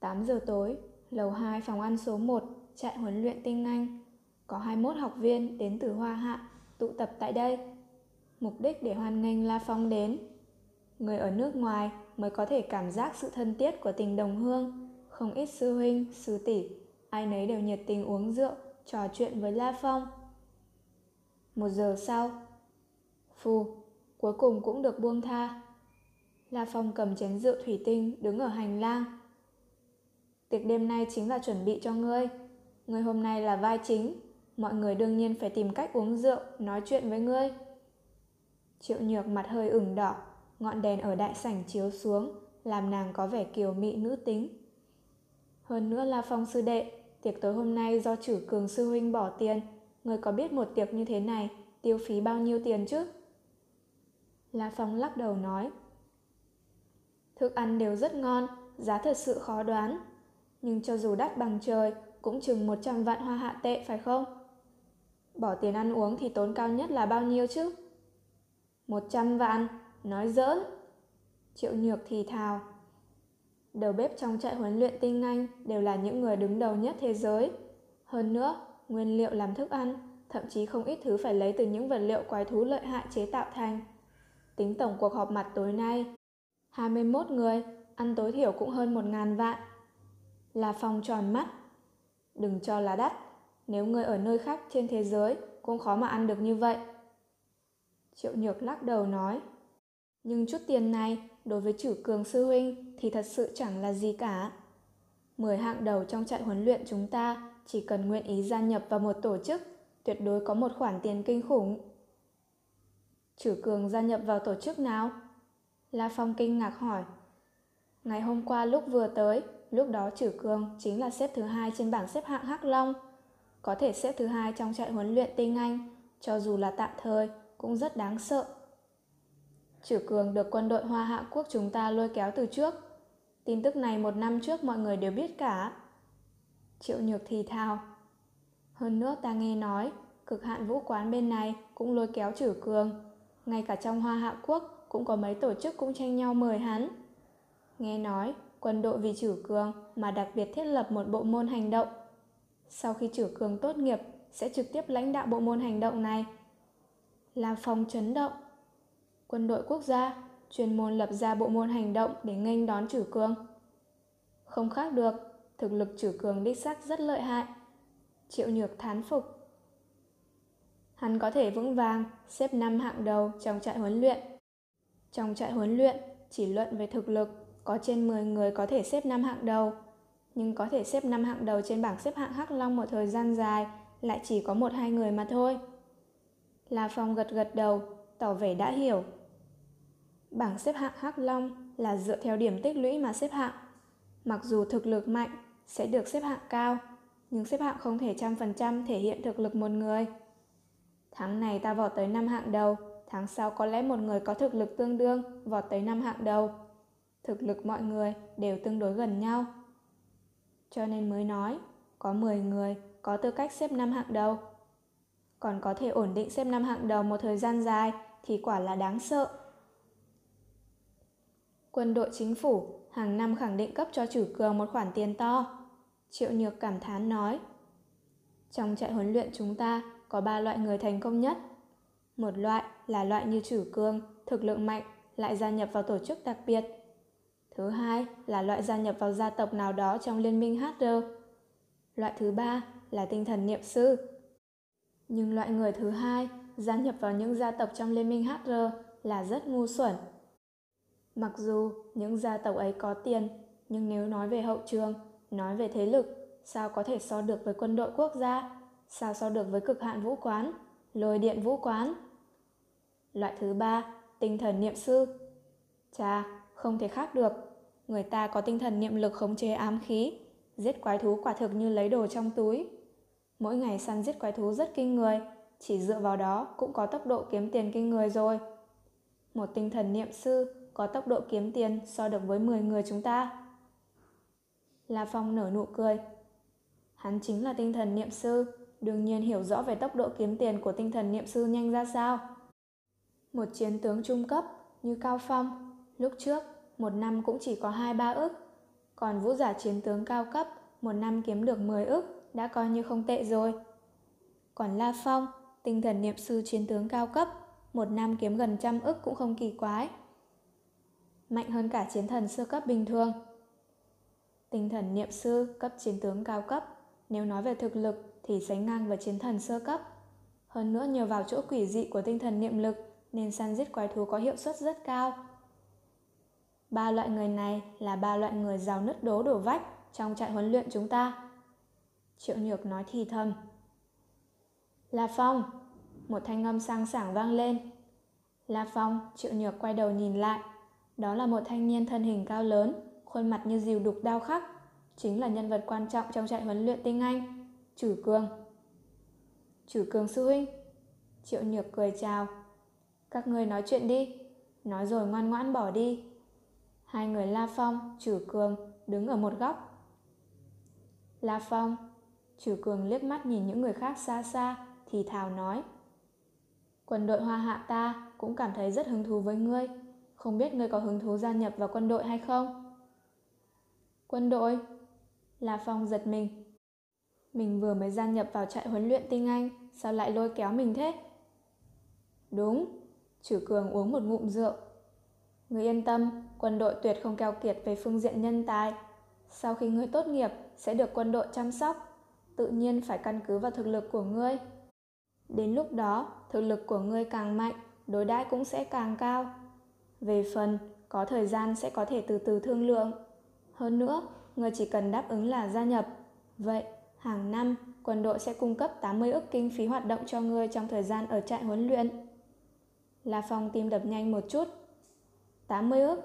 8 giờ tối, lầu 2 phòng ăn số 1, trại huấn luyện tinh Anh. Có 21 học viên đến từ Hoa Hạ tụ tập tại đây. Mục đích để hoan nghênh La Phong đến. Người ở nước ngoài mới có thể cảm giác sự thân thiết của tình đồng hương. Không ít sư huynh, sư tỷ, ai nấy đều nhiệt tình uống rượu, trò chuyện với La Phong. Một giờ sau, Phù, cuối cùng cũng được buông tha. La Phong cầm chén rượu thủy tinh đứng ở hành lang. Tiệc đêm nay chính là chuẩn bị cho ngươi. Ngươi hôm nay là vai chính, mọi người đương nhiên phải tìm cách uống rượu, nói chuyện với ngươi. Triệu nhược mặt hơi ửng đỏ, ngọn đèn ở đại sảnh chiếu xuống, làm nàng có vẻ kiều mị nữ tính. Hơn nữa là phong sư đệ, tiệc tối hôm nay do chử cường sư huynh bỏ tiền, người có biết một tiệc như thế này tiêu phí bao nhiêu tiền chứ? La Phong lắc đầu nói. Thức ăn đều rất ngon, giá thật sự khó đoán. Nhưng cho dù đắt bằng trời, cũng chừng 100 vạn hoa hạ tệ phải không? Bỏ tiền ăn uống thì tốn cao nhất là bao nhiêu chứ? 100 vạn, nói giỡn. Triệu Nhược thì thào. Đầu bếp trong trại huấn luyện tinh anh đều là những người đứng đầu nhất thế giới. Hơn nữa, nguyên liệu làm thức ăn, thậm chí không ít thứ phải lấy từ những vật liệu quái thú lợi hại chế tạo thành. Tính tổng cuộc họp mặt tối nay, 21 người, ăn tối thiểu cũng hơn 1.000 vạn. Là phòng tròn mắt. Đừng cho là đắt, nếu người ở nơi khác trên thế giới cũng khó mà ăn được như vậy. Triệu Nhược lắc đầu nói, nhưng chút tiền này đối với chử cường sư huynh thì thật sự chẳng là gì cả. Mười hạng đầu trong trại huấn luyện chúng ta chỉ cần nguyện ý gia nhập vào một tổ chức, tuyệt đối có một khoản tiền kinh khủng. Chử cường gia nhập vào tổ chức nào? La Phong kinh ngạc hỏi. Ngày hôm qua lúc vừa tới, lúc đó Chử cường chính là xếp thứ hai trên bảng xếp hạng Hắc Long. Có thể xếp thứ hai trong trại huấn luyện tinh Anh, cho dù là tạm thời, cũng rất đáng sợ. Chử cường được quân đội Hoa Hạ Quốc chúng ta lôi kéo từ trước. Tin tức này một năm trước mọi người đều biết cả. Triệu Nhược thì thào. Hơn nữa ta nghe nói, cực hạn vũ quán bên này cũng lôi kéo chử cường. Ngay cả trong Hoa Hạ Quốc cũng có mấy tổ chức cũng tranh nhau mời hắn. Nghe nói, quân đội vì Chử Cường mà đặc biệt thiết lập một bộ môn hành động. Sau khi Chử Cường tốt nghiệp, sẽ trực tiếp lãnh đạo bộ môn hành động này. Là phòng chấn động. Quân đội quốc gia chuyên môn lập ra bộ môn hành động để nghênh đón Chử Cường. Không khác được, thực lực Chử Cường đích xác rất lợi hại. Triệu Nhược thán phục. Hắn có thể vững vàng xếp năm hạng đầu trong trại huấn luyện. Trong trại huấn luyện, chỉ luận về thực lực, có trên 10 người có thể xếp năm hạng đầu. Nhưng có thể xếp năm hạng đầu trên bảng xếp hạng Hắc Long một thời gian dài lại chỉ có một hai người mà thôi. La Phong gật gật đầu, tỏ vẻ đã hiểu. Bảng xếp hạng Hắc Long là dựa theo điểm tích lũy mà xếp hạng. Mặc dù thực lực mạnh sẽ được xếp hạng cao, nhưng xếp hạng không thể trăm phần trăm thể hiện thực lực một người. Tháng này ta vọt tới năm hạng đầu, tháng sau có lẽ một người có thực lực tương đương vọt tới năm hạng đầu. Thực lực mọi người đều tương đối gần nhau. Cho nên mới nói, có 10 người có tư cách xếp năm hạng đầu. Còn có thể ổn định xếp năm hạng đầu một thời gian dài thì quả là đáng sợ. Quân đội chính phủ hàng năm khẳng định cấp cho chủ cường một khoản tiền to. Triệu Nhược cảm thán nói. Trong trại huấn luyện chúng ta có ba loại người thành công nhất. Một loại là loại như chủ cương, thực lượng mạnh, lại gia nhập vào tổ chức đặc biệt. Thứ hai là loại gia nhập vào gia tộc nào đó trong liên minh HR. Loại thứ ba là tinh thần niệm sư. Nhưng loại người thứ hai gia nhập vào những gia tộc trong liên minh HR là rất ngu xuẩn. Mặc dù những gia tộc ấy có tiền, nhưng nếu nói về hậu trường, nói về thế lực, sao có thể so được với quân đội quốc gia, sao so được với cực hạn vũ quán, lôi điện vũ quán. Loại thứ ba, tinh thần niệm sư. Chà, không thể khác được. Người ta có tinh thần niệm lực khống chế ám khí, giết quái thú quả thực như lấy đồ trong túi. Mỗi ngày săn giết quái thú rất kinh người, chỉ dựa vào đó cũng có tốc độ kiếm tiền kinh người rồi. Một tinh thần niệm sư có tốc độ kiếm tiền so được với 10 người chúng ta. La Phong nở nụ cười. Hắn chính là tinh thần niệm sư, đương nhiên hiểu rõ về tốc độ kiếm tiền của tinh thần niệm sư nhanh ra sao. Một chiến tướng trung cấp như Cao Phong, lúc trước một năm cũng chỉ có 2-3 ức, còn vũ giả chiến tướng cao cấp một năm kiếm được 10 ức đã coi như không tệ rồi. Còn La Phong, tinh thần niệm sư chiến tướng cao cấp, một năm kiếm gần trăm ức cũng không kỳ quái. Mạnh hơn cả chiến thần sơ cấp bình thường. Tinh thần niệm sư cấp chiến tướng cao cấp, nếu nói về thực lực thì sánh ngang với chiến thần sơ cấp. Hơn nữa nhờ vào chỗ quỷ dị của tinh thần niệm lực nên săn giết quái thú có hiệu suất rất cao. Ba loại người này là ba loại người giàu nứt đố đổ vách trong trại huấn luyện chúng ta. Triệu Nhược nói thì thầm. La Phong, một thanh âm sang sảng vang lên. La Phong, Triệu Nhược quay đầu nhìn lại. Đó là một thanh niên thân hình cao lớn, khuôn mặt như diều đục đao khắc, chính là nhân vật quan trọng trong trại huấn luyện tinh Anh, Chử Cường. Chử Cường sư huynh. Triệu Nhược cười chào. Các người nói chuyện đi. Nói rồi ngoan ngoãn bỏ đi. Hai người La Phong, Chử Cường đứng ở một góc. La Phong, Chử Cường liếc mắt nhìn những người khác xa xa, thì thào nói. Quân đội Hoa Hạ ta cũng cảm thấy rất hứng thú với ngươi. Không biết ngươi có hứng thú gia nhập vào quân đội hay không? Quân đội? La Phong giật mình. Mình vừa mới gia nhập vào trại huấn luyện tinh Anh, sao lại lôi kéo mình thế? Đúng, Chử Cường uống một ngụm rượu. Người yên tâm, quân đội tuyệt không keo kiệt về phương diện nhân tài. Sau khi ngươi tốt nghiệp, sẽ được quân đội chăm sóc. Tự nhiên phải căn cứ vào thực lực của ngươi. Đến lúc đó, thực lực của ngươi càng mạnh, đối đãi cũng sẽ càng cao. Về phần, có thời gian sẽ có thể từ từ thương lượng. Hơn nữa, người chỉ cần đáp ứng là gia nhập. Vậy, hàng năm, quân đội sẽ cung cấp 80 ức kinh phí hoạt động cho ngươi trong thời gian ở trại huấn luyện. La Phong tim đập nhanh một chút. 80 ức.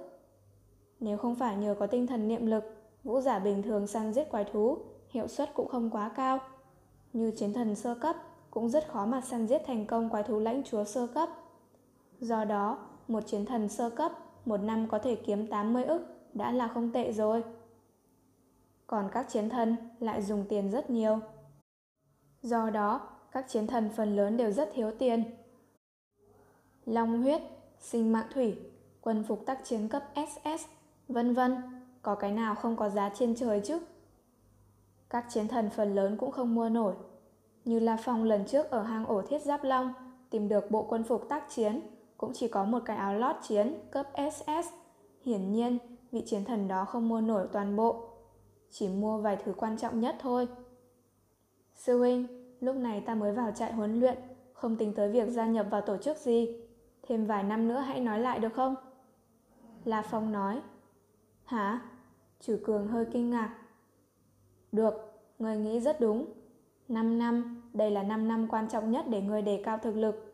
Nếu không phải nhờ có tinh thần niệm lực, vũ giả bình thường săn giết quái thú, hiệu suất cũng không quá cao. Như chiến thần sơ cấp, cũng rất khó mà săn giết thành công quái thú lãnh chúa sơ cấp. Do đó, một chiến thần sơ cấp một năm có thể kiếm 80 ức đã là không tệ rồi. Còn các chiến thần lại dùng tiền rất nhiều. Do đó, các chiến thần phần lớn đều rất thiếu tiền. Long huyết, sinh mạng thủy, quân phục tác chiến cấp SS, Vân vân, có cái nào không có giá trên trời chứ? Các chiến thần phần lớn cũng không mua nổi. Như La Phong lần trước ở hang ổ thiết giáp long, tìm được bộ quân phục tác chiến, cũng chỉ có một cái áo lót chiến cấp SS. Hiển nhiên, vị chiến thần đó không mua nổi toàn bộ, chỉ mua vài thứ quan trọng nhất thôi. Sư huynh, lúc này ta mới vào trại huấn luyện, không tính tới việc gia nhập vào tổ chức gì. Thêm vài năm nữa hãy nói lại được không? La Phong nói. Hả? Trừ Cường hơi kinh ngạc. Được, người nghĩ rất đúng. 5 năm, đây là 5 năm quan trọng nhất để người đề cao thực lực.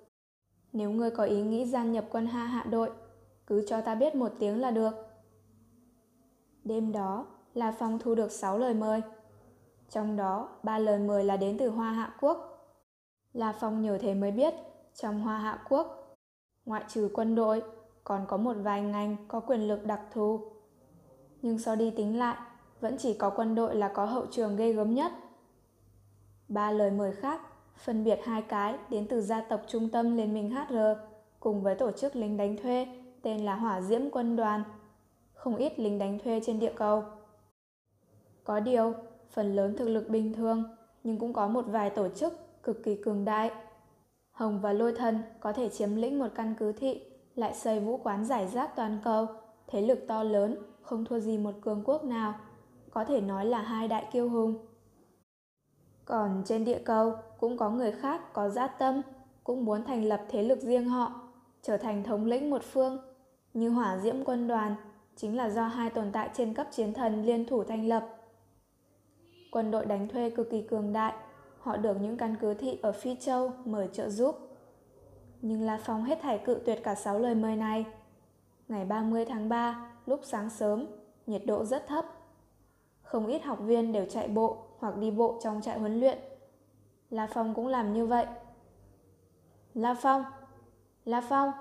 Nếu ngươi có ý nghĩ gia nhập quân ha hạ đội, cứ cho ta biết một tiếng là được. Đêm đó, La Phong thu được 6 lời mời. Trong đó, ba lời mời là đến từ Hoa Hạ Quốc. La Phong nhờ thế mới biết, trong Hoa Hạ Quốc, ngoại trừ quân đội, còn có một vài ngành có quyền lực đặc thù. Nhưng so đi tính lại, vẫn chỉ có quân đội là có hậu trường ghê gớm nhất. Ba lời mời khác, phân biệt hai cái đến từ gia tộc trung tâm Liên minh HR cùng với tổ chức lính đánh thuê tên là Hỏa Diễm Quân đoàn. Không ít lính đánh thuê trên địa cầu. Có điều, phần lớn thực lực bình thường, nhưng cũng có một vài tổ chức cực kỳ cường đại. Hồng và Lôi Thần có thể chiếm lĩnh một căn cứ thị, lại xây vũ quán giải rác toàn cầu, thế lực to lớn, không thua gì một cường quốc nào, có thể nói là hai đại kiêu hùng. Còn trên địa cầu cũng có người khác có dã tâm, cũng muốn thành lập thế lực riêng họ, trở thành thống lĩnh một phương, như hỏa diễm quân đoàn, chính là do hai tồn tại trên cấp chiến thần liên thủ thành lập. Quân đội đánh thuê cực kỳ cường đại, họ được những căn cứ thị ở Phi Châu mở trợ giúp. Nhưng La Phong hết thảy cự tuyệt cả 6 lời mời này. Ngày 30 tháng 3, lúc sáng sớm, nhiệt độ rất thấp. Không ít học viên đều chạy bộ hoặc đi bộ trong trại huấn luyện. La Phong cũng làm như vậy. La Phong! La Phong!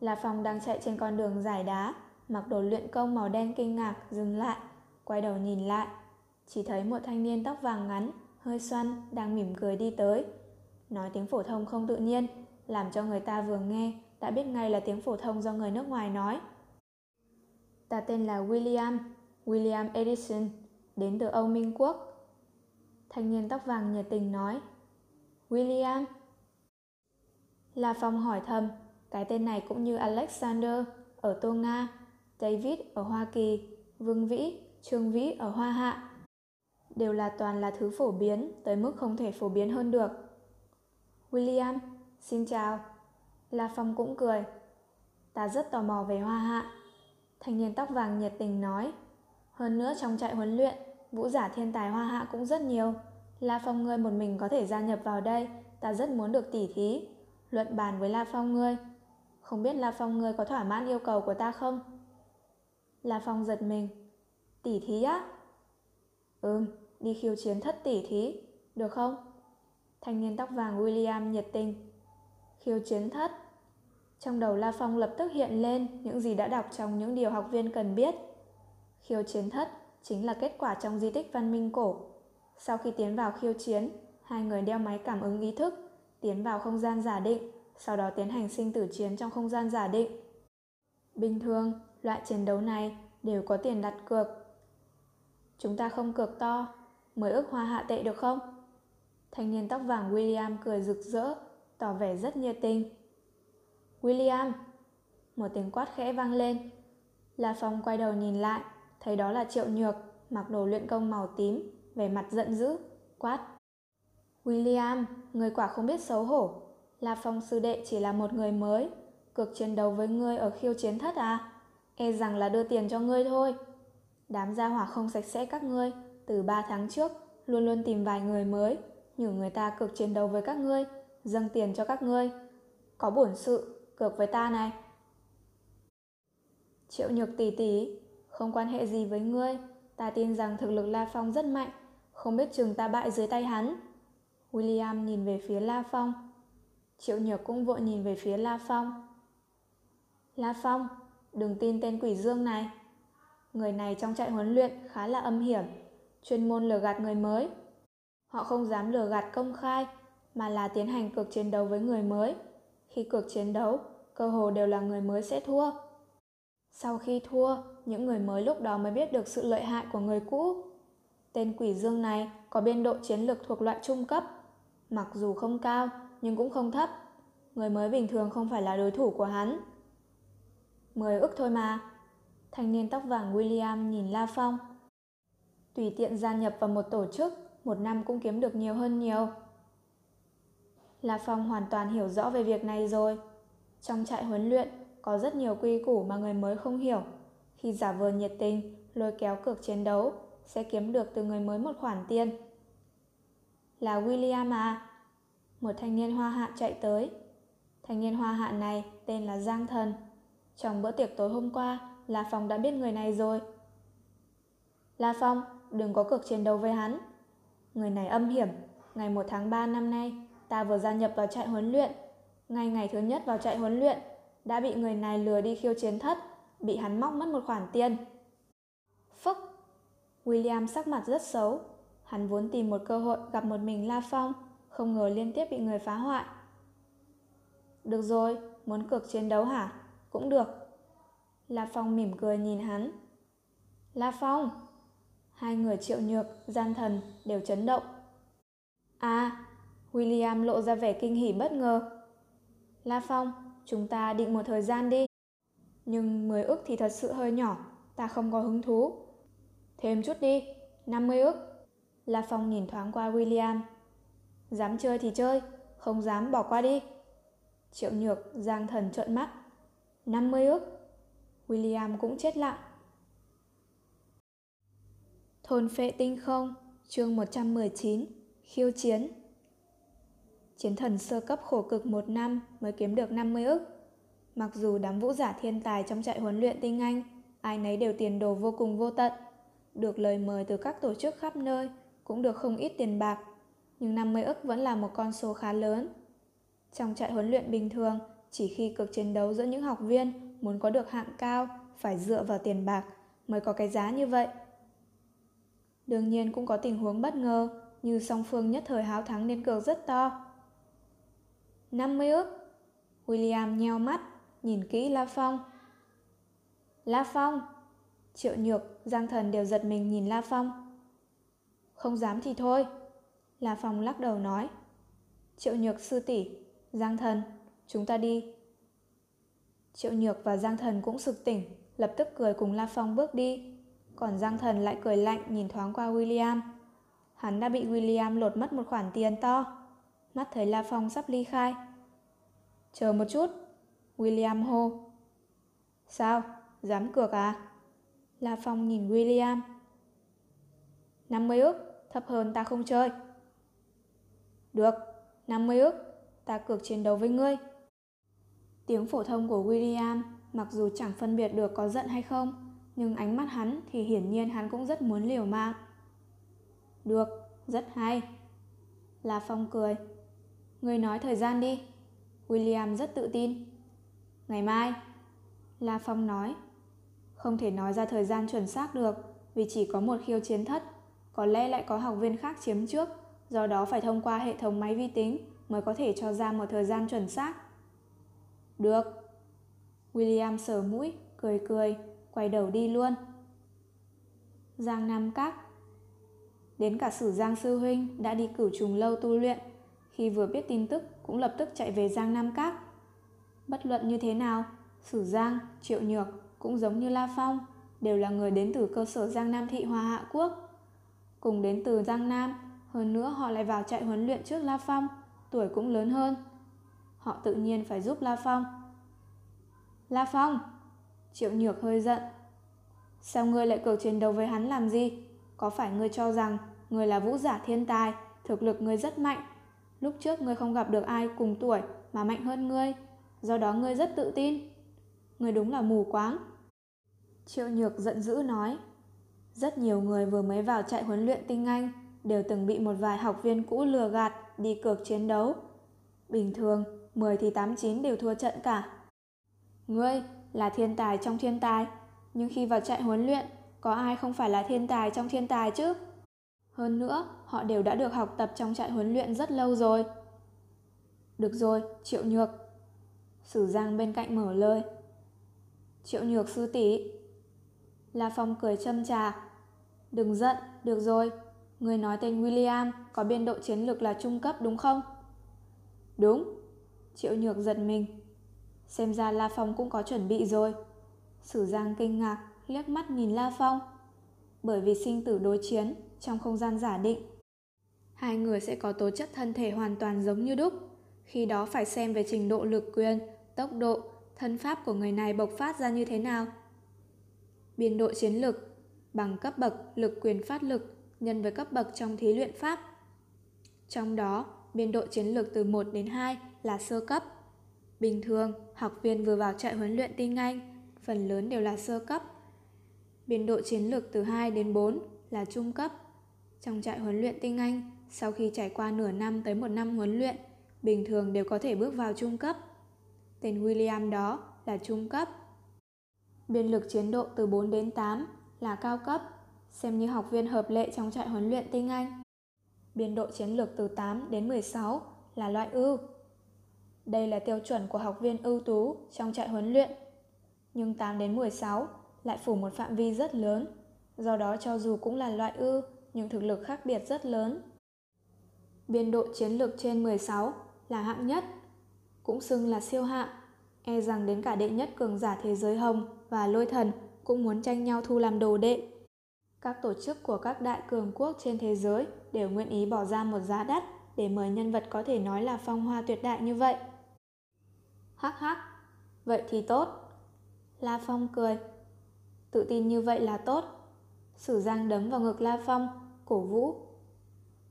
La Phong đang chạy trên con đường dài đá, mặc đồ luyện công màu đen kinh ngạc, dừng lại, quay đầu nhìn lại. Chỉ thấy một thanh niên tóc vàng ngắn, hơi xoăn, đang mỉm cười đi tới. Nói tiếng phổ thông không tự nhiên, làm cho người ta vừa nghe đã biết ngay là tiếng phổ thông do người nước ngoài nói. Ta tên là William, William Edison, đến từ Âu Minh Quốc. Thanh niên tóc vàng nhiệt tình nói. William. La Phong hỏi thầm, cái tên này cũng như Alexander ở Tô Nga, David ở Hoa Kỳ, Vương Vĩ, Trương Vĩ ở Hoa Hạ. Đều là toàn là thứ phổ biến tới mức không thể phổ biến hơn được. William, xin chào. La Phong cũng cười. Ta rất tò mò về Hoa Hạ. Thanh niên tóc vàng nhiệt tình nói. Hơn nữa trong trại huấn luyện, vũ giả thiên tài Hoa Hạ cũng rất nhiều. La Phong ngươi một mình có thể gia nhập vào đây, ta rất muốn được tỉ thí. Luận bàn với La Phong ngươi. Không biết La Phong ngươi có thỏa mãn yêu cầu của ta không? La Phong giật mình. Tỉ thí á? Ừm, đi khiêu chiến thất tỉ thí, được không? Thanh niên tóc vàng William nhiệt tình. Khiêu chiến thất. Trong đầu La Phong lập tức hiện lên những gì đã đọc trong những điều học viên cần biết. Khiêu chiến thất chính là kết quả trong di tích văn minh cổ. Sau khi tiến vào khiêu chiến, hai người đeo máy cảm ứng ý thức, tiến vào không gian giả định, sau đó tiến hành sinh tử chiến trong không gian giả định. Bình thường, loại chiến đấu này đều có tiền đặt cược. Chúng ta không cược to, mới ước hoa hạ tệ được không? Thanh niên tóc vàng William cười rực rỡ, tỏ vẻ rất nhiệt tình. William! Một tiếng quát khẽ vang lên. La Phong quay đầu nhìn lại, thấy đó là Triệu Nhược, mặc đồ luyện công màu tím, vẻ mặt giận dữ, quát. William, người quả không biết xấu hổ. La Phong sư đệ chỉ là một người mới, cược chiến đấu với ngươi ở khiêu chiến thất à? E rằng là đưa tiền cho ngươi thôi. Đám gia hỏa không sạch sẽ các ngươi, từ ba tháng trước, luôn luôn tìm vài người mới, nhử người ta cược chiến đấu với các ngươi, dâng tiền cho các ngươi. Có bổn sự, cược với ta này. Triệu nhược tỷ tỷ, không quan hệ gì với ngươi, ta tin rằng thực lực La Phong rất mạnh, không biết chừng ta bại dưới tay hắn. William nhìn về phía La Phong. Triệu nhược cũng vội nhìn về phía La Phong. La Phong, đừng tin tên quỷ dương này. Người này trong trại huấn luyện khá là âm hiểm, chuyên môn lừa gạt người mới. Họ không dám lừa gạt công khai, mà là tiến hành cược chiến đấu với người mới. Khi cược chiến đấu, cơ hồ đều là người mới sẽ thua. Sau khi thua, những người mới lúc đó mới biết được sự lợi hại của người cũ. Tên quỷ dương này có biên độ chiến lược thuộc loại trung cấp, mặc dù không cao nhưng cũng không thấp. Người mới bình thường không phải là đối thủ của hắn. Mười ức thôi mà. Thanh niên tóc vàng William nhìn La Phong. Tùy tiện gia nhập vào một tổ chức, một năm cũng kiếm được nhiều hơn nhiều. La Phong hoàn toàn hiểu rõ về việc này rồi. Trong trại huấn luyện có rất nhiều quy củ mà người mới không hiểu. Khi giả vờ nhiệt tình, lôi kéo cược chiến đấu, sẽ kiếm được từ người mới một khoản tiền. Là William à? Một thanh niên hoa hạ chạy tới. Thanh niên hoa hạ này tên là Giang Thần. Trong bữa tiệc tối hôm qua, La Phong đã biết người này rồi. La Phong, đừng có cược chiến đấu với hắn. Người này âm hiểm. Ngày 1 tháng 3 năm nay, ta vừa gia nhập vào trại huấn luyện. Ngay ngày thứ nhất vào trại huấn luyện, đã bị người này lừa đi khiêu chiến thất, bị hắn móc mất một khoản tiền. Phức! William sắc mặt rất xấu. Hắn vốn tìm một cơ hội gặp một mình La Phong, không ngờ liên tiếp bị người phá hoại. Được rồi, muốn cược chiến đấu hả? Cũng được. La Phong mỉm cười nhìn hắn. La Phong! Hai người triệu nhược, gian thần đều chấn động. À, William lộ ra vẻ kinh hỉ bất ngờ. La Phong, chúng ta định một thời gian đi. Nhưng 10 ức thì thật sự hơi nhỏ, ta không có hứng thú. Thêm chút đi, 50 ức. La Phong nhìn thoáng qua William. Dám chơi thì chơi, không dám bỏ qua đi. Triệu nhược, giang thần trợn mắt. 50 ức. William cũng chết lặng. Thôn phệ tinh không, chương 119, khiêu chiến. Chiến thần sơ cấp khổ cực một năm mới kiếm được 50 ức. Mặc dù đám vũ giả thiên tài trong trại huấn luyện tinh anh, ai nấy đều tiền đồ vô cùng vô tận. Được lời mời từ các tổ chức khắp nơi, cũng được không ít tiền bạc. Nhưng 50 ức vẫn là một con số khá lớn. Trong trại huấn luyện bình thường, chỉ khi cực chiến đấu giữa những học viên muốn có được hạng cao, phải dựa vào tiền bạc mới có cái giá như vậy. Đương nhiên cũng có tình huống bất ngờ, như song phương nhất thời háo thắng nên cược rất to. 50 ức. William nheo mắt, nhìn kỹ La Phong. La Phong! Triệu Nhược, Giang Thần đều giật mình nhìn La Phong. Không dám thì thôi. La Phong lắc đầu nói. Triệu Nhược sư tỷ, Giang Thần, chúng ta đi. Triệu Nhược và Giang Thần cũng sực tỉnh, lập tức cười cùng La Phong bước đi. Còn Giang Thần lại cười lạnh nhìn thoáng qua William. Hắn đã bị William lột mất một khoản tiền to. Mắt thấy La Phong sắp ly khai. Chờ một chút. William hô. Sao? Dám cược à? La Phong nhìn William. 50 ức, thấp hơn ta không chơi. Được, 50 ức, ta cược chiến đấu với ngươi. Tiếng phổ thông của William mặc dù chẳng phân biệt được có giận hay không, nhưng ánh mắt hắn thì hiển nhiên hắn cũng rất muốn liều mạng. Được, rất hay. La Phong cười. Ngươi nói thời gian đi. William rất tự tin. Ngày mai. La Phong nói. Không thể nói ra thời gian chuẩn xác được vì chỉ có một khiêu chiến thất. Có lẽ lại có học viên khác chiếm trước, do đó phải thông qua hệ thống máy vi tính mới có thể cho ra một thời gian chuẩn xác. Được. William sờ mũi, cười cười, quay đầu đi luôn. Giang Nam Các Đến cả sử Giang Sư Huynh đã đi cửu trùng lâu tu luyện. Khi vừa biết tin tức cũng lập tức chạy về Giang Nam Các. Bất luận như thế nào, Sử Giang, Triệu Nhược cũng giống như La Phong, đều là người đến từ cơ sở Giang Nam Thị hòa Hạ Quốc. Cùng đến từ Giang Nam, hơn nữa họ lại vào chạy huấn luyện trước La Phong, tuổi cũng lớn hơn. Họ tự nhiên phải giúp La Phong. La Phong! Triệu Nhược hơi giận. Sao ngươi lại cược chiến đấu với hắn làm gì? Có phải ngươi cho rằng ngươi là vũ giả thiên tài, thực lực ngươi rất mạnh? Lúc trước ngươi không gặp được ai cùng tuổi mà mạnh hơn ngươi, do đó ngươi rất tự tin. Ngươi đúng là mù quáng. Triệu Nhược giận dữ nói. Rất nhiều người vừa mới vào trại huấn luyện tinh anh đều từng bị một vài học viên cũ lừa gạt đi cược chiến đấu. Bình thường, 10 thì 89 đều thua trận cả. Ngươi là thiên tài trong thiên tài, nhưng khi vào trại huấn luyện, có ai không phải là thiên tài trong thiên tài chứ? Hơn nữa, họ đều đã được học tập trong trại huấn luyện rất lâu rồi. Được rồi, Triệu Nhược. Sử Giang bên cạnh mở lời. Triệu Nhược sư tỷ. La Phong cười châm trà. Đừng giận, được rồi. Người nói tên William có biên độ chiến lược là trung cấp đúng không? Đúng. Triệu Nhược giật mình. Xem ra La Phong cũng có chuẩn bị rồi. Sử Giang kinh ngạc, liếc mắt nhìn La Phong. Bởi vì sinh tử đối chiến trong không gian giả định. Hai người sẽ có tố chất thân thể hoàn toàn giống như đúc. Khi đó phải xem về trình độ lực quyền, tốc độ, thân pháp của người này bộc phát ra như thế nào. Biên độ chiến lực bằng cấp bậc lực quyền phát lực nhân với cấp bậc trong thí luyện pháp. Trong đó, biên độ chiến lược từ 1 đến 2 là sơ cấp. Bình thường, học viên vừa vào trại huấn luyện tinh Anh, phần lớn đều là sơ cấp. Biên độ chiến lược từ 2 đến 4 là trung cấp. Trong trại huấn luyện tinh Anh, sau khi trải qua nửa năm tới một năm huấn luyện, bình thường đều có thể bước vào trung cấp. Tên William đó là trung cấp. Biên lực chiến độ từ 4 đến 8 là cao cấp, xem như học viên hợp lệ trong trại huấn luyện tinh Anh. Biên độ chiến lược từ 8 đến 16 là loại ưu. Đây là tiêu chuẩn của học viên ưu tú trong trại huấn luyện. Nhưng 8 đến 16 lại phủ một phạm vi rất lớn, do đó cho dù cũng là loại ưu nhưng thực lực khác biệt rất lớn. Biên độ chiến lược trên 16 là hạng nhất, cũng xưng là siêu hạng, e rằng đến cả đệ nhất cường giả thế giới hồng và lôi thần cũng muốn tranh nhau thu làm đồ đệ. Các tổ chức của các đại cường quốc trên thế giới đều nguyện ý bỏ ra một giá đắt để mời nhân vật có thể nói là phong hoa tuyệt đại như vậy. Hắc hắc, vậy thì tốt. La Phong cười. Tự tin như vậy là tốt. Sử Giang đấm vào ngực La Phong, cổ vũ.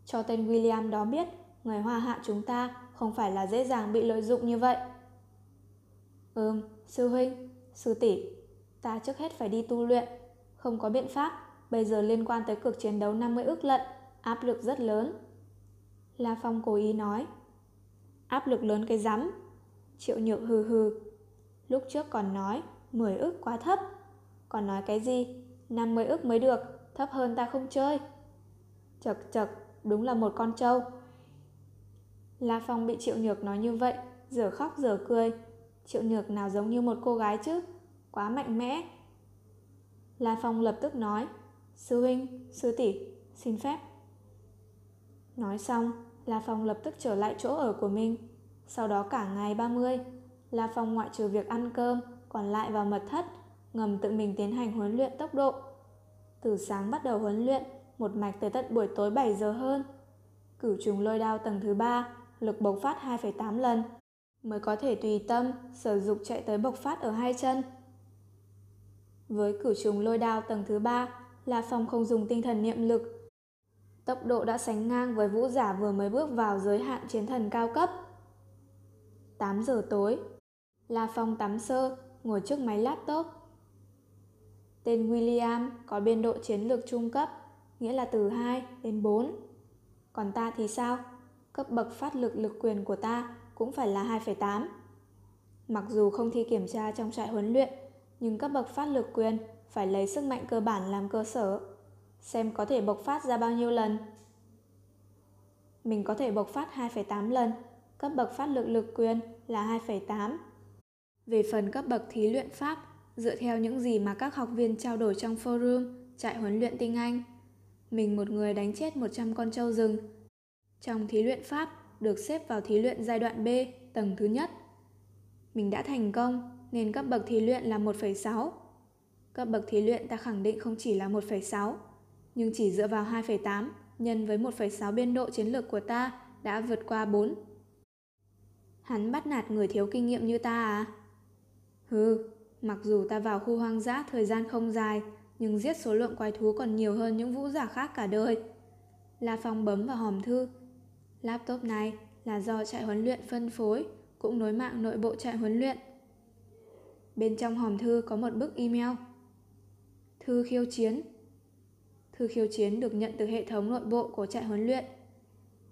Cho tên William đó biết, người hoa hạ chúng ta không phải là dễ dàng bị lợi dụng như vậy. Ừm, sư huynh, sư tỷ, ta trước hết phải đi tu luyện, không có biện pháp, bây giờ liên quan tới cuộc chiến đấu 50 ước lận, áp lực rất lớn. La Phong cố ý nói. Áp lực lớn cái rắm. Triệu nhược hừ hừ. Lúc trước còn nói 10 ước quá thấp. Còn nói cái gì? 50 ước mới được, thấp hơn ta không chơi. Chật chật, đúng là một con trâu. La Phong bị Triệu Nhược nói như vậy, giờ khóc giờ cười. Triệu Nhược nào giống như một cô gái chứ, quá mạnh mẽ. La Phong lập tức nói, sư huynh, sư tỷ, xin phép. Nói xong, La Phong lập tức trở lại chỗ ở của mình. Sau đó cả ngày 30, La Phong ngoại trừ việc ăn cơm, còn lại vào mật thất, ngầm tự mình tiến hành huấn luyện tốc độ. Từ sáng bắt đầu huấn luyện, một mạch tới tận buổi tối 7 giờ hơn. Cửu trùng lôi đao tầng thứ 3, lực bộc phát 2,8 lần, mới có thể tùy tâm sử dụng chạy tới bộc phát ở hai chân. Với cửu trùng lôi đao tầng thứ 3, là Phong không dùng tinh thần niệm lực. Tốc độ đã sánh ngang với vũ giả vừa mới bước vào giới hạn chiến thần cao cấp. 8 giờ tối, La Phong tắm sơ, ngồi trước máy laptop. Tên William có biên độ chiến lược trung cấp, nghĩa là từ 2 đến 4. Còn ta thì sao? Cấp bậc phát lực lực quyền của ta cũng phải là 2,8. Mặc dù không thi kiểm tra trong trại huấn luyện, nhưng cấp bậc phát lực quyền phải lấy sức mạnh cơ bản làm cơ sở. Xem có thể bộc phát ra bao nhiêu lần. Mình có thể bộc phát 2,8 lần, cấp bậc phát lực lực quyền là 2,8. Về phần cấp bậc thí luyện pháp, dựa theo những gì mà các học viên trao đổi trong forum, trại huấn luyện tinh Anh, mình một người đánh chết 100 con trâu rừng. Trong thí luyện pháp, được xếp vào thí luyện giai đoạn B, tầng thứ nhất. Mình đã thành công, nên cấp bậc thí luyện là 1,6. Cấp bậc thí luyện ta khẳng định không chỉ là 1,6, nhưng chỉ dựa vào 2,8 nhân với 1,6 biên độ chiến lược của ta đã vượt qua 4. Hắn bắt nạt người thiếu kinh nghiệm như ta à? Hừ, mặc dù ta vào khu hoang dã thời gian không dài, nhưng giết số lượng quái thú còn nhiều hơn những vũ giả khác cả đời. La Phong bấm vào hòm thư. Laptop này là do trại huấn luyện phân phối, cũng nối mạng nội bộ trại huấn luyện. Bên trong hòm thư có một bức email. Thư khiêu chiến. Thư khiêu chiến được nhận từ hệ thống nội bộ của trại huấn luyện.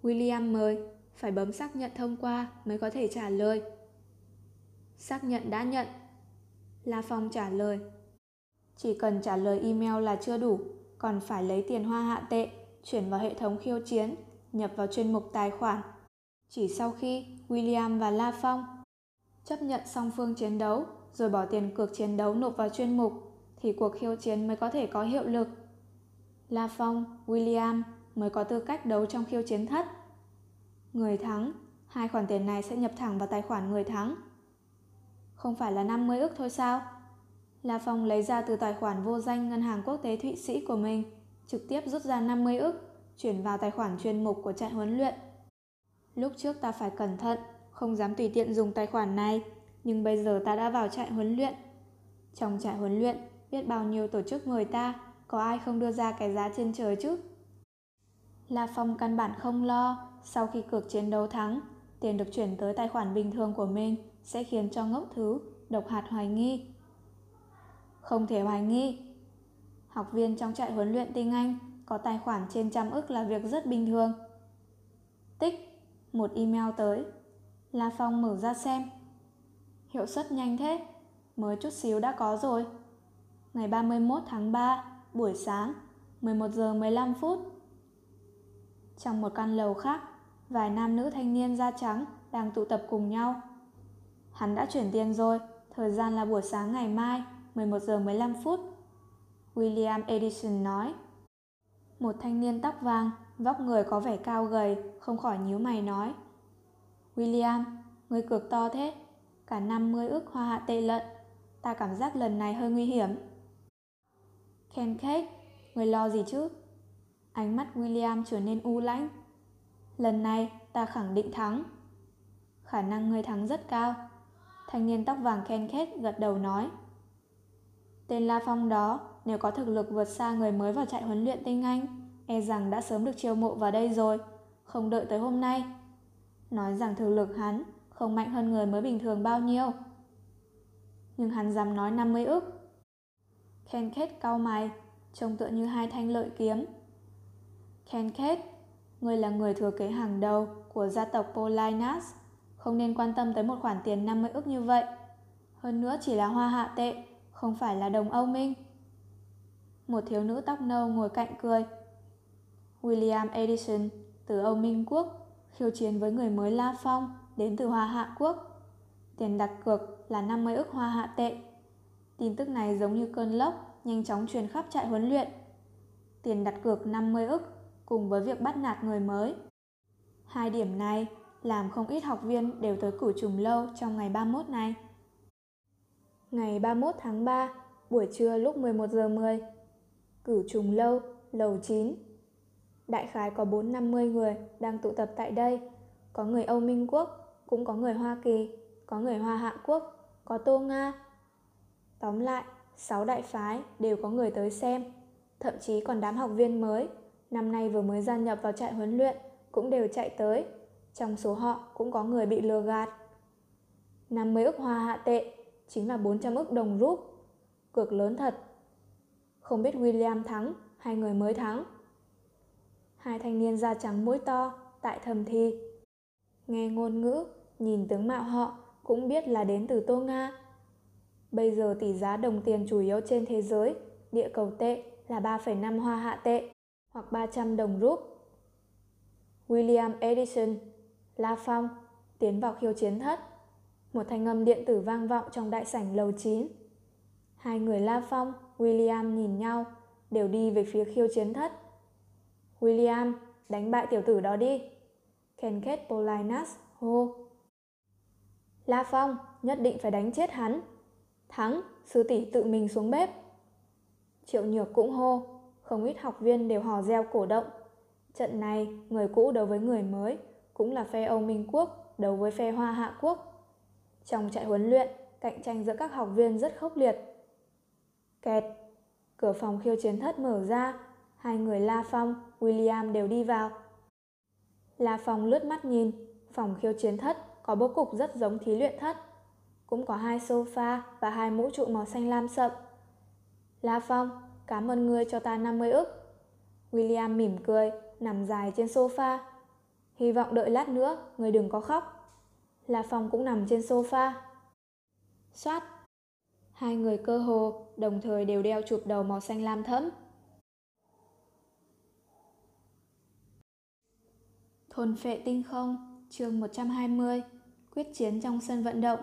William mời, phải bấm xác nhận thông qua mới có thể trả lời. Xác nhận đã nhận. La Phong trả lời. Chỉ cần trả lời email là chưa đủ, còn phải lấy tiền hoa hạ tệ, chuyển vào hệ thống khiêu chiến, nhập vào chuyên mục tài khoản. Chỉ sau khi William và La Phong chấp nhận song phương chiến đấu rồi bỏ tiền cược chiến đấu nộp vào chuyên mục thì cuộc khiêu chiến mới có thể có hiệu lực. La Phong, William mới có tư cách đấu trong khiêu chiến thất. Người thắng, hai khoản tiền này sẽ nhập thẳng vào tài khoản người thắng. Không phải là 50 ức thôi sao? La Phong lấy ra từ tài khoản vô danh ngân hàng quốc tế Thụy Sĩ của mình, trực tiếp rút ra 50 ức, chuyển vào tài khoản chuyên mục của trại huấn luyện. Lúc trước ta phải cẩn thận, không dám tùy tiện dùng tài khoản này, nhưng bây giờ ta đã vào trại huấn luyện. Trong trại huấn luyện, biết bao nhiêu tổ chức mời ta, có ai không đưa ra cái giá trên trời chứ? La Phong căn bản không lo, sau khi cược chiến đấu thắng, tiền được chuyển tới tài khoản bình thường của mình sẽ khiến cho ngốc thứ, độc hạt hoài nghi. Không thể hoài nghi. Học viên trong trại huấn luyện tiếng Anh có tài khoản trên trăm ức là việc rất bình thường. Tích, một email tới. La Phong mở ra xem. Hiệu suất nhanh thế, mới chút xíu đã có rồi. Ngày 31 tháng 3, buổi sáng, 11 giờ 15 phút. Trong một căn lầu khác, vài nam nữ thanh niên da trắng đang tụ tập cùng nhau. Hắn đã chuyển tiền rồi, thời gian là buổi sáng ngày mai, 11 giờ 15 phút. William Edison nói. Một thanh niên tóc vàng, vóc người có vẻ cao gầy, không khỏi nhíu mày nói. William, người cược to thế, cả 50 ước hoa hạ tệ lận. Ta cảm giác lần này hơi nguy hiểm. Ken Cake, người lo gì chứ? Ánh mắt William trở nên u lãnh. Lần này ta khẳng định thắng. Khả năng người thắng rất cao. Thanh niên tóc vàng Ken Cake gật đầu nói. Tên La Phong đó, nếu có thực lực vượt xa người mới vào trại huấn luyện tinh Anh, e rằng đã sớm được chiêu mộ vào đây rồi, không đợi tới hôm nay. Nói rằng thực lực hắn không mạnh hơn người mới bình thường bao nhiêu. Nhưng hắn dám nói 50 ức. Ken Kết cau mày, trông tựa như hai thanh lợi kiếm. Ken Kết người là người thừa kế hàng đầu của gia tộc Polinas, không nên quan tâm tới một khoản tiền 50 ức như vậy. Hơn nữa chỉ là hoa hạ tệ, không phải là đồng Âu Minh. Một thiếu nữ tóc nâu ngồi cạnh cười. William Edison từ Âu Minh Quốc khiêu chiến với người mới La Phong đến từ Hoa Hạ Quốc. Tiền đặt cược là 50 ức hoa hạ tệ. Tin tức này giống như cơn lốc, nhanh chóng truyền khắp trại huấn luyện. Tiền đặt cược 50 ức cùng với việc bắt nạt người mới. Hai điểm này làm không ít học viên đều tới cử trùng lâu trong ngày 31 này. Ngày 31 tháng 3, buổi trưa lúc 11 giờ 10. Cửu trùng lâu, lầu 9. Đại khái có 4-50 người đang tụ tập tại đây. Có người Âu Minh Quốc, cũng có người Hoa Kỳ, có người Hoa Hạ Quốc, có Tô Nga. Tóm lại, 6 đại phái đều có người tới xem. Thậm chí còn đám học viên mới, năm nay vừa mới gia nhập vào trại huấn luyện, cũng đều chạy tới. Trong số họ cũng có người bị lừa gạt. 50 ức hoa hạ tệ chính là 400 ức đồng rúp. Cược lớn thật. Không biết William thắng hay người mới thắng. Hai thanh niên da trắng mũi to tại thầm thi. Nghe ngôn ngữ, nhìn tướng mạo họ cũng biết là đến từ Tô Nga. Bây giờ tỷ giá đồng tiền chủ yếu trên thế giới, địa cầu tệ là 3,5 hoa hạ tệ hoặc 300 đồng rúp. William Edison, La Phong tiến vào khiêu chiến thất. Một thanh âm điện tử vang vọng trong đại sảnh lầu 9. Hai người La Phong, William nhìn nhau, đều đi về phía khiêu chiến thất. William, đánh bại tiểu tử đó đi. Kenket Polinas hô. La Phong, nhất định phải đánh chết hắn. Thắng, sư tỷ tự mình xuống bếp. Triệu Nhược cũng hô, không ít học viên đều hò reo cổ động. Trận này, người cũ đấu với người mới, cũng là phe Âu Minh Quốc đấu với phe Hoa Hạ Quốc. Trong trại huấn luyện, cạnh tranh giữa các học viên rất khốc liệt. Kẹt, cửa phòng khiêu chiến thất mở ra, hai người La Phong, William đều đi vào. La Phong lướt mắt nhìn, phòng khiêu chiến thất có bố cục rất giống thí luyện thất. Cũng có hai sofa và hai mũ trụ màu xanh lam sậm. La Phong, cảm ơn ngươi cho ta 50 ức. William mỉm cười, nằm dài trên sofa. Hy vọng đợi lát nữa, người đừng có khóc. La Phong cũng nằm trên sofa. Xoát. Hai người cơ hồ đồng thời đều đeo chụp đầu màu xanh lam thẫm. Thôn phệ tinh không, chương 120, quyết chiến trong sân vận động.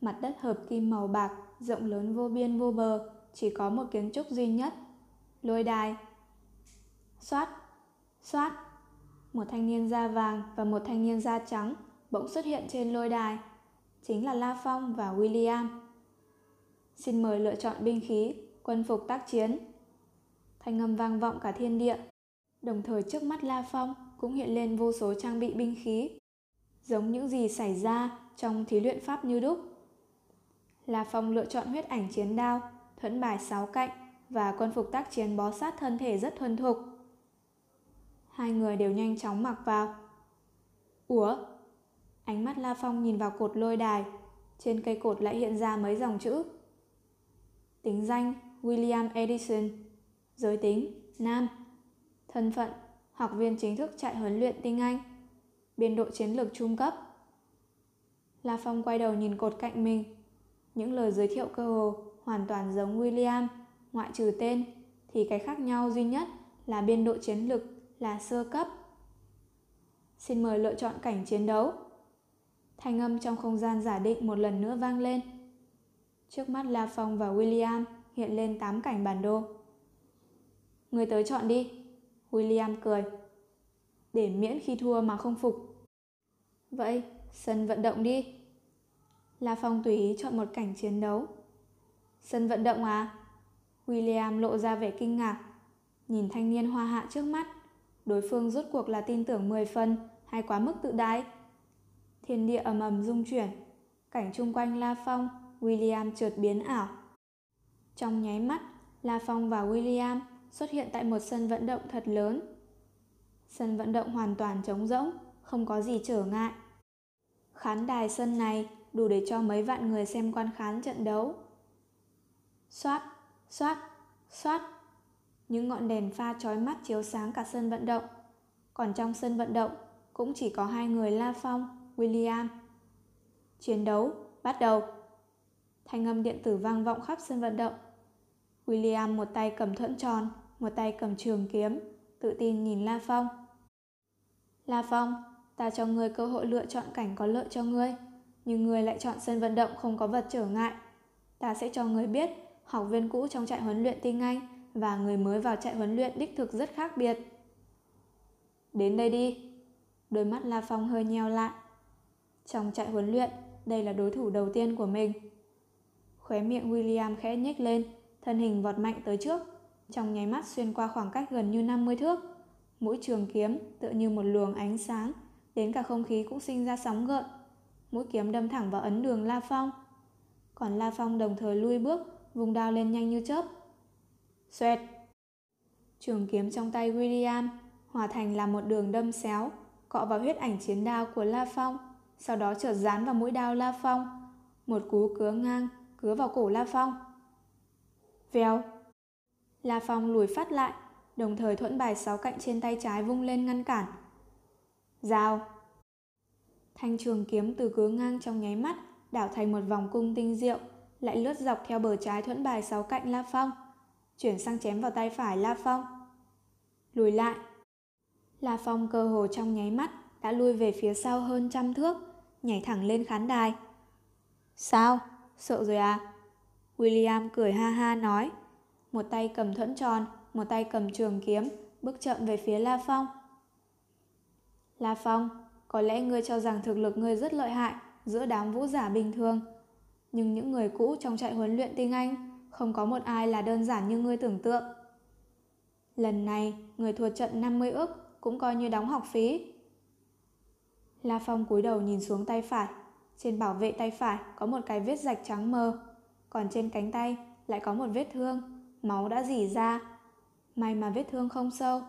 Mặt đất hợp kim màu bạc rộng lớn vô biên vô bờ, chỉ có một kiến trúc duy nhất. Lôi đài. Xoát, xoát. Một thanh niên da vàng và một thanh niên da trắng bỗng xuất hiện trên lôi đài. Chính là La Phong và William. Xin mời lựa chọn binh khí, quân phục tác chiến. Thanh âm vang vọng cả thiên địa. Đồng thời trước mắt La Phong cũng hiện lên vô số trang bị binh khí. Giống những gì xảy ra trong thí luyện pháp như đúc. La Phong lựa chọn huyết ảnh chiến đao, thuẫn bài sáu cạnh và quân phục tác chiến bó sát thân thể rất thuần thục. Hai người đều nhanh chóng mặc vào. Ủa? Ánh mắt La Phong nhìn vào cột lôi đài, trên cây cột lại hiện ra mấy dòng chữ. Tính danh William Edison. Giới tính Nam. Thân phận Học viên chính thức trại huấn luyện tinh Anh. Biên độ chiến lược trung cấp. La Phong quay đầu nhìn cột cạnh mình. Những lời giới thiệu cơ hồ hoàn toàn giống William Ngoại trừ tên. Thì cái khác nhau duy nhất là biên độ chiến lược là sơ cấp. Xin mời lựa chọn cảnh chiến đấu. Thanh âm trong không gian giả định một lần nữa vang lên Trước mắt La Phong và William hiện lên tám cảnh bản đồ. Người tới chọn đi. William cười. Để miễn khi thua mà không phục. Vậy, sân vận động đi. La Phong tùy ý chọn một cảnh chiến đấu. Sân vận động à? William lộ ra vẻ kinh ngạc. Nhìn thanh niên hoa hạ trước mắt. Đối phương rốt cuộc là tin tưởng 10 phần hay quá mức tự đái. Thiên địa ầm ầm rung chuyển. Cảnh chung quanh La Phong William chợt biến ảo. Trong nháy mắt, La Phong và William xuất hiện tại một sân vận động thật lớn. Sân vận động hoàn toàn trống rỗng, không có gì trở ngại. Khán đài sân này đủ để cho mấy vạn người xem quan khán trận đấu. Xoát, xoát, xoát. Những ngọn đèn pha chói mắt chiếu sáng cả sân vận động. Còn trong sân vận động cũng chỉ có hai người La Phong, William. Chiến đấu bắt đầu. Thanh âm điện tử vang vọng khắp sân vận động. William một tay cầm thuẫn tròn, một tay cầm trường kiếm, tự tin nhìn La Phong. La Phong, ta cho ngươi cơ hội lựa chọn cảnh có lợi cho ngươi, nhưng ngươi lại chọn sân vận động không có vật trở ngại. Ta sẽ cho ngươi biết, học viên cũ trong trại huấn luyện tinh Anh và người mới vào trại huấn luyện đích thực rất khác biệt. Đến đây đi. Đôi mắt La Phong hơi nheo lại. Trong trại huấn luyện, đây là đối thủ đầu tiên của mình. Khóe miệng William khẽ nhếch lên, thân hình vọt mạnh tới trước, trong nháy mắt xuyên qua khoảng cách gần như 50 thước. Mũi trường kiếm tựa như một luồng ánh sáng, đến cả không khí cũng sinh ra sóng gợn. Mũi kiếm đâm thẳng vào ấn đường La Phong. Còn La Phong đồng thời lui bước, vùng đao lên nhanh như chớp. Xoẹt! Trường kiếm trong tay William hòa thành là một đường đâm xéo, cọ vào huyết ảnh chiến đao của La Phong, sau đó chợt dán vào mũi đao La Phong. Một cú cứa ngang cứa vào cổ La Phong. Vèo. La Phong lùi phát lại, đồng thời thuẫn bài sáu cạnh trên tay trái vung lên ngăn cản. Dao. Thanh trường kiếm từ cứa ngang trong nháy mắt, đảo thành một vòng cung tinh diệu, lại lướt dọc theo bờ trái thuẫn bài sáu cạnh La Phong, chuyển sang chém vào tay phải La Phong. Lùi lại. La Phong cơ hồ trong nháy mắt đã lui về phía sau hơn trăm thước, nhảy thẳng lên khán đài. Sao? Sợ rồi à? William cười ha ha nói. Một tay cầm thuẫn tròn, một tay cầm trường kiếm, bước chậm về phía La Phong. La Phong, có lẽ ngươi cho rằng thực lực ngươi rất lợi hại giữa đám vũ giả bình thường. Nhưng những người cũ trong trại huấn luyện tinh Anh không có một ai là đơn giản như ngươi tưởng tượng. Lần này, người thua trận 50 ước cũng coi như đóng học phí. La Phong cúi đầu nhìn xuống tay phải, trên bảo vệ tay phải có một cái vết rạch trắng mờ, còn trên cánh tay lại có một vết thương, máu đã dỉ ra. May mà vết thương không sâu.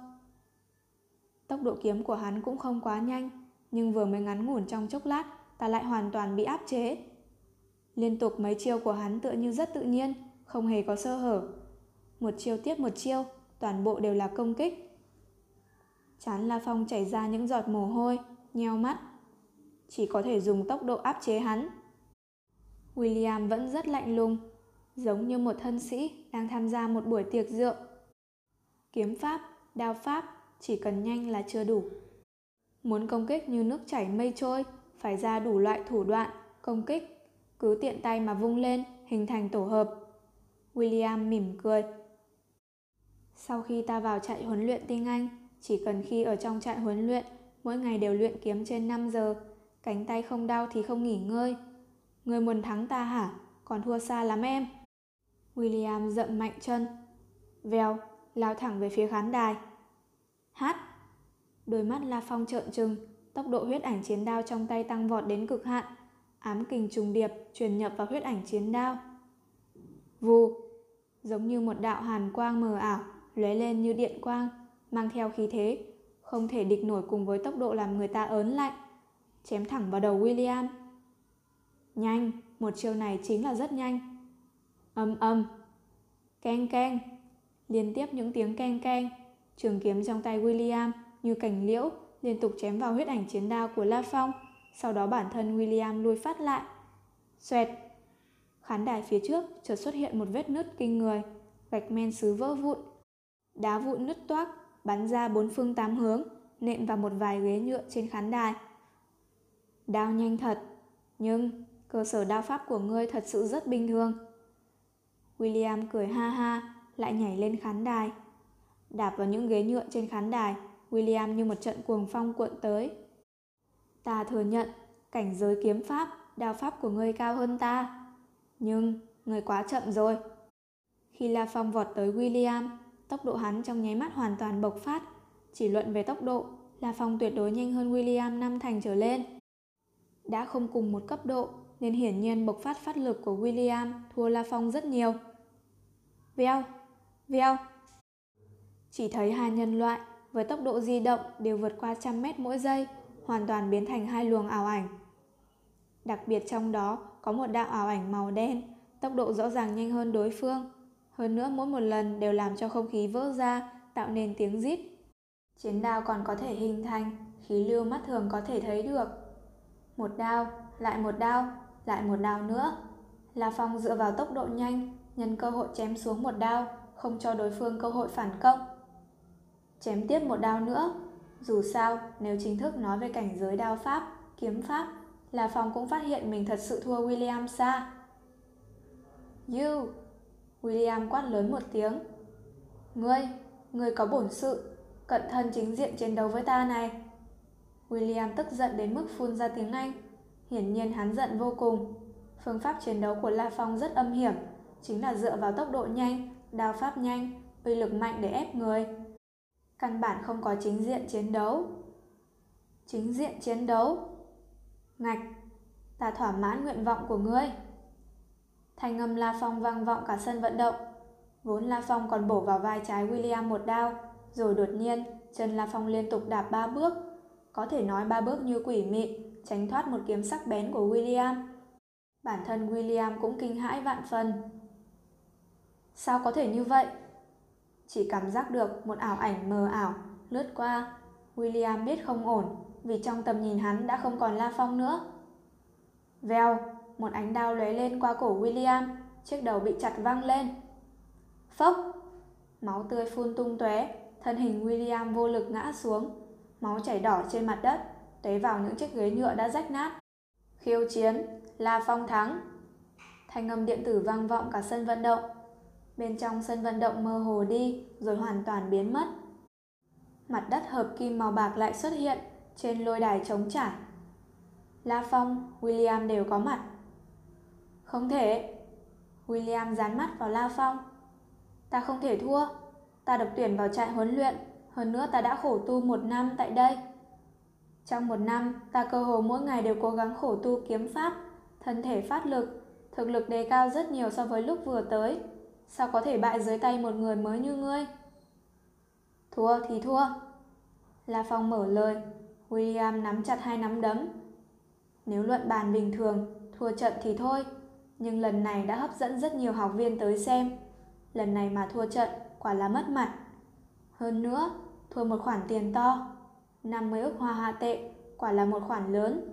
Tốc độ kiếm của hắn cũng không quá nhanh, nhưng vừa mới ngắn ngủn trong chốc lát, ta lại hoàn toàn bị áp chế. Liên tục mấy chiêu của hắn tựa như rất tự nhiên, không hề có sơ hở. Một chiêu tiếp một chiêu, toàn bộ đều là công kích. Chán La Phong chảy ra những giọt mồ hôi, nheo mắt chỉ có thể dùng tốc độ áp chế hắn. William vẫn rất lạnh lùng, giống như một thân sĩ đang tham gia một buổi tiệc rượu. Kiếm pháp, đao pháp chỉ cần nhanh là chưa đủ. Muốn công kích như nước chảy mây trôi, phải ra đủ loại thủ đoạn, công kích. Cứ tiện tay mà vung lên hình thành tổ hợp. William mỉm cười. Sau khi ta vào trại huấn luyện tinh Anh, chỉ cần khi ở trong trại huấn luyện, mỗi ngày đều luyện kiếm trên 5 giờ, cánh tay không đau thì không nghỉ ngơi. Người muốn thắng ta hả? Còn thua xa lắm em. William dậm mạnh chân. Vèo, lao thẳng về phía khán đài. Hát. Đôi mắt La Phong trợn trừng, tốc độ huyết ảnh chiến đao trong tay tăng vọt đến cực hạn. Ám kình trùng điệp truyền nhập vào huyết ảnh chiến đao. Vù, giống như một đạo hàn quang mờ ảo, lóe lên như điện quang, mang theo khí thế, không thể địch nổi cùng với tốc độ làm người ta ớn lạnh. Chém thẳng vào đầu William. Nhanh, một chiêu này chính là rất nhanh. Âm âm, keng keng, liên tiếp những tiếng keng keng, trường kiếm trong tay William như cành liễu liên tục chém vào huyết ảnh chiến đao của La Phong, sau đó bản thân William lui phát lại. Xoẹt, khán đài phía trước chợt xuất hiện một vết nứt kinh người, gạch men sứ vỡ vụn. Đá vụn nứt toác, bắn ra bốn phương tám hướng, nện vào một vài ghế nhựa trên khán đài. Đao nhanh thật, nhưng cơ sở đao pháp của ngươi thật sự rất bình thường. William cười ha ha, lại nhảy lên khán đài. Đạp vào những ghế nhựa trên khán đài, William như một trận cuồng phong cuộn tới. Ta thừa nhận, cảnh giới kiếm pháp, đao pháp của ngươi cao hơn ta. Nhưng, ngươi quá chậm rồi. Khi La Phong vọt tới William, tốc độ hắn trong nháy mắt hoàn toàn bộc phát. Chỉ luận về tốc độ, là Phong tuyệt đối nhanh hơn William năm thành trở lên. Đã không cùng một cấp độ, nên hiển nhiên bộc phát phát lực của William thua La Phong rất nhiều. Veo, veo. Chỉ thấy hai nhân loại với tốc độ di động đều vượt qua trăm mét mỗi giây, hoàn toàn biến thành hai luồng ảo ảnh. Đặc biệt trong đó có một đạo ảo ảnh màu đen, tốc độ rõ ràng nhanh hơn đối phương. Hơn nữa mỗi một lần đều làm cho không khí vỡ ra, tạo nên tiếng rít. Chiến đao còn có thể hình thành, khí lưu mắt thường có thể thấy được. Một đao, lại một đao, lại một đao nữa. La Phong dựa vào tốc độ nhanh, nhân cơ hội chém xuống một đao, không cho đối phương cơ hội phản công. Chém tiếp một đao nữa. Dù sao, nếu chính thức nói về cảnh giới đao pháp, kiếm pháp, La Phong cũng phát hiện mình thật sự thua William xa. You! William quát lớn một tiếng. Ngươi, ngươi có bổn sự, cận thân chính diện chiến đấu với ta này. William tức giận đến mức phun ra tiếng Anh. Hiển nhiên hắn giận vô cùng. Phương pháp chiến đấu của La Phong rất âm hiểm, chính là dựa vào tốc độ nhanh, đao pháp nhanh, uy lực mạnh để ép người. Căn bản không có chính diện chiến đấu. Chính diện chiến đấu? Ngạch, ta thỏa mãn nguyện vọng của ngươi. Thanh âm La Phong vang vọng cả sân vận động. Vốn La Phong còn bổ vào vai trái William một đao, rồi đột nhiên chân La Phong liên tục đạp ba bước. Có thể nói ba bước như quỷ mị, tránh thoát một kiếm sắc bén của William. Bản thân William cũng kinh hãi vạn phần. Sao có thể như vậy? Chỉ cảm giác được một ảo ảnh mờ ảo lướt qua. William biết không ổn vì trong tầm nhìn hắn đã không còn La Phong nữa. Vèo, một ánh đao lóe lên qua cổ William, chiếc đầu bị chặt văng lên. Phốc! Máu tươi phun tung tóe, thân hình William vô lực ngã xuống, máu chảy đỏ trên mặt đất, tế vào những chiếc ghế nhựa đã rách nát. Khiêu chiến, La Phong thắng. Thanh âm điện tử vang vọng cả sân vận động. Bên trong sân vận động mơ hồ đi, rồi hoàn toàn biến mất. Mặt đất hợp kim màu bạc lại xuất hiện trên lôi đài trống trải. La Phong, William đều có mặt. Không thể. William dán mắt vào La Phong. Ta không thể thua. Ta được tuyển vào trại huấn luyện. Hơn nữa ta đã khổ tu một năm tại đây. Trong một năm, ta cơ hồ mỗi ngày đều cố gắng khổ tu kiếm pháp, thân thể phát lực, thực lực đề cao rất nhiều so với lúc vừa tới. Sao có thể bại dưới tay một người mới như ngươi? Thua thì thua. La Phong mở lời, William nắm chặt hai nắm đấm. Nếu luận bàn bình thường, thua trận thì thôi, nhưng lần này đã hấp dẫn rất nhiều học viên tới xem. Lần này mà thua trận, quả là mất mặt. Hơn nữa, thua một khoản tiền to. 50 ức hoa hạ tệ, quả là một khoản lớn.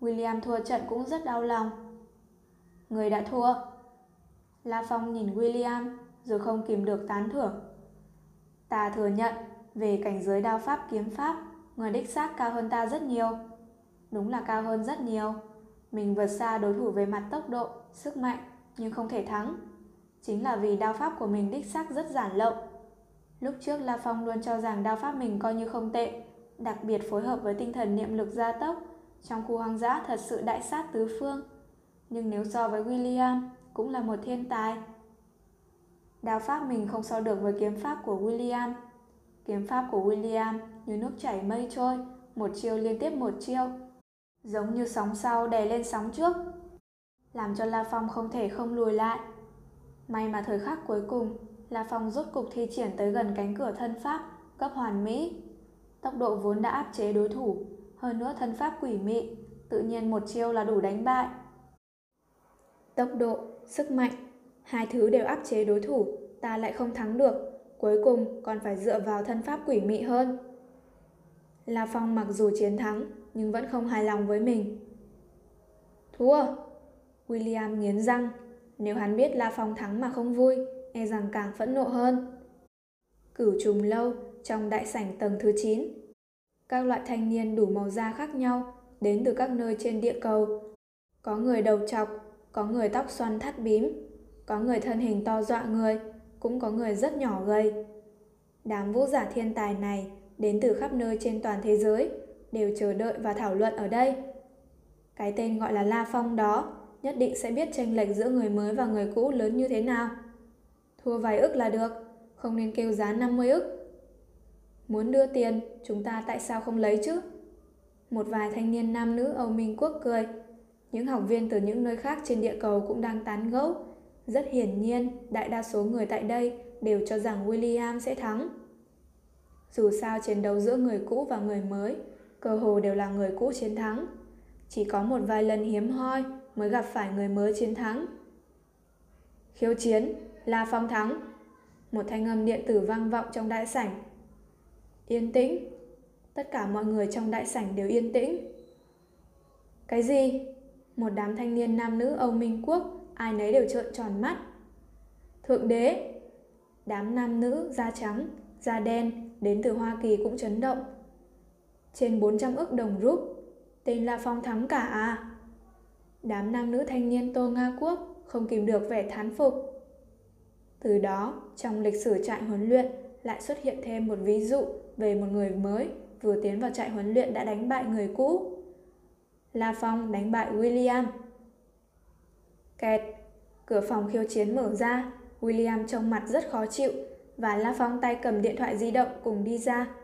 William thua trận cũng rất đau lòng. Người đã thua. La Phong nhìn William rồi không kìm được tán thưởng. Ta thừa nhận, về cảnh giới đao pháp kiếm pháp, người đích xác cao hơn ta rất nhiều. Đúng là cao hơn rất nhiều. Mình vượt xa đối thủ về mặt tốc độ, sức mạnh, nhưng không thể thắng. Chính là vì đao pháp của mình đích xác rất giản lậu. Lúc trước La Phong luôn cho rằng đao pháp mình coi như không tệ, đặc biệt phối hợp với tinh thần niệm lực gia tốc, trong khu hoang dã thật sự đại sát tứ phương. Nhưng nếu so với William, cũng là một thiên tài. Đao pháp mình không so được với kiếm pháp của William. Kiếm pháp của William như nước chảy mây trôi, một chiêu liên tiếp một chiêu, giống như sóng sau đè lên sóng trước, làm cho La Phong không thể không lùi lại. May mà thời khắc cuối cùng, La Phong rốt cục thi triển tới gần cánh cửa thân pháp, cấp hoàn mỹ. Tốc độ vốn đã áp chế đối thủ, hơn nữa thân pháp quỷ mị, tự nhiên một chiêu là đủ đánh bại. Tốc độ, sức mạnh, hai thứ đều áp chế đối thủ, ta lại không thắng được, cuối cùng còn phải dựa vào thân pháp quỷ mị hơn. La Phong mặc dù chiến thắng, nhưng vẫn không hài lòng với mình. Thua! William nghiến răng, nếu hắn biết La Phong thắng mà không vui, e rằng càng phẫn nộ hơn. Cửu trùng lâu, trong đại sảnh tầng thứ 9. Các loại thanh niên đủ màu da khác nhau, đến từ các nơi trên địa cầu. Có người đầu chọc, có người tóc xoăn thắt bím, có người thân hình to dọa người, cũng có người rất nhỏ gầy. Đám vũ giả thiên tài này đến từ khắp nơi trên toàn thế giới, đều chờ đợi và thảo luận ở đây. Cái tên gọi là La Phong đó nhất định sẽ biết tranh lệch giữa người mới và người cũ lớn như thế nào. Thua vài ức là được, không nên kêu giá 50 ức. Muốn đưa tiền, chúng ta tại sao không lấy chứ? Một vài thanh niên nam nữ Âu Minh Quốc cười. Những học viên từ những nơi khác trên địa cầu cũng đang tán gẫu. Rất hiển nhiên, đại đa số người tại đây đều cho rằng William sẽ thắng. Dù sao chiến đấu giữa người cũ và người mới, cơ hồ đều là người cũ chiến thắng. Chỉ có một vài lần hiếm hoi mới gặp phải người mới chiến thắng. Khiêu chiến, La Phong thắng. Một thanh âm điện tử vang vọng trong đại sảnh. Yên tĩnh. Tất cả mọi người trong đại sảnh đều yên tĩnh. Cái gì? Một đám thanh niên nam nữ Âu Minh Quốc, ai nấy đều trợn tròn mắt. Thượng đế! Đám nam nữ da trắng, da đen đến từ Hoa Kỳ cũng chấn động. Trên 400 ức đồng rúp, tên là Phong thắng cả à? Đám nam nữ thanh niên Tô Nga Quốc không kìm được vẻ thán phục. Từ đó, trong lịch sử trại huấn luyện lại xuất hiện thêm một ví dụ về một người mới vừa tiến vào trại huấn luyện đã đánh bại người cũ. La Phong đánh bại William. Kẹt, cửa phòng khiêu chiến mở ra, William trông mặt rất khó chịu và La Phong tay cầm điện thoại di động cùng đi ra.